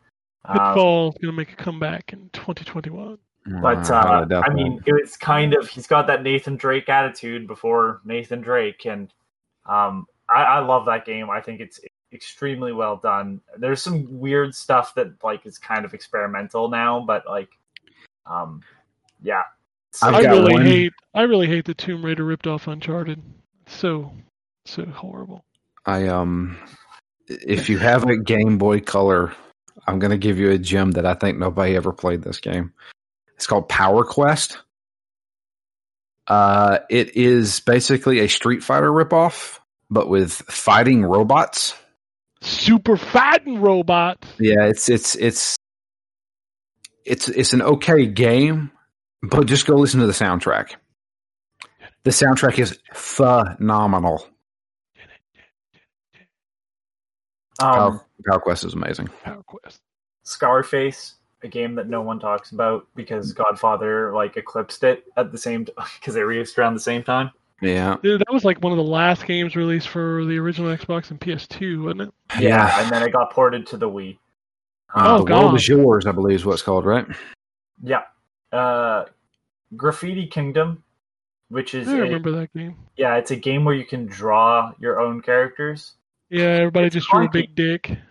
Um, Pitfall is gonna make a comeback in 2021. But Uh, I uh, doubt I mean, it's kind of he's got that Nathan Drake attitude before Nathan Drake, and um, I, I love that game. I think it's extremely well done. There's some weird stuff that like is kind of experimental now, but like, um, yeah. I've I really one- hate I really hate the Tomb Raider ripped off Uncharted. So so horrible. I um, if you have a Game Boy Color, I'm gonna give you a gem that I think nobody ever played this game. It's called Power Quest. Uh, it is basically a Street Fighter ripoff, but with fighting robots. Super fighting robot. Yeah, it's it's it's it's it's an okay game, but just go listen to the soundtrack. The soundtrack is phenomenal. um, Power, Power Quest is amazing. Power Quest. Scarface, a game that no one talks about because Godfather like eclipsed it at the same because they released around the same time. Yeah, Dude, that was like one of the last games released for the original Xbox and PS2, wasn't it? Yeah, and then it got ported to the Wii. Oh, Um, the God. world is yours, I believe is what it's called, right? Yeah. Uh, Graffiti Kingdom, which is I a, remember that game. yeah, it's a game where you can draw your own characters. Yeah, everybody It's just drew a big dick.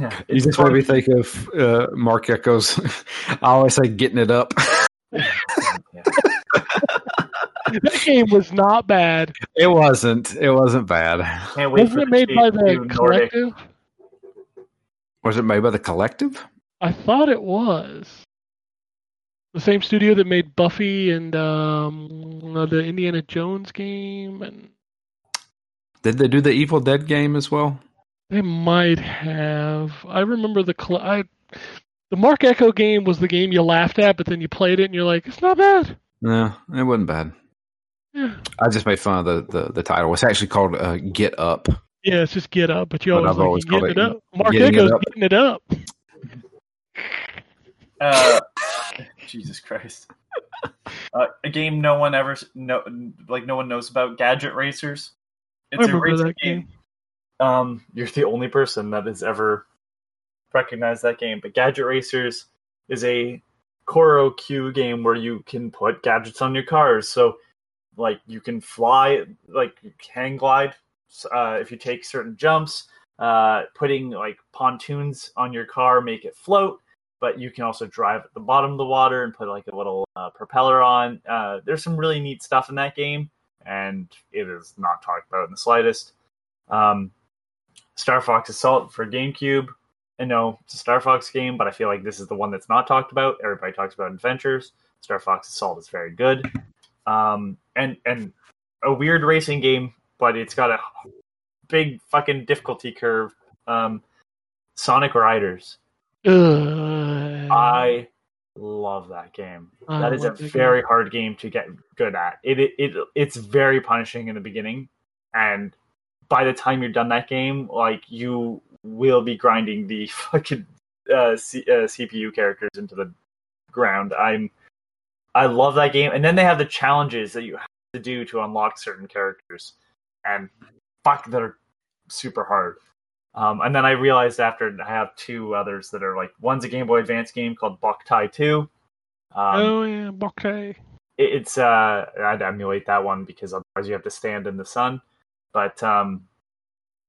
You It's just made me clunky. think of uh, Marc Ecko's. I always say getting it up. Yeah. That game was not bad. It wasn't. It wasn't bad. Can't wait Wasn't it made by the do Nordic. collective? Was it made by the collective? I thought it was. The same studio that made Buffy and um, the Indiana Jones game, and Did they do the Evil Dead game as well? they might have. I remember the cl- I, the Marc Ecko game was the game you laughed at, but then you played it and you're like, it's not bad. No, it wasn't bad. Yeah, I just made fun of the, the, the title. It's actually called uh, Get Up. yeah, it's just get up, but you always I've like always you getting it it up. Marc getting it Ecko's up. getting it up. Uh, Jesus Christ. Uh, a game no one ever no like no one knows about. Gadget Racers. It's a racing game. game. Um, you're the only person that has ever recognized that game. But Gadget Racers is a Choro Q game where you can put gadgets on your cars. So, like, you can fly, like, hang glide uh, if you take certain jumps. Uh, putting like pontoons on your car make it float, but you can also drive at the bottom of the water and put like a little uh, propeller on. Uh, there's some really neat stuff in that game, and it is not talked about in the slightest. Um, Star Fox Assault for GameCube. I know it's a Star Fox game, but I feel like this is the one that's not talked about. Everybody talks about adventures. Star Fox Assault is very good, um, and and a weird racing game, but it's got a big fucking difficulty curve. Um, Sonic Riders. Ugh. I love that game. That is a very hard game to get good at. It, it it it's very punishing in the beginning, and by the time you're done that game, like you will be grinding the fucking uh, C, uh, CPU characters into the ground. I'm I love that game, and then they have the challenges that you have to do to unlock certain characters, and fuck, they're super hard. Um, and then I realized after I have two others that are like one's a Game Boy Advance game called Boktai Two. Um, oh yeah, Boktai. it- it's uh I'd emulate that one because otherwise you have to stand in the sun. But um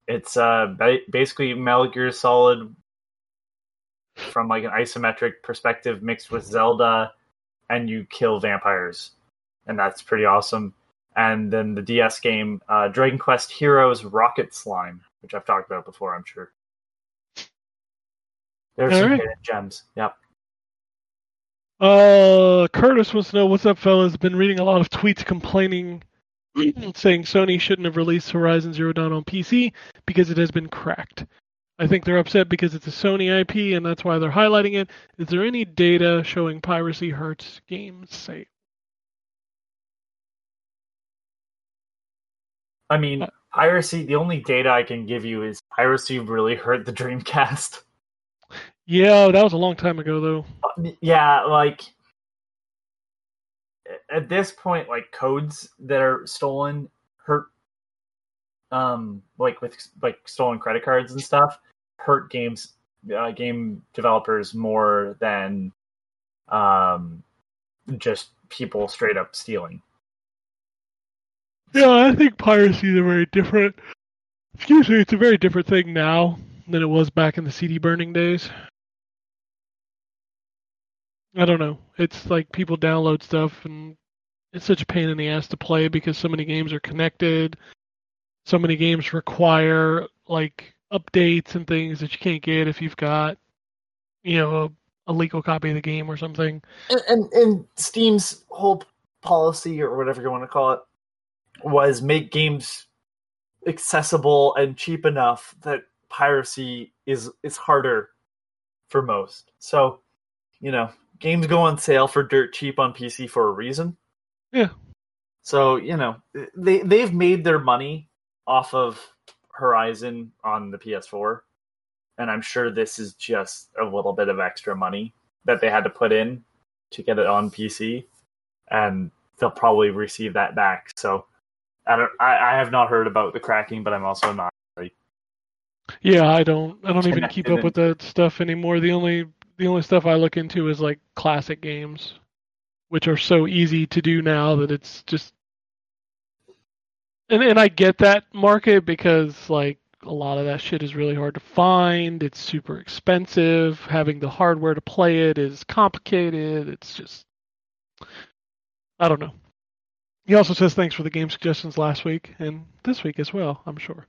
it's uh ba- basically Metal Gear Solid from like an isometric perspective mixed with Zelda and you kill vampires. And that's pretty awesome. And then the DS game uh Dragon Quest Heroes Rocket Slime, which I've talked about before, I'm sure. There's some Alright. hidden gems. Yep. Uh, Curtis wants to know what's up, fellas. Been reading a lot of tweets complaining, saying Sony shouldn't have released Horizon Zero Dawn on PC because it has been cracked. I think they're upset because it's a Sony IP and that's why they're highlighting it. Is there any data showing piracy hurts games sales? I mean, Uh, piracy. The only data I can give you is piracy really hurt the Dreamcast. Yeah, that was a long time ago though. Yeah, like at this point, like codes that are stolen hurt. Um, like with like stolen credit cards and stuff, hurt games, uh, game developers more than, um, just people straight up stealing. Yeah, I think piracy is a very different. Excuse me, it's a very different thing now than it was back in the CD burning days. I don't know. It's like people download stuff and it's such a pain in the ass to play because so many games are connected. So many games require like updates and things that you can't get if you've got, you know, a, a legal copy of the game or something. And, and and Steam's whole policy or whatever you want to call it was make games accessible and cheap enough that piracy is is harder for most. So, you know, games go on sale for dirt cheap on PC for a reason. Yeah. So, you know, they they've made their money off of Horizon on the PS4. And I'm sure this is just a little bit of extra money that they had to put in to get it on PC. And they'll probably receive that back. So I don't I, I have not heard about the cracking, but I'm also not Yeah, I don't I don't even keep up with that stuff anymore. The only the only stuff I look into is like classic games, which are so easy to do now that it's just and and I get that market because like a lot of that shit is really hard to find. It's super expensive. Having the hardware to play it is complicated. It's just I don't know. He also says thanks for the game suggestions last week and this week as well, I'm sure.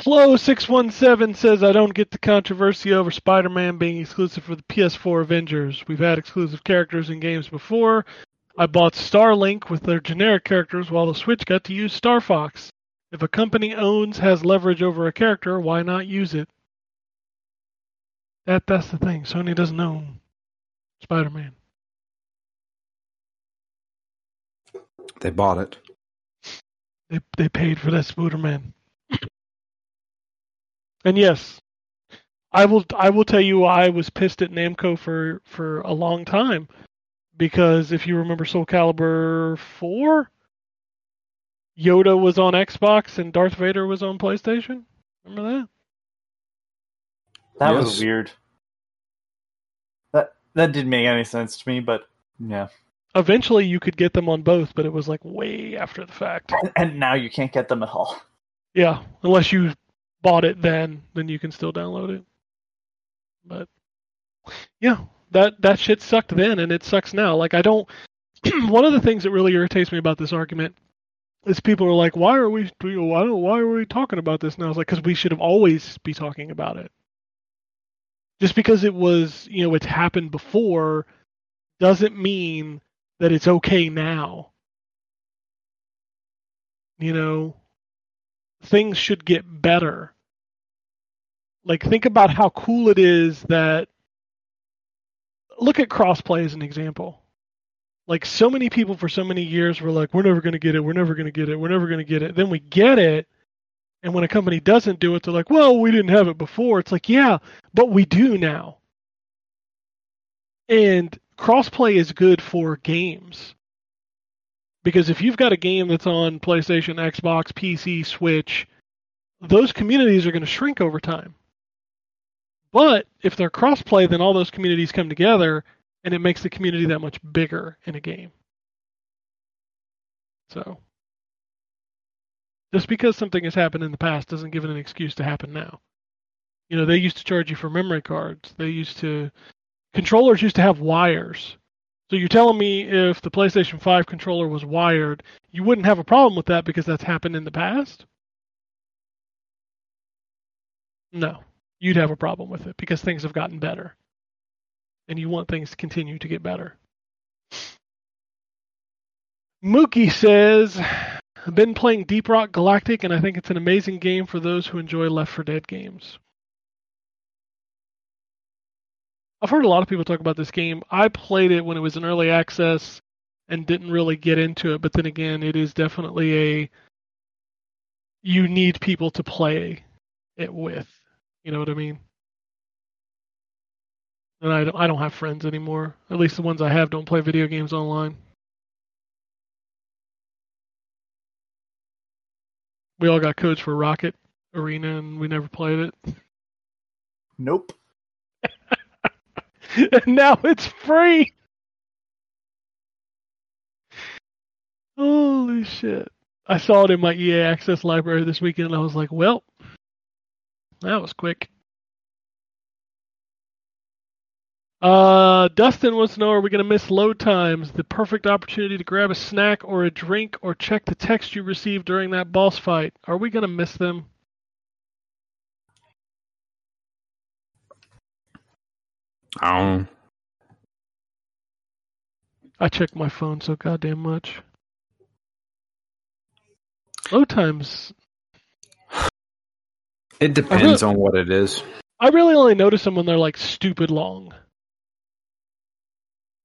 Flo617 says, I don't get the controversy over Spider Man being exclusive for the PS4 Avengers. We've had exclusive characters in games before. I bought Starlink with their generic characters while the Switch got to use Star Fox. If a company owns, has leverage over a character, why not use it? That That's the thing. Sony doesn't own Spider Man. They bought it. They, they paid for that Spider Man. And yes, I will I will tell you I was pissed at Namco for for a long time because if you remember Soul Calibur 4 Yoda was on Xbox and Darth Vader was on PlayStation. Remember that? That Yes. was weird. That that didn't make any sense to me, but yeah. Eventually you could get them on both, but it was like way after the fact. And now you can't get them at all. Yeah, unless you bought it then, then you can still download it. But yeah, that that shit sucked then and it sucks now. Like I don't one of the things that really irritates me about this argument is people are like, "Why are we why don't why are we talking about this now?" It's like cuz we should have always be talking about it. Just because it was, you know, it's happened before doesn't mean that it's okay now. You know, things should get better. Like think about how cool it is that look at crossplay as an example. Like so many people for so many years were like, we're never going to get it, we're never going to get it, we're never going to get it. Then we get it, and when a company doesn't do it, they're like, well, we didn't have it before. It's like, yeah, but we do now. And crossplay is good for games. Because if you've got a game that's on PlayStation, Xbox, PC, Switch, those communities are going to shrink over time. But if they're crossplay, then all those communities come together and it makes the community that much bigger in a game. So, just because something has happened in the past doesn't give it an excuse to happen now. You know, they used to charge you for memory cards. They used to controllers used to have wires. So you're telling me if the PlayStation 5 controller was wired, you wouldn't have a problem with that because that's happened in the past? No. You'd have a problem with it because things have gotten better. And you want things to continue to get better. Mookie says, I've been playing Deep Rock Galactic and I think it's an amazing game for those who enjoy Left 4 Dead games. I've heard a lot of people talk about this game. I played it when it was in early access and didn't really get into it, but then again, it is definitely a you need people to play it with. You know what I mean? And I don't, I don't have friends anymore. At least the ones I have don't play video games online. We all got codes for Rocket Arena and we never played it. Nope. and now it's free. Holy shit. I saw it in my EA Access library this weekend and I was like, well, that was quick. Uh, Dustin wants to know Are we going to miss load times? The perfect opportunity to grab a snack or a drink or check the text you received during that boss fight. Are we going to miss them? I don't. I check my phone so goddamn much. Load times. It depends on what it is. I really only notice them when they're like stupid long.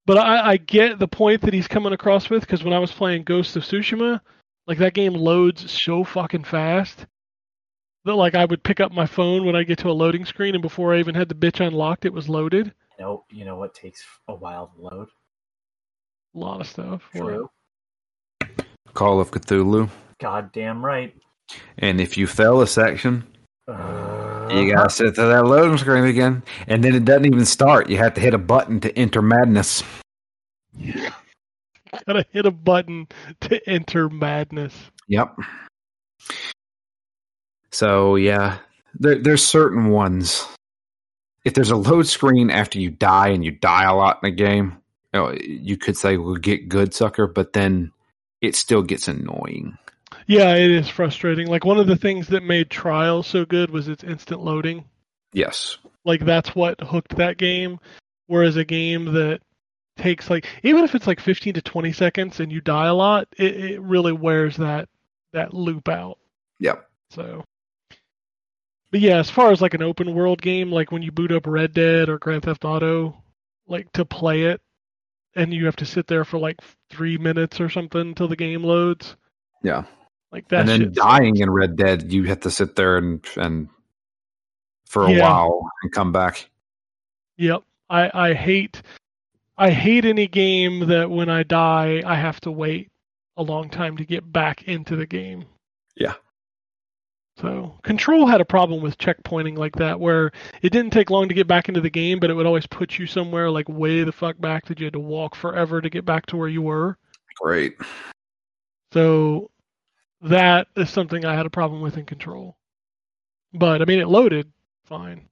But I, I get the point that he's coming across with because when I was playing Ghost of Tsushima, like that game loads so fucking fast that like I would pick up my phone when I get to a loading screen and before I even had the bitch unlocked, it was loaded. You know, you know what takes a while to load? A lot of stuff. True. Call of Cthulhu. Goddamn right. And if you fail a section, Uh, you gotta sit through that loading screen again. And then it doesn't even start. You have to hit a button to enter madness. Yeah. Gotta hit a button to enter madness. Yep. So yeah, there, there's certain ones. If there's a load screen after you die and you die a lot in a game, you, know, you could say we'll get good sucker, but then it still gets annoying. Yeah, it is frustrating. Like one of the things that made Trial so good was its instant loading. Yes. Like that's what hooked that game. Whereas a game that takes like even if it's like 15 to 20 seconds and you die a lot, it, it really wears that that loop out. Yep. So, but yeah, as far as like an open world game, like when you boot up Red Dead or Grand Theft Auto, like to play it, and you have to sit there for like three minutes or something until the game loads. Yeah. Like that. and then dying in Red Dead, you have to sit there and and for a Yeah. while and come back. Yep. I, I hate I hate any game that when I die I have to wait a long time to get back into the game. Yeah. So Control had a problem with checkpointing like that where it didn't take long to get back into the game, but it would always put you somewhere like way the fuck back that you had to walk forever to get back to where you were. Great. So that is something I had a problem with in Control. But I mean, it loaded fine.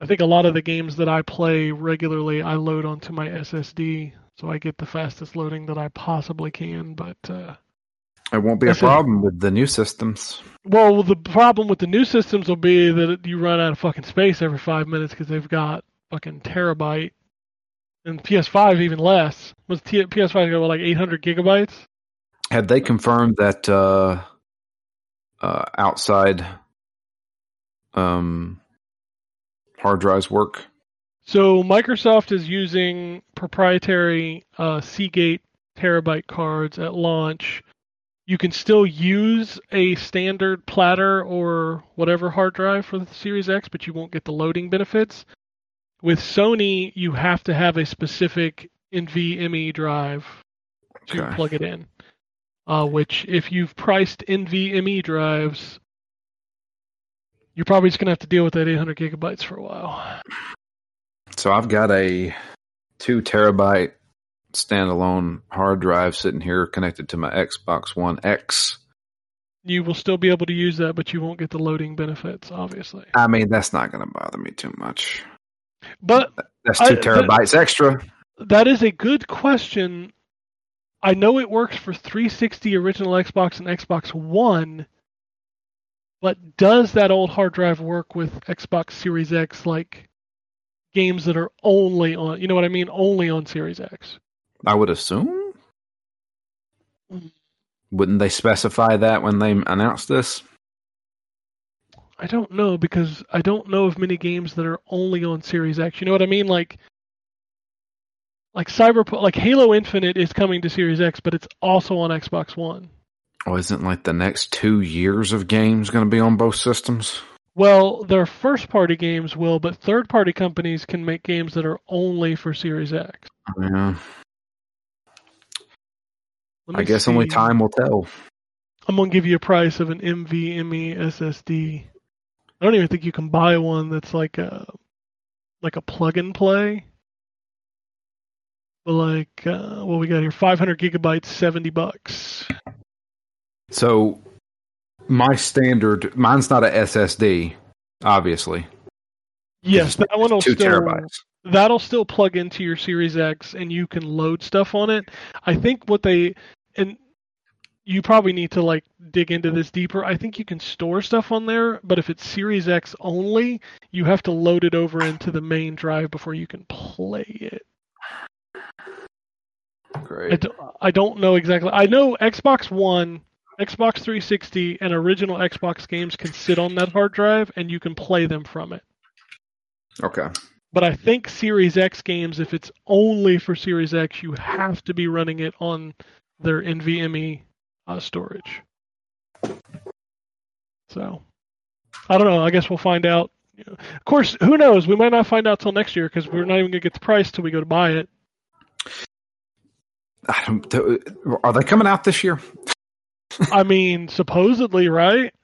I think a lot of the games that I play regularly, I load onto my SSD, so I get the fastest loading that I possibly can. But uh, It won't be a That's a- problem with the new systems. well, the problem with the new systems will be that you run out of fucking space every five minutes because they've got fucking terabyte, and PS5 even less. Was T- PS5 got like 800 gigabytes? Have they confirmed that uh, uh, outside um, hard drives work? So Microsoft is using proprietary uh, Seagate terabyte cards at launch. You can still use a standard platter or whatever hard drive for the Series X, but you won't get the loading benefits. With Sony, you have to have a specific NVMe drive to Okay. plug it in. Uh, which, if you've priced NVMe drives, you're probably just gonna have to deal with that 800 gigabytes for a while. So I've got a two terabyte standalone hard drive sitting here connected to my Xbox One X. you will still be able to use that, but you won't get the loading benefits, obviously. I mean, that's not going to bother me too much. But That's two but- terabytes extra. that is a good question. I know it works for 360 original Xbox and Xbox One, but does that old hard drive work with Xbox Series X, like games that are only on, you know what I mean, only on Series X? I would assume. Mm. Wouldn't they specify that when they announced this? I don't know because I don't know of many games that are only on Series X. You know what I mean? Like, like Cyberpunk, like Halo Infinite is coming to Series X, but it's also on Xbox One. Oh, isn't like the next two years of games going to be on both systems? Well, their first party games will, but third party companies can make games that are only for Series X. Yeah, Let I guess only time will tell. I'm gonna give you a price of an NVMe SSD. I don't even think you can buy one that's like a like a plug and play. But like, uh, what we got here? 500 gigabytes, 70 bucks. So my standard, mine's not a SSD, obviously. Yes, that one will two still terabytes. That'll still plug into your Series X, and you can load stuff on it. I think what they and you probably need to like dig into this deeper. I think you can store stuff on there, but if it's Series X only, you have to load it over into the main drive before you can play it. I Great. don't, I don't know exactly. I know Xbox One, Xbox 360, and original Xbox games can sit on that hard drive, and you can play them from it. Okay. But I think Series X games, if it's only for Series X, you have to be running it on their NVMe uh, storage. So, I don't know. I guess we'll find out. Of course, who knows? We might not find out till next year because we're not even gonna get the price till we go to buy it. I don't, are they coming out this year? I mean, supposedly, right?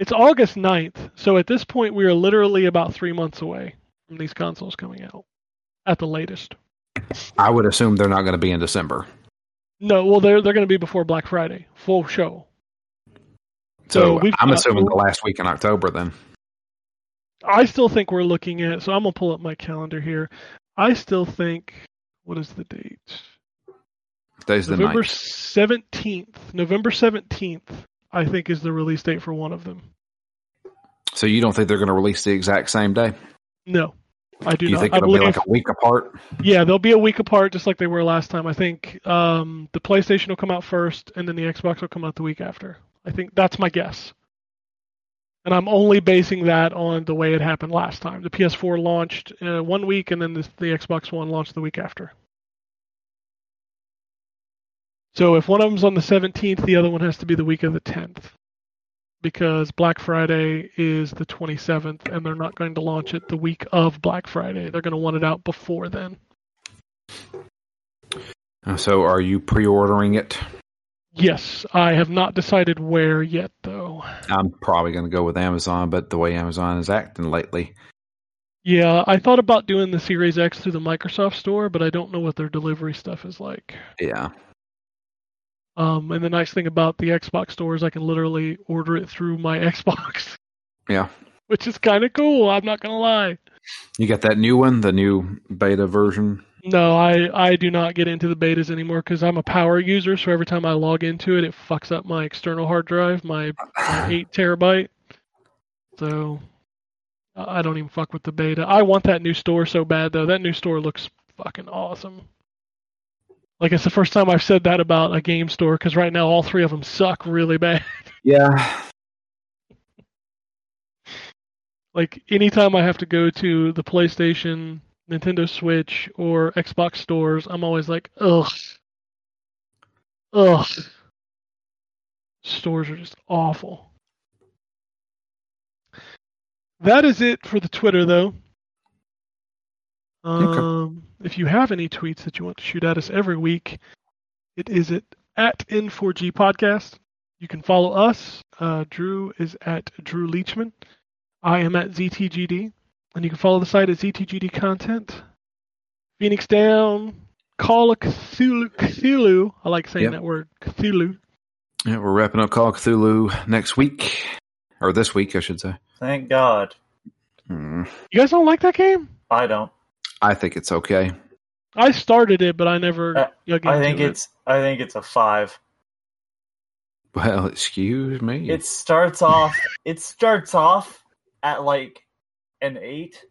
It's August 9th, so at this point, we are literally about three months away from these consoles coming out at the latest. I would assume they're not going to be in December. No, well, they're they're going to be before Black Friday, full show. So So I'm assuming the last week in October then. I still think we're looking at. So I'm gonna pull up my calendar here. I still think. What is the date? Today's the November seventeenth. November seventeenth. I think is the release date for one of them. So you don't think they're going to release the exact same day? No, I do you not. think it'll be like a week apart? Yeah, they'll be a week apart, just like they were last time. I think um, the PlayStation will come out first, and then the Xbox will come out the week after. I think that's my guess. And I'm only basing that on the way it happened last time. The PS4 launched uh, one week, and then the, the Xbox One launched the week after. So if one of them's on the 17th, the other one has to be the week of the 10th. Because Black Friday is the 27th, and they're not going to launch it the week of Black Friday. They're going to want it out before then. Uh, So are you pre-ordering it? Yes, I have not decided where yet, though. I'm probably going to go with Amazon, but the way Amazon is acting lately, Yeah, I thought about doing the Series X through the Microsoft Store, but I don't know what their delivery stuff is like. yeah. Um, and the nice thing about the Xbox Store is I can literally order it through my Xbox, Yeah. which is kind of cool. I'm not gonna lie. You got that new one, the new beta version? No, I I do not get into the betas anymore because I'm a power user. So every time I log into it, it fucks up my external hard drive, my, my eight terabyte. So I don't even fuck with the beta. I want that new store so bad though. That new store looks fucking awesome. Like it's the first time I've said that about a game store because right now all three of them suck really bad. Yeah. like anytime I have to go to the PlayStation, Nintendo Switch, or Xbox stores, I'm always like, ugh, ugh. Stores are just awful. That is it for the Twitter, though. Um, if you have any tweets that you want to shoot at us every week, it is at, at N4G Podcast. You can follow us. Uh, Drew is at Drew Leachman. I am at ZTGD, and you can follow the site at ZTGD Content. Phoenix Down, Call of Cthulhu. Cthulhu. I like saying Yep. that word, Cthulhu. Yeah, we're wrapping up Call of Cthulhu next week, or this week, I should say. Thank God. Hmm. You guys don't like that game? I don't. I think it's okay. I started it, but I never. Uh, I into think it. it's. I think it's a five. Well, excuse me. It starts off. It starts off at like an eight,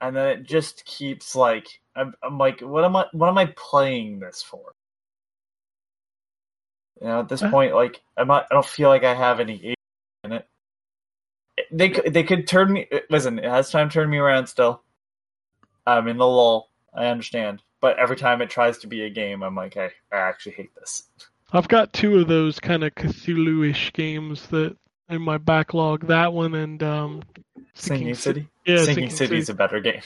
and then it just keeps like. I'm, I'm like, what am I? What am I playing this for? You know, at this Uh. point, like, I'm not, I don't feel like I have any age in it. They could, they could turn me. Listen, it has time to turn me around. Still, I'm in the lull. I understand, but every time it tries to be a game, I'm like, hey, I actually hate this. I've got two of those kind of Cthulhu-ish games that in my backlog. That one and um, Sinking City. Yeah, Sinking, Sinking City is a better game.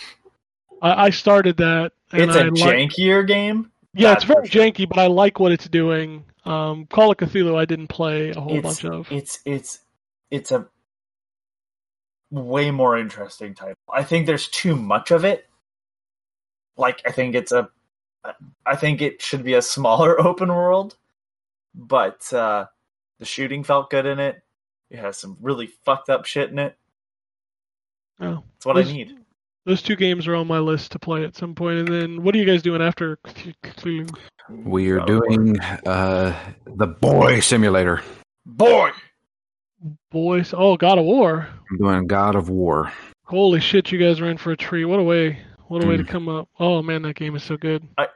I, I started that. And It's a I like- jankier game. Yeah, it's very sure. janky, but I like what it's doing. Um, Call of Cthulhu, I didn't play a whole It's bunch of. it's it's it's a way more interesting title. I think there's too much of it, like I think it's a I think it should be a smaller open world, but uh, the shooting felt good in it. It has some really fucked up shit in it. Oh, That's what Those- I need. those two games are on my list to play at some point. And then, what are you guys doing after Cthulhu? We are doing uh, the boy simulator. boy. Boys, oh, God of War. I'm doing God of War. Holy shit, you guys are in for a treat. What a way, what a way to Mm. come up. Oh man, that game is so good. I,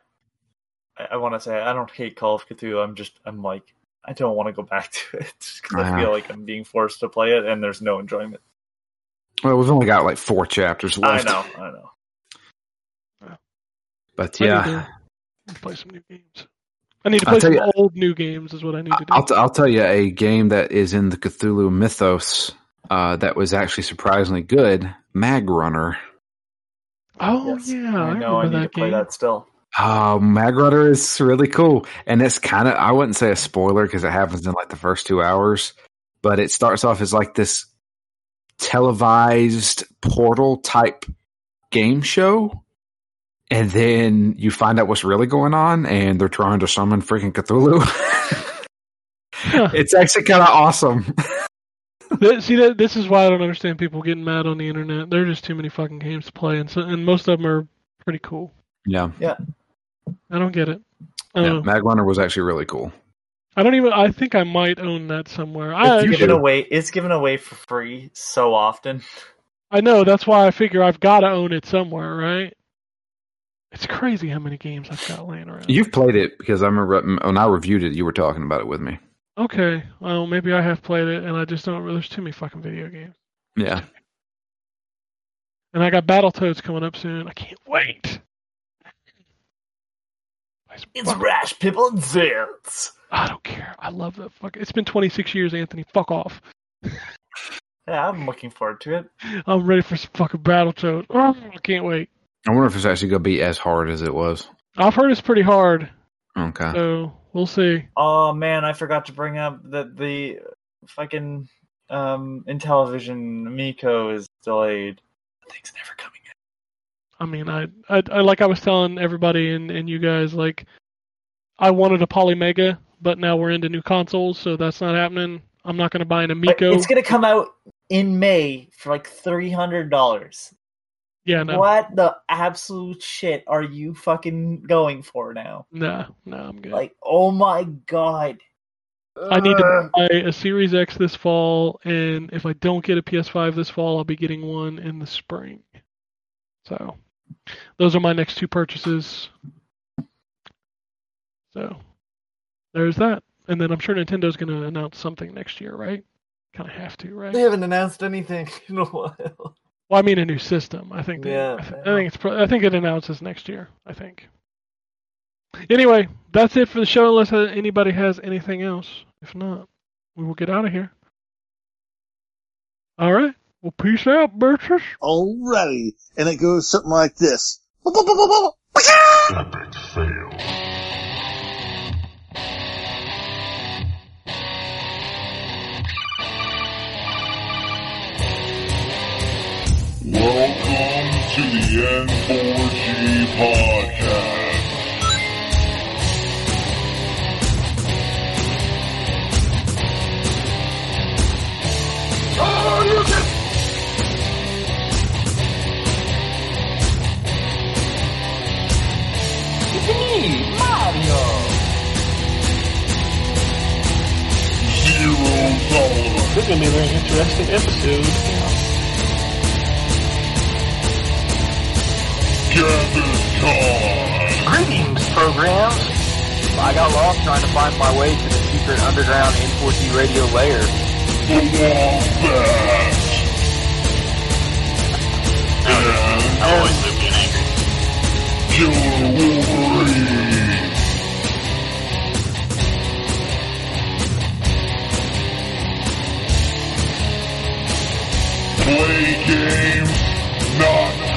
I want to say I don't hate Call of Cthulhu. I'm just I'm like I don't want to go back to it because I Ah. feel like I'm being forced to play it and there's no enjoyment. Well, we've only got like four chapters left. I left. know, I know. But I need yeah, to play some new games. I need to play some you- old new games. Is what I need to do. I'll, t- I'll tell you a game that is in the Cthulhu mythos uh, that was actually surprisingly good Magrunner. Oh Yes. yeah, I I, know. I remember need to that play that still. Oh, Magrunner is really cool. And it's kind of, I wouldn't say a spoiler because it happens in like the first two hours, but it starts off as like this televised portal type game show. And then you find out what's really going on, and they're trying to summon freaking Cthulhu. Huh. it's actually kind of awesome. Th- See that this is why I don't understand people getting mad on the internet. There are just too many fucking games to play, and so and most of them are pretty cool. Yeah, yeah. I don't get it. I yeah. know. Magrunner was actually really cool. I don't even. I think I might own that somewhere. I It's you given should. away. It's given away for free so often. I know that's why I figure I've got to own it somewhere, right? It's crazy how many games I've got laying around. You've played it because I remember when I reviewed it, you were talking about it with me. Okay, well maybe I have played it, and I just don't. Really. There's too many fucking video games, Yeah. and I got Battletoads coming up soon. I can't wait. It's rash people and zits. I don't care. I love that fuck. It's been 26 years, Anthony. Fuck off. Yeah, I'm looking forward to it. I'm ready for some fucking Battletoads. Oh, I can't wait. I wonder if it's actually going to be as hard as it was. I've heard it's pretty hard, Okay. so we'll see. Oh man, I forgot to bring up that the fucking um Intellivision Miko is delayed. That thing's never coming in. I mean, I, I, I like I was telling everybody and, and you guys, like, I wanted a Polymega, but now we're into new consoles, so that's not happening. I'm not going to buy an But Amico. it's gonna come out in May for like three hundred dollars. Yeah, no, What the absolute shit are you fucking going for now? no, no, I'm good. Like, oh my god. I need to buy a Series X this fall, and if I don't get a PS5 this fall, I'll be getting one in the spring. So, those are my next two purchases. So, there's that. And then I'm sure Nintendo's going to announce something next year, right? Kind of have to, right? They haven't announced anything in a while. Well, I mean a new system. I think. They, Yeah, I, th- I think it's. Pro- I think it announces next year. I think. Anyway, that's it for the show. Unless uh, anybody has anything else. If not, we will get out of here. All right. Well, peace out, bitches. Alrighty. And it goes something like this. Epic fail. Welcome to the N4G podcast. Zero tolerance. This is going to be a very interesting episode. Greetings, programs. I got lost trying to find my way to the secret underground N4G radio layer. The Wombat. And I always live in angry. Killer Wolverine. Play games, not